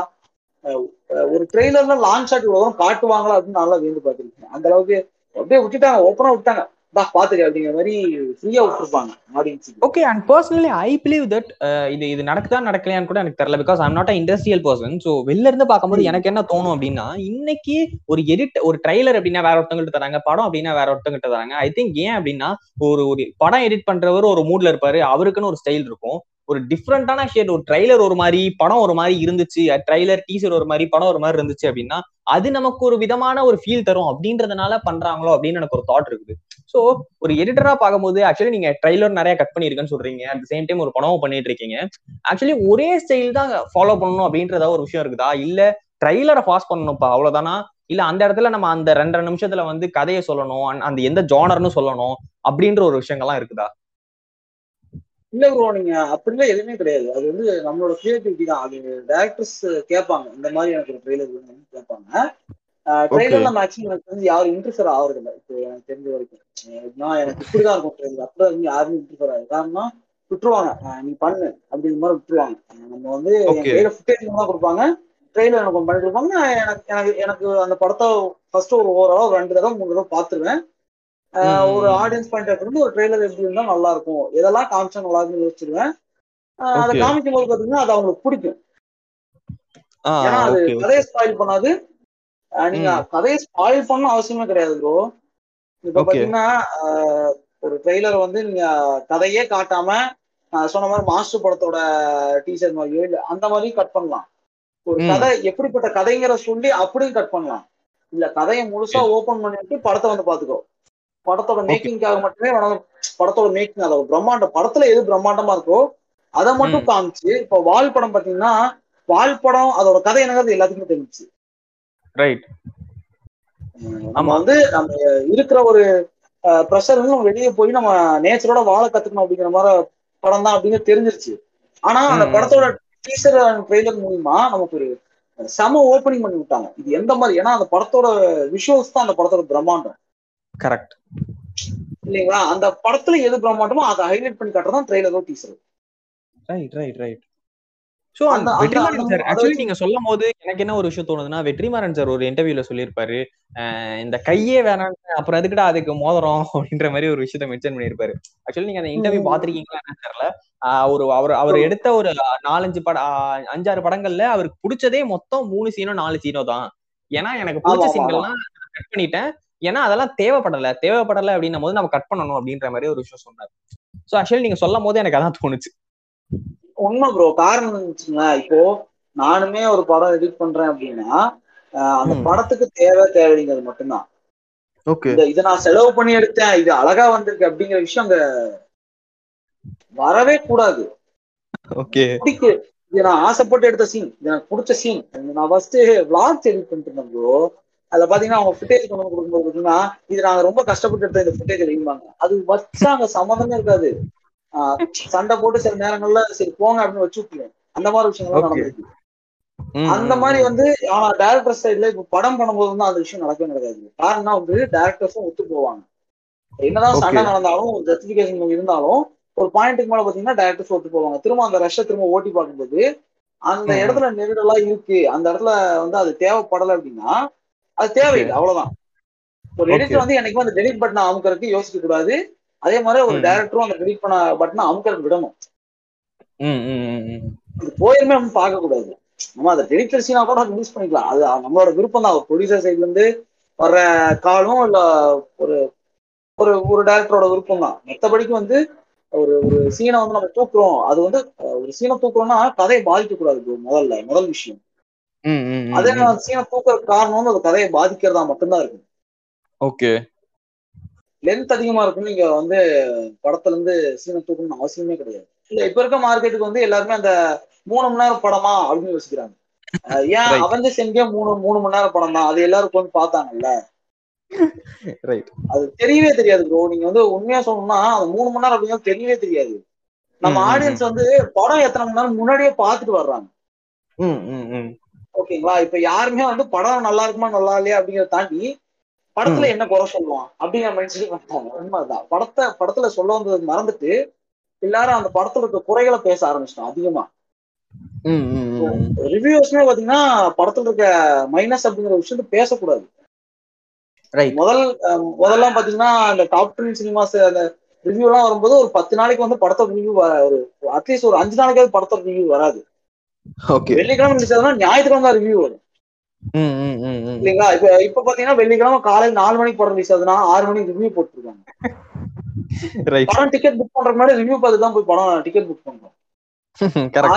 ஒரு ட்ரெய்லர்ல லான்ச் ஷாட் இவ்வளவு காட்டுவாங்களா அப்படின்னு நல்லா வேந்து பார்த்திருக்கேன். அந்த அளவுக்கு அப்படியே விட்டுட்டாங்க ஓப்பனா விட்டாங்க பா பாத்துக்க அப்படிங்கிற மாதிரி ஃப்ரீயா விட்டுருப்பாங்க ஆடியன்ஸுக்கு okay and personally I believe that இது இது நடக்குதா நடக்கலையான்னு கூட எனக்கு தெரியல. Because I'm not industrial person so வெளில இருந்து பார்க்கும்போது. எனக்கு என்ன தோணும் அப்படின்னா இன்னைக்கு ஒரு எடிட் ஒரு ட்ரைலர் அப்படின்னா வேற ஒருத்தவங்கள்ட்ட தராங்க படம் அப்படின்னா வேற ஒருத்தவங்கள்ட்ட தராங்க. ஐ திங்க் ஏன் அப்படின்னா ஒரு ஒரு படம் எடிட் பண்றவர் ஒரு மூட்ல இருப்பாரு அவருக்குன்னு ஒரு ஸ்டைல் இருக்கும். ஒரு டிஃப்ரெண்டான ஷேட் ஒரு ட்ரைலர் ஒரு மாதிரி படம் ஒரு மாதிரி இருந்துச்சு. ட்ரைலர் டீசர் ஒரு மாதிரி படம் ஒரு மாதிரி இருந்துச்சு அப்படின்னா அது நமக்கு ஒரு விதமான ஒரு ஃபீல் தரும். அப்படின்றதுனால பண்றாங்களோ அப்படின்னு எனக்கு ஒரு தாட் இருக்குது. ஸோ ஒரு எடிட்டரா பார்க்கும்போது ஆக்சுவலி நீங்க ட்ரைலர் நிறைய கட் பண்ணிருக்கேன்னு சொல்றீங்க. அட் சேம் டைம் ஒரு படமும் பண்ணிட்டு இருக்கீங்க ஆக்சுவலி ஒரே ஸ்டைல் தான் ஃபாலோ பண்ணணும் அப்படின்றதா ஒரு விஷயம் இருக்குதா? இல்ல ட்ரைலரை பாஸ் பண்ணணும்ப்பா அவ்வளவுதானா? இல்ல அந்த இடத்துல நம்ம அந்த ரெண்டரை நிமிஷத்துல வந்து கதையை சொல்லணும். அந்த எந்த ஜானர்னு சொல்லணும் அப்படின்ற ஒரு விஷயங்கள்லாம் இருக்குதா? இல்ல ப்ரோ நீங்க அப்படிலாம் எதுவுமே கிடையாது. அது வந்து நம்மளோட கிரியேட்டிவிட்டி தான். அது டேரக்டர்ஸ் கேட்பாங்க. இந்த மாதிரி எனக்கு ஒரு ட்ரெய்லர் வேணும்னு கேட்பாங்க. ட்ரெய்லர்ல மேக்ஸிமம் எனக்கு தெரிஞ்சு யாரும் இன்ட்ரெஸ்டர் ஆகுறது இல்லை. இப்போ எனக்கு தெரிஞ்ச வரைக்கும். எப்படின்னா எனக்கு இப்படிதான் இருக்கும் ட்ரெய்லர் அப்படிதான் வந்து யாருமே இன்ட்ரெஸ்டர் ஆகுது. காரணம் விட்டுருவாங்க. நீ பண்ணு. அப்படிங்கிற மாதிரி விட்டுருவாங்க. நம்ம வந்து. கையில ஃபுட்டேஜ் தான் கொடுப்பாங்க. ட்ரெய்லர் எனக்கு ஒண்ணு பண்ணி கொடுப்பாங்க நான் எனக்கு எனக்கு எனக்கு அந்த படத்தை ஃபர்ஸ்ட் ஒரு ஓரளவு ரெண்டு தடவை மூணு தடவை ம். ஒரு ஆடியன்ஸ் பாயிண்ட் ஆஃப் ஒரு ட்ரெய்லர் எப்படி இருந்தா நல்லா இருக்கும் எதெல்லாம் காமிச்சா நல்லா இருக்கும்னு யோசிச்சிருவேன் அதை Okay. காமிக்கும் போது பாத்தீங்கன்னா அது அவங்களுக்கு பிடிக்கும். ஏன்னா அது கதையை ஸ்பாயில் பண்ணாது. நீங்க. கதையை ஸ்பாயில் பண்ண அவசியமே கிடையாது ப்ரோ இப்ப. பாத்தீங்கன்னா ஒரு ட்ரெய்லர் வந்து நீங்க கதையே காட்டாம சொன்ன மாதிரி மாஸ்டர் படத்தோட டீசர் மாதிரியோ இல்ல அந்த மாதிரியும் கட் பண்ணலாம். ஒரு. கதை எப்படிப்பட்ட கதைங்கிற சொல்லி அப்படியும் கட் பண்ணலாம். இல்ல கதையை முழுசா ஓபன் பண்ணிட்டு படத்தை வந்து பாத்துக்கோ. படத்தோட மேக்கிங்காக மட்டுமே படத்தோட மேக்கிங் அதோட பிரம்மாண்டம் படத்துல எது பிரம்மாண்டமா இருக்கோ அதை மட்டும். காமிச்சு இப்போ வால் படம் பாத்தீங்கன்னா வால் படம் அதோட கதை என்னங்கிறது எல்லாத்துக்குமே தெரிஞ்சுச்சு. ரைட் நம்ம வந்து நம்ம இருக்கிற ஒரு ப்ரெஷர் வந்து நம்ம வெளியே போய் நம்ம நேச்சரோட வாழ கத்துக்கணும் அப்படிங்கிற மாதிரி படம் தான் அப்படின்னு தெரிஞ்சிருச்சு. ஆனா அந்த. படத்தோட டீசர் ட்ரெய்லர் மூலியமா நமக்கு ஒரு செம ஓப்பனிங் பண்ணி விட்டாங்க. இது எந்த மாதிரி ஏன்னா அந்த படத்தோட விஷுவல்ஸ் தான் அந்த படத்தோட பிரம்மாண்டம். கரெக்ட் இல்லைங்களா? அந்த படத்துல எது பிரம்மாண்டமோ அதை ஹைலைட் பண்ணி காட்டுறதான் ட்ரெய்லரோ teaser right right right so அந்த- வெற்றிமாறன் சார் ஆக்சுவலி நீங்க சொல்லும் போது எனக்கு என்ன ஒரு விஷயம் தோணுதுன்னா வெற்றிமாறன் சார் ஒரு இன்டர்வியூல சொல்லியிருப்பாரு இந்த கையே வேணாம் அப்புறம் எதுக்குடா அதுக்கு மோதிரம்? அப்படின்ற மாதிரி ஒரு விஷயத்த மென்ஷன் பண்ணியிருப்பாரு. ஆக்சுவலி நீங்க அந்த இன்டர்வியூ. பாத்திருக்கீங்களா என்னன்னு தெரியல. ஒரு அவர் அவர் எடுத்த ஒரு நாலஞ்சு பட ஆஹ் அஞ்சாறு படங்கள்ல அவருக்கு பிடிச்சதே மொத்தம் மூணு சீனோ நாலு சீனோ தான். ஏன்னா எனக்கு பிடிச்ச சீன்கள்லாம் கட் பண்ணிட்டேன். ஏன்னா அதெல்லாம் தேவைப்படல. தேவைப்படல அப்படின்னும் போது நம்ம கட் பண்ணணும் அப்படின்ற மாதிரி ஒரு விஷயம் சொன்னார் ஸோ ஆக்சுவலி நீங்க சொல்லும் போது எனக்கு அதான் தோணுச்சு. உண்மை ப்ரோ காரணம் இருந்துச்சுங்க இப்போ நானுமே ஒரு படம் எடிட் பண்றேன் அப்படின்னா அந்த. படத்துக்கு தேவை தேவைங்கிறது மட்டும்தான். இதை நான் செலவு பண்ணி எடுத்தேன் இது அழகா வந்திருக்கு அப்படிங்கிற விஷயம் அங்க வரவே கூடாது. ஓகே. இது நான் ஆசைப்பட்டு எடுத்த சீன் இது எனக்கு பிடிச்ச சீன் நான் ஃபர்ஸ்ட் vlogs எடிட் பண்ணிட்டு இருந்தேன் ப்ரோ அதுல பாத்தீங்கன்னா அவங்க ஃபுட்டேஜ் கொண்டு வந்து கொடுக்கும்போது பாத்தீங்கன்னா இது நாங்க ரொம்ப கஷ்டப்பட்டு எடுத்த இந்த ஃபுட்டேஜ் வைப்பாங்க அது வச்சா அங்க சம்மந்தமே இருக்காது. சண்டை போட்டு சில நேரங்கள்ல சரி போங்க அப்படின்னு வச்சு விட்டுருவேன் அந்த மாதிரி விஷயங்கள்லாம் Okay. நடந்திருக்கு. அந்த மாதிரி வந்து ஆனா டேரக்டர் சைட்ல இப்ப படம் பண்ணும்போது வந்து அந்த விஷயம் நடக்கவே நடக்காது. காரணம் வந்து டேரக்டர்ஸும் ஒத்து போவாங்க. என்னதான் சண்டை. நடந்தாலும் ஜஸ்டிபிகேஷன் இருந்தாலும் ஒரு பாயிண்ட்டுக்கு மேல பாத்தீங்கன்னா டேரக்டர்ஸ் ஒத்து போவாங்க. திரும்ப அந்த ரஷ்ஷை திரும்ப ஓட்டி பார்க்கும்போது அந்த. இடத்துல நெருடலா இருக்கு. அந்த இடத்துல வந்து அது தேவைப்படலை அப்படின்னா அது தேவையில்லை அவ்வளவுதான். ஒரு. எடிட்டர் வந்து எனக்கு வந்து டெலிட் பட்டனை அமுக்கிறதுக்கு யோசிக்க கூடாது. அதே மாதிரி ஒரு. டேரக்டரும் அந்த டெலிட் பண்ண பட்டனை அமுக்கிறது விடணும். போயிருமே நம்ம பார்க்க கூடாது. நம்ம அதை டெலிட்டர் சீனா கூட ரிலீஸ் பண்ணிக்கலாம். அது நம்மளோட விருப்பம் தான். ப்ரொடியூசர் சைட்ல இருந்து வர்ற காலும் இல்ல ஒரு ஒரு ஒரு டேரக்டரோட விருப்பம் தான். மற்றபடிக்கு வந்து ஒரு ஒரு சீனை வந்து நம்ம தூக்குறோம். அது வந்து ஒரு சீனை தூக்குறோம்னா கதையை பாதிக்க கூடாது முதல்ல முதல் விஷயம். அதே. நான் சீனை தூக்குறதுக்கு காரணம் அது கதையை பாதிக்கிறதா மட்டும்தான் இருக்கு. ஓகே. லென்த் அதிகமா இருக்குன்னு நீங்க வந்து படத்துல இருந்து சீனை தூக்கணும்னு அவசியமே கிடையாது. இல்ல இப்ப இருக்க மார்க்கெட்டுக்கு வந்து எல்லாருமே அந்த மூணு மணி நேரம் படமா அப்படின்னு யோசிக்கிறாங்க. ஏன். அவஞ்சஸ் எங்கே மூணு மூணு மணி நேரம் படம் தான் அது எல்லாரும் வந்து பார்த்தாங்கல்ல? அது தெரியவே தெரியாது ப்ரோ நீங்க வந்து உண்மையா சொல்லணும்னா அது மூணு மணி நேரம் அப்படிங்கிறது தெரியவே தெரியாது. நம்ம ஆடியன்ஸ் வந்து படம் எத்தனை மணி நேரம் முன்னாடியே பார்த்துட்டு வர்றாங்க. ஓகேங்களா? இப்ப யாருமே வந்து படம் நல்லா இருக்குமா நல்லா இல்லையா அப்படிங்கறத தாண்டி படத்துல என்ன குறை சொல்லுவான் அப்படிங்கிற மைண்ட் செட் பண்ணிட்டாங்க உண்மைதான். படத்தை படத்துல சொல்ல வந்தது மறந்துட்டு எல்லாரும் அந்த படத்துல இருக்க குறைகளை பேச ஆரம்பிச்சிட்டோம் அதிகமா. ரிவ்யூஸ்மே பாத்தீங்கன்னா படத்துல இருக்க மைனஸ் அப்படிங்கிற விஷயத்த பேசக்கூடாது. முதல் முதல்லாம் பாத்தீங்கன்னா அந்த டாப் டென் சினிமாஸ் அந்த ரிவ்யூ எல்லாம் வரும்போது ஒரு பத்து நாளைக்கு வந்து படத்தோட ரிவ்யூ ஒரு அட்லீஸ்ட் ஒரு அஞ்சு நாளைக்காவது படத்தோட ரிவ்யூ வராது. ஓகே வெள்ளிக்கிழமை ஆகுதுன்னா ஞாயிற்றுக்கிழமை தான் ரிவ்யூ வரும். இல்லைங்களா? இப்ப இப்ப பாத்தீங்கன்னா வெள்ளிக்கிழமை காலையில் நாலு மணிக்கு படம் ரிலீஸ் ஆகுதுன்னா ஆறு மணிக்கு ரிவ்யூ போட்டுருக்காங்க படம் டிக்கெட் புக் பண்ற முன்னாடி ரிவ்யூ பார்த்து தான் போய் படம் டிக்கெட் புக் பண்றோம்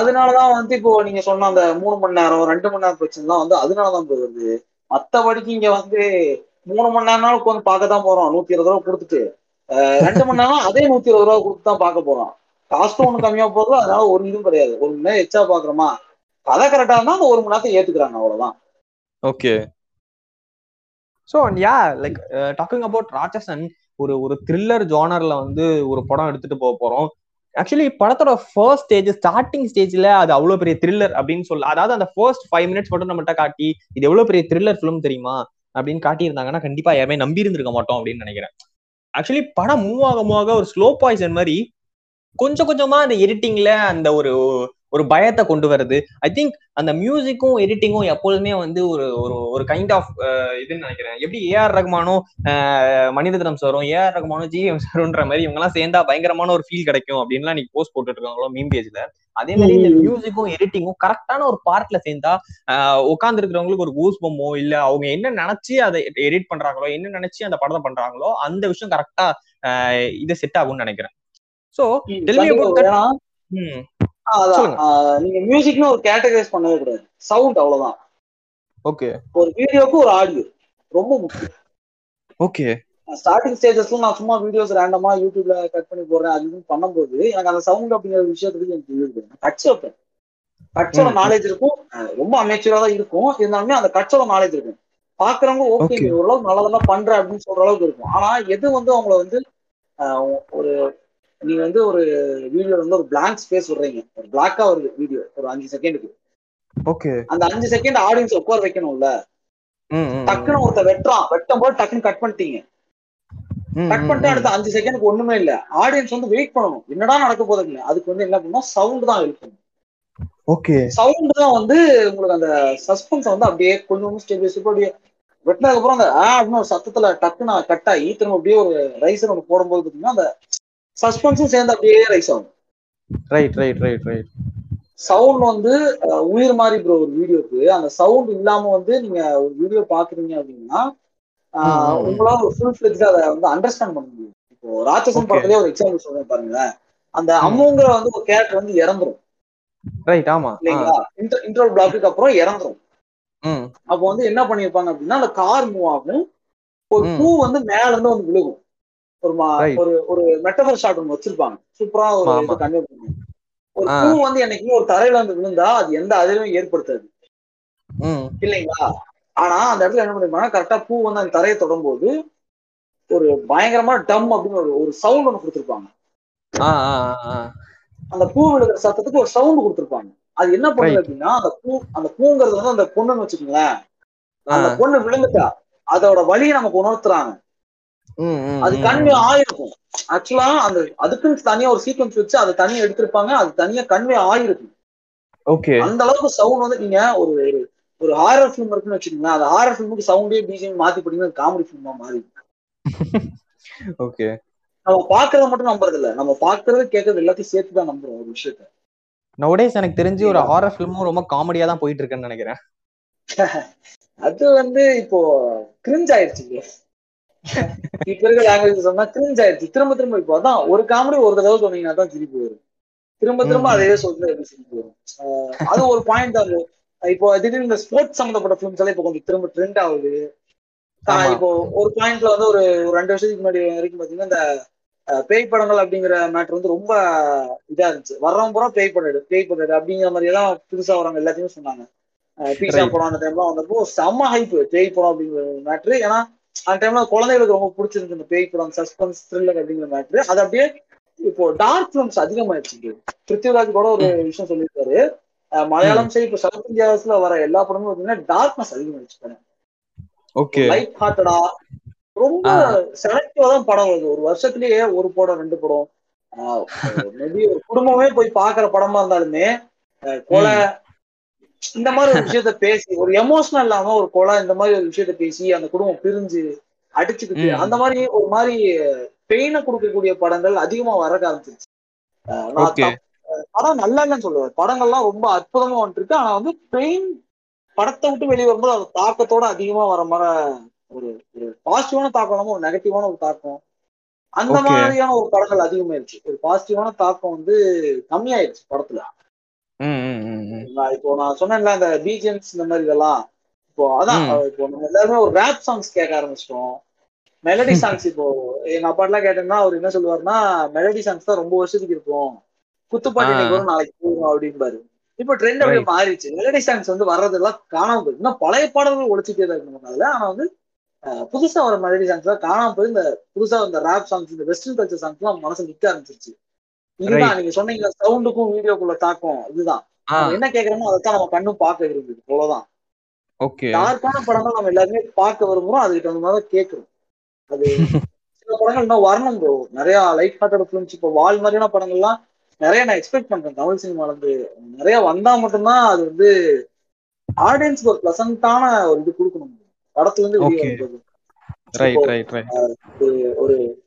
அதனாலதான் வந்து இப்போ நீங்க சொன்ன அந்த மூணு மணி நேரம் ரெண்டு மணி நேரம் பிரச்சனை தான் வந்து அதனாலதான் போய் வருது. மத்தபடிக்கு இங்க வந்து மூணு மணி நேரம்னாலும் உட்காந்து பார்க்க தான் போறோம். நூத்தி இருபது ரூபா கொடுத்துட்டு ரெண்டு மணி நேரம் அதே நூத்தி இருபது ரூபா கொடுத்து தான் பார்க்க போறோம். காஸ்ட்டும் ஒண்ணு கம்மியா போகுது அதனால ஒரு இதுவும் கிடையாது. ஒரு மணி நேரம் எச்சா பாக்குறோமா? கதை கரெக்டா இருந்தா அந்த ஒரு மணி நேரத்தை ஏத்துக்கிறாங்க அவ்வளவுதான். Okay. So yeah like talking about Ratsasan ஒரு ஒரு த்ரில்லர் ஜானர்ல வந்து ஒரு படம் எடுத்துட்டு போக போறோம். ஆக்சுவலி படத்தோட ஃபர்ஸ்ட் ஸ்டேஜ் ஸ்டார்டிங் ஸ்டேஜ்ல அது அவ்வளவு பெரிய த்ரில்லர் அப்படின்னு சொல்ல அதாவது அந்த ஃபர்ஸ்ட் ஃபைவ் மினிட்ஸ் மட்டும் நம்மகிட்ட காட்டி இது எவ்வளவு பெரிய த்ரில்லர் ஃபிலிம் தெரியுமா? அப்படின்னு காட்டியிருந்தாங்கன்னா கண்டிப்பா யாருமே நம்பி இருந்திருக்க மாட்டோம் அப்படின்னு நினைக்கிறேன். ஆக்சுவலி படம் மூவ் ஆக மூவ் ஆக ஒரு ஸ்லோ பாய்சன் மாதிரி கொஞ்சம் கொஞ்சமா அந்த எடிட்டிங்ல அந்த ஒரு ஒரு பயத்தை கொண்டு வருது. ஐ திங்க் அந்த மியூசிக்கும் எடிட்டிங்கும் எப்பொழுதுமே வந்து ஒரு ஒரு ஒரு கைண்ட் ஆஃப் இதுன்னு நினைக்கிறேன். எப்படி ஏஆர் ரகுமானும் மனிததனம் சாரும் ஏஆர் ரகுமானும் ஜிஎம் சாருன்ற மாதிரி இவங்க எல்லாம் சேர்ந்தா பயங்கரமான ஒரு ஃபீல் கிடைக்கும் அப்படின்லாம் நீங்க போஸ்ட் போட்டுட்டு இருக்காங்களோ மீம் பேஜ்ல அதே மாதிரி இந்த. மியூசிக்கும் எடிட்டிங்கும் கரெக்டான ஒரு பார்ட்ல சேர்ந்தா உட்கார்ந்து இருக்கிறவங்களுக்கு ஒரு கூஸ் பம்மோ இல்ல அவங்க என்ன நினைச்சு அதை எடிட் பண்றாங்களோ என்ன நினைச்சு அந்த படத்தை பண்றாங்களோ அந்த விஷயம் கரெக்டா இது செட் ஆகும்னு நினைக்கிறேன். சோ. ஆஹ், நீங்க மியூசிக்னு ஒரு கேட்டகரைஸ் பண்ணவே கூடாது. சவுண்ட் அவ்வளவுதான். ஓகே ஒரு வீடியோக்கு ஒரு ஆடியோ ரொம்ப முக்கியம். ஓகே ஸ்டார்டிங் ஸ்டேஜஸ்ல நான் சும்மா வீடியோஸ் ரேண்டமா யூடியூப்ல கட் பண்ணி போடுறேன் அது இதுன்னு பண்ணும்போது எனக்கு அந்த சவுண்ட் அப்படிங்கிற விஷயத்துக்கு எனக்கு இருக்குது கட்ச் வைப்பேன். கட்சோட. நாலேஜ் இருக்கும். ரொம்ப அமைச்சரா தான் இருக்கும். இருந்தாலுமே அந்த கட்சோட நாலேஜ் இருக்கும். பாக்குறவங்க ஓகே ஓரளவுக்கு நல்லதெல்லாம் பண்ற அப்படின்னு சொல்ற அளவுக்கு இருக்கும். ஆனா எது வந்து அவங்கள வந்து ஒரு நீங்க வந்து ஒரு வீடியோ வந்து ஒரு blank ஸ்பேஸ் விடுறீங்க. ஒரு பிளாக்கா வருது வீடியோ ஒரு அஞ்சு செகண்டுக்கு ஓகே அந்த அஞ்சு செகண்ட் ஆடியன்ஸ் உட்கார வைக்கணும்ல. டக்குன்னு ஒருத்தர் வெட்டுறான். வெட்டும் போது டக்குன்னு கட் பண்ணிட்டீங்க. கட் பண்ணிட்டு. அடுத்த அஞ்சு செகண்டுக்கு ஒண்ணுமே இல்ல. ஆடியன்ஸ் வந்து வெயிட் பண்ணணும். என்னடா நடக்க இல்ல அதுக்கு வந்து என்ன பண்ணணும்? சவுண்ட் தான் இருக்கும் ஓகே சவுண்ட் தான் வந்து உங்களுக்கு அந்த சஸ்பென்ஸ் வந்து அப்படியே கொஞ்சம் ஸ்டெப் அப்படியே வெட்டினதுக்கு அப்புறம் அந்த ஆ அப்படின்னு ஒரு சத்தத்துல டக்குன்னு கட் ஆகி திரும்ப அப்படியே ஒரு ரைஸ் ஒன்று போடும்போது பாத்தீங்கன்னா அந்த சஸ்பென்ஸும் சேர்ந்து அப்படியே ரைஸ் ஆகும். Right right right right sound வந்து உயிர் மாதிரி ப்ரோ ஒரு வீடியோக்கு அந்த சவுண்ட் இல்லாம வந்து நீங்க ஒரு வீடியோ பாக்குறீங்க அப்படின்னா. உங்களால ஒரு ஃபுல் ஃபிளெஜ் அதை வந்து அண்டர்ஸ்டாண்ட் பண்ண முடியும். இப்போ ராட்சசன். படத்துலயே ஒரு எக்ஸாம்பிள் சொல்றேன் பாருங்களேன். அந்த. அம்முங்கிற வந்து ஒரு கேரக்டர் வந்து இறந்துரும். ரைட் ஆமா. இல்லைங்களா? இன்டர் பிளாக்குக்கு அப்புறம் இறந்துரும். அப்போ வந்து என்ன பண்ணிருப்பாங்க அப்படின்னா அந்த கார் மூவ் ஆகும். ஒரு. பூ வந்து மேல இருந்து வந்து விழுகும். ஒரு. ஒரு ஒரு மெட்டபர் ஷாட் ஒன்று வச்சிருப்பாங்க சூப்பரா ஒரு இது. கன்வே பண்ணுவாங்க ஒரு. பூ வந்து என்னைக்குமே ஒரு தரையில வந்து விழுந்தா அது எந்த அதிர்வும் ஏற்படுத்தாது இல்லைங்களா ஆனா அந்த இடத்துல என்ன பண்ணிருப்பாங்க கரெக்டா பூ வந்து அந்த தரையை தொடும்போது ஒரு பயங்கரமா டம் அப்படின்னு ஒரு ஒரு சவுண்ட் ஒன்று கொடுத்துருப்பாங்க அந்த பூ விழுகிற சத்தத்துக்கு ஒரு சவுண்ட் கொடுத்துருப்பாங்க அது என்ன பண்ணுது. அப்படின்னா அந்த பூ அந்த பூங்கிறது வந்து அந்த பொண்ணுன்னு வச்சுக்கோங்களேன். அந்த பொண்ணு விழுந்துட்டா அதோட வலியை நமக்கு உணர்த்துறாங்க அது கன்வே. ஆயிருக்கும். ஆக்சுவலா அந்த அதுக்குன்னு தனியா ஒரு சீக்வன்ஸ் வச்சு அதை தனியா எடுத்திருப்பாங்க. அது தனியா கன்வே ஆயிருக்கும். ஓகே. அந்த அளவுக்கு சவுண்ட் வந்து நீங்க ஒரு ஒரு- ஹாரர் ஃபிலிம் இருக்குன்னு வச்சுக்கோங்களேன். அந்த ஹாரர் ஃபிலிமுக்கு சவுண்டே பிஜிஎம் மாத்தி போட்டீங்கன்னா காமெடி ஃபிலிமா மாறி ஓகே. நம்ம பாக்குறத மட்டும் நம்புறது இல்ல நம்ம பாக்குறது கேட்கறது எல்லாத்தையும் சேர்த்து தான் நம்புறோம் ஒரு விஷயத்த. நowadays எனக்கு தெரிஞ்சு ஒரு ஹாரர் ஃபிலிமும் ரொம்ப காமெடியா தான் போயிட்டு இருக்குன்னு நினைக்கிறேன். அது வந்து இப்போ கிரிஞ்ச் ஆயிடுச்சு. இப்ப இருக்க லாங்குவேஜ் சொன்னா கிரிஞ்ச் ஆயிடுச்சு திரும்ப திரும்ப இப்போ அதான் ஒரு காமெடி ஒரு தடவை சொன்னீங்கன்னா தான் திருப்பி வரும் திரும்ப திரும்ப ம். அதே சொல்றது எப்படி சிரிப்பு வரும் அது ஒரு பாயிண்ட் தான். இப்போ திடீர்னு இந்த ஸ்போர்ட்ஸ் சம்பந்தப்பட்ட ஃபிலிம்ஸ் எல்லாம் இப்போ கொஞ்சம் திரும்ப ட்ரெண்ட் ஆகுது. இப்போ ஒரு பாயிண்ட்ல வந்து ஒரு ரெண்டு வருஷத்துக்கு முன்னாடி வரைக்கும் பாத்தீங்கன்னா இந்த பேய் படங்கள் அப்படிங்கிற மேட்டர் வந்து ரொம்ப இதா இருந்துச்சு வர்றவன் பூரா பேய் எடு பேய் எடு அப்படிங்கிற மாதிரி எல்லாம் புதுசா வரவங்க எல்லாத்தையும் சொன்னாங்க பீஸா. படம் அந்த டைம்ல வந்தப்போ செம்ம ஹைப் பேய் படம் அப்படிங்கிற மேட்ரு ஏன்னா அந்த டைம்ல குழந்தைகளுக்கு ரொம்ப பிடிச்சிருக்கு இந்த பேய் படம் சஸ்பென்ஸ் த்ரில்லர் அப்படிங்கிற மேட்ரு அது அப்படியே இப்போ டார்க் ஃபிலிம்ஸ் அதிகமாயிடுச்சு. பிருத்திவிராஜ் கூட ஒரு விஷயம் சொல்லியிருக்காரு. மலையாளம் சரி இப்போ சவுத் இந்தியாஸ்ல வர எல்லா படமும் பாத்தீங்கன்னா டார்க்னஸ் அதிகமாயிடுச்சு ஓகே. லைட் ஹார்ட்டடா ரொம்ப. செலக்டிவா தான் படம் வருது. ஒரு வருஷத்துலயே ஒரு படம் ரெண்டு படம். மேபி ஒரு குடும்பமே போய் பாக்குற படமா இருந்தாலுமே கொலை இந்த மாதிரி ஒரு விஷயத்த பேசி ஒரு எமோஷனல் இல்லாம ஒரு கொலை இந்த மாதிரி ஒரு விஷயத்த பேசி அந்த குடும்பம் பிரிஞ்சு அடிச்சுக்கிட்டு. அந்த மாதிரி ஒரு மாதிரி பெயினை கொடுக்கக்கூடிய படங்கள் அதிகமா வர ஆரம்பிச்சிருச்சு. படம் நல்லா இல்லைன்னு சொல்லுவேன். படங்கள்லாம் ரொம்ப அற்புதமா வந்துட்டு இருக்கு ஆனா வந்து பெயின் படத்தை விட்டு வெளியே வரும்போது அது தாக்கத்தோட அதிகமா வர மாதிரி ஒரு ஒரு பாசிட்டிவான தாக்கம் இல்லாம ஒரு நெகட்டிவான ஒரு தாக்கம். அந்த. மாதிரியான ஒரு படங்கள் அதிகமாயிருச்சு. ஒரு பாசிட்டிவான தாக்கம் வந்து கம்மியாயிருச்சு படத்துல. நான் இப்போ நான் சொன்னேன்ல அந்த பிஜிஎம்ஸ் இந்த மாதிரி இதெல்லாம். இப்போ அதான். இப்போ நம்ம எல்லாருமே ஒரு ரேப் சாங்ஸ் கேட்க ஆரம்பிச்சிட்டோம். மெலடி சாங்ஸ் இப்போ எங்க அப்பாட்டெல்லாம் கேட்டோம்னா அவர் என்ன சொல்லுவாருன்னா மெலடி சாங்ஸ் தான் ரொம்ப வருஷத்துக்கு இருக்கும். குத்துப்பாட்டு. இன்னைக்கு வரும் நாளைக்கு போகும் அப்படிம்பாரு. இப்போ ட்ரெண்ட் அப்படியே. மாறிடுச்சு. மெலடி சாங்ஸ் வந்து வர்றதெல்லாம் காணாம போகுது இன்னும் பழைய பாடல்கள் ஒழிச்சுட்டே தான் இருக்கணும் ஆனா வந்து புதுசா வர மெலடி சாங்ஸ் தான் காணாம போய் இந்த புதுசா இந்த ரேப் சாங்ஸ் இந்த வெஸ்டர்ன் கல்ச்சர் சாங்ஸ் எல்லாம் மனசு நிக்க ஆரம்பிச்சிருச்சு இதுதான். நீங்க சொன்னீங்க சவுண்டுக்கும் வீடியோக்குள்ள தாக்கம். இதுதான். என்ன கேக்குறோமோ அதைத்தான் நம்ம கண்ணும் பார்க்க விரும்புது. அவ்வளவுதான். ஓகே. டார்க்கான படங்கள் நம்ம எல்லாருமே பார்க்க விரும்புறோம் அதுக்கு தகுந்த மாதிரி கேட்கிறோம் அது சில படங்கள் இன்னும் வரணும் ப்ரோ நிறைய லைட் ஹார்ட்டட் ஃபிலிம்ஸ் இப்போ வால் மாதிரியான படங்கள்லாம் நிறைய நான் எக்ஸ்பெக்ட் பண்றேன். தமிழ் சினிமால இருந்து நிறைய வந்தா மட்டும்தான் அது வந்து ஆடியன்ஸ்க்கு ஒரு பிளசண்டான ஒரு இது கொடுக்கணும். படத்துல இருந்து வெளியே ஒரு-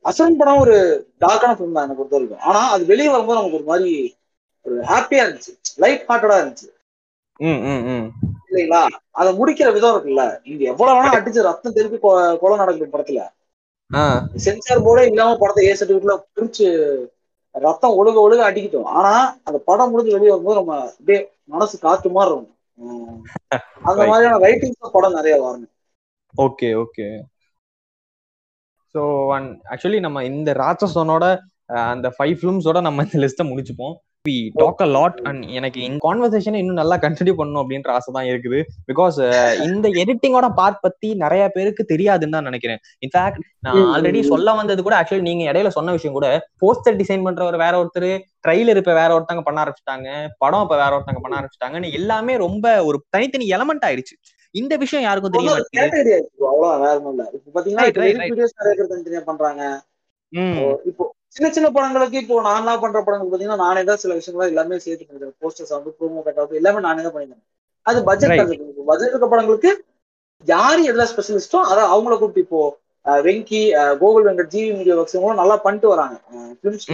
அசன் படம் ஒரு டார்க்கான ஃபிலிம் தான் எனக்கு பொறுத்த வரைக்கும் ஆனா அது வெளியே வரும்போது நமக்கு ஒரு மாதிரி ஒரு ஹாப்பியா இருந்துச்சு. லைட் ஹார்ட்டடா இருந்துச்சு. இல்லைங்களா? அதை முடிக்கிற விதம் இருக்குல்ல. நீங்க எவ்வளவு வேணா அடிச்சு ரத்தம் திருப்பி கொலை நடக்குது படத்துல. சென்சார் போர்டே இல்லாம படத்தை ஏ சர்டிபிகேட்ல பிரிச்சு ரத்தம் ஒழுக ஒழுக அடிக்கிட்டோம். ஆனா அந்த படம் முடிஞ்சு வெளியே வரும்போது நம்ம அப்படியே மனசு காத்து மாதிரி இருக்கும். அந்த. மாதிரியான ரைட்டிங்ஸ் படம் நிறைய வரணும். Okay okay. So one actually நம்ம இந்த ராட்சசனோட அந்த ஃபைவ் ஃபிலிம்ஸோட நம்ம இந்த லிஸ்ட்டை முடிச்சுப்போம். We talk a lot and எனக்கு இந்த கான்வர்சேஷன் இன்னும் நல்லா கண்டினியூ பண்ணணும் அப்படின்ற ஆசை தான் இருக்குது பிகாஸ் இந்த எடிட்டிங்கோட பார்ட் பத்தி நிறைய பேருக்கு தெரியாதுன்னு தான் நினைக்கிறேன். இன்ஃபேக்ட் நான் ஆல்ரெடி. சொல்ல வந்தது கூட ஆக்சுவலி நீங்க இடையில சொன்ன விஷயம் கூட போஸ்டர் டிசைன் பண்றவர் வேற ஒருத்தர் ட்ரைலர் இப்ப வேற ஒருத்தங்க பண்ண ஆரம்பிச்சிட்டாங்க படம் இப்ப வேற ஒருத்தங்க பண்ண ஆரம்பிச்சிட்டாங்கன்னு எல்லாமே ரொம்ப ஒரு தனித்தனி எலமெண்ட் ஆயிடுச்சு. இந்த விஷயம் யாருக்கும் தெரிய மாட்டேங்குது. அவ்வளவுதான் வேற ஒண்ணும் இல்ல. இப்ப பாத்தீங்கன்னா பண்றாங்க? இப்போ சின்ன சின்ன படங்களுக்கு இப்போ நானா பண்ற படங்களுக்கு பாத்தீங்கன்னா நானே தான் சில விஷயங்களை எல்லாமே சேர்த்து பண்ணிக்கிறேன் போஸ்டர்ஸ் ஆகட்டும் ப்ரோமோ கட் எல்லாமே நானே தான் பண்ணிக்கிறேன் அது பட்ஜெட் பட்ஜெட் இருக்க படங்களுக்கு யாரு எதுல ஸ்பெஷலிஸ்டோ அதை அவங்கள கூப்பிட்டு இப்போ Venky Gokul Venkat GV media works இவங்களும் நல்லா பண்ணிட்டு வராங்க. ஃபிலிம்ஸ்.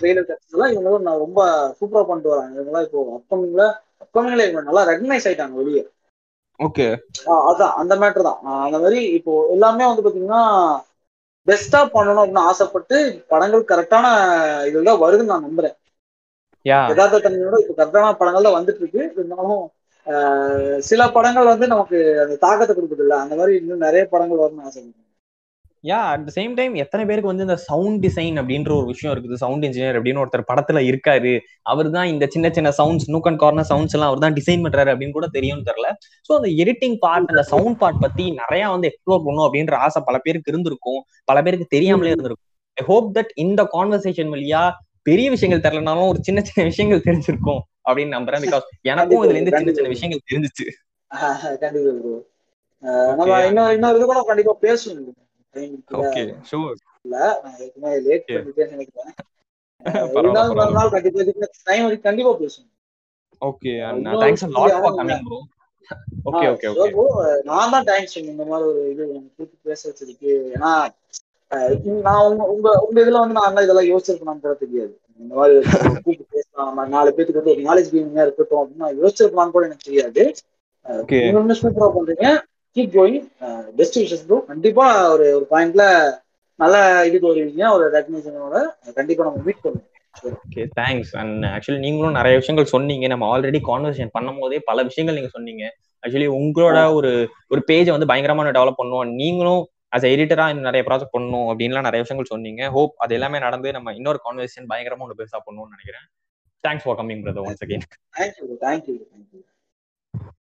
ட்ரெய்லர் எல்லாம் இவங்களும் நான் ரொம்ப சூப்பரா பண்ணிட்டு வராங்க. இவங்கெல்லாம் இப்போ அப்கமிங்ல அப்கமிங்ல இவங்க நல்லா ரெகனைஸ் ஆயிட்டாங்க வெளியே. ஓகே அதான் அந்த மேட்டர் தான். அந்த மாதிரி இப்போ எல்லாமே வந்து பாத்தீங்கன்னா பெஸ்டா பண்ணணும் அப்படின்னு ஆசைப்பட்டு படங்கள் கரெக்டான இதுல தான் வருதுன்னு நான் நம்புறேன். யதார்த்த தன்மையோட இப்போ கரெக்டான படங்கள் தான் வந்துட்டு இருக்கு இருந்தாலும் சில படங்கள் வந்து நமக்கு அந்த தாக்கத்தை கொடுக்குது இல்ல அந்த மாதிரி இன்னும் நிறைய படங்கள் வரும்னு ஆசைப்படுறேன். Yeah at the same time எத்தனை பேருக்கு வந்து இந்த சவுண்ட் டிசைன் அப்படின்ற ஒரு விஷயம் இருக்குது? சவுண்ட் இன்ஜினியர் அப்படின்னு ஒருத்தர் படத்துல இருக்காரு. அவர் தான் இந்த சின்ன சின்ன sounds nook and corner sounds எல்லாம் அவர் தான் டிசைன் பண்றாரு அப்படின்னு கூட தெரியும் தெரியல. சோ அந்த எடிட்டிங் பார்ட் அந்த சவுண்ட் பார்ட் பத்தி நிறைய வந்து எக்ஸ்ப்ளோர் பண்ணும் அப்படின்ற ஆசை பல பேருக்கு இருந்திருக்கும். பல பேருக்கு தெரியாமலே இருந்திருக்கும். ஐ ஹோப் தட் இந்த கான்வர்சேஷன் வழியா பெரிய விஷயங்கள் தெரியலனாலும் ஒரு சின்ன சின்ன விஷயங்கள் தெரிஞ்சிருக்கும் அப்படின்னு நம்புறேன். பிகாஸ் எனக்கும் இதுல இருந்து சின்ன சின்ன விஷயங்கள் தெரிஞ்சிச்சு. கண்டிப்பா நம்ம இன்னொரு இன்னொரு இது கூட கண்டிப்பா பேசணும். ஓகே. ஷூர் நான் ஏற்கனவே லேட். பண்ணிட்டேன்னு நினைக்கிறேன். பரவாயில்ல, இருந்தாலும் இன்னொரு பரவாயில்ல. நாள் கண்டிப்பா. டைம் வரைக்கும் கண்டிப்பா ஓகே இன்னொரு தேங்க்ஸ் a lot for விஷயம் coming bro. Okay okay okay. நான் தான் தேங்க்ஸ் இந்த மாதிரி ஒரு இது பேச வச்சதுக்கு. ஏன்னா நான் உங்க உங்க உங்க இதுல வந்து நான் இதெல்லாம் யோசிச்சிருக்கணும் கூட தெரியாது. இந்த மாதிரி ஒரு கூப்பிட்டு பேசலாம். நம்ம நாலு பேத்துக்கு வந்து ஒரு நாலேஜ் கெய்னிங்கா இருக்கட்டும் அப்படின்னு நான் யோசிச்சிருக்கலாம்னு கூட எனக்கு தெரியாது. சூப்பரா பண்றீங்க. Keep going best wishes bro கண்டிப்பா ஒரு ஒரு பாயிண்ட்ல நல்ல இதுக்கு வருவீங்க ஒரு ரெக்கக்னேஷனோட கண்டிப்பா நம்ம மீட் பண்ணுவோம் ஓகே தேங்க்ஸ் அண்ட் ஆக்சுவலி நீங்களும் நிறைய விஷயங்கள் சொன்னீங்க. நம்ம ஆல்ரெடி கான்வர்சேஷன் பண்ணும் போதே பல விஷயங்கள் நீங்க சொன்னீங்க. ஆக்சுவலி உங்களோட ஒரு ஒரு பேஜை வந்து பயங்கரமா டெவலப் பண்ணுவோம் நீங்களும் as a எடிட்டரா நிறைய ப்ராஜெக்ட் பண்ணணும் அப்படின்லாம் நிறைய விஷயங்கள் சொன்னீங்க. ஹோப் அது எல்லாமே நடந்து நம்ம இன்னொரு கான்வர்சேஷன் பயங்கரமா ஒன்று பெருசா பண்ணுவோம்னு நினைக்கிறேன். Thanks for coming brother once again thank you thank you thank you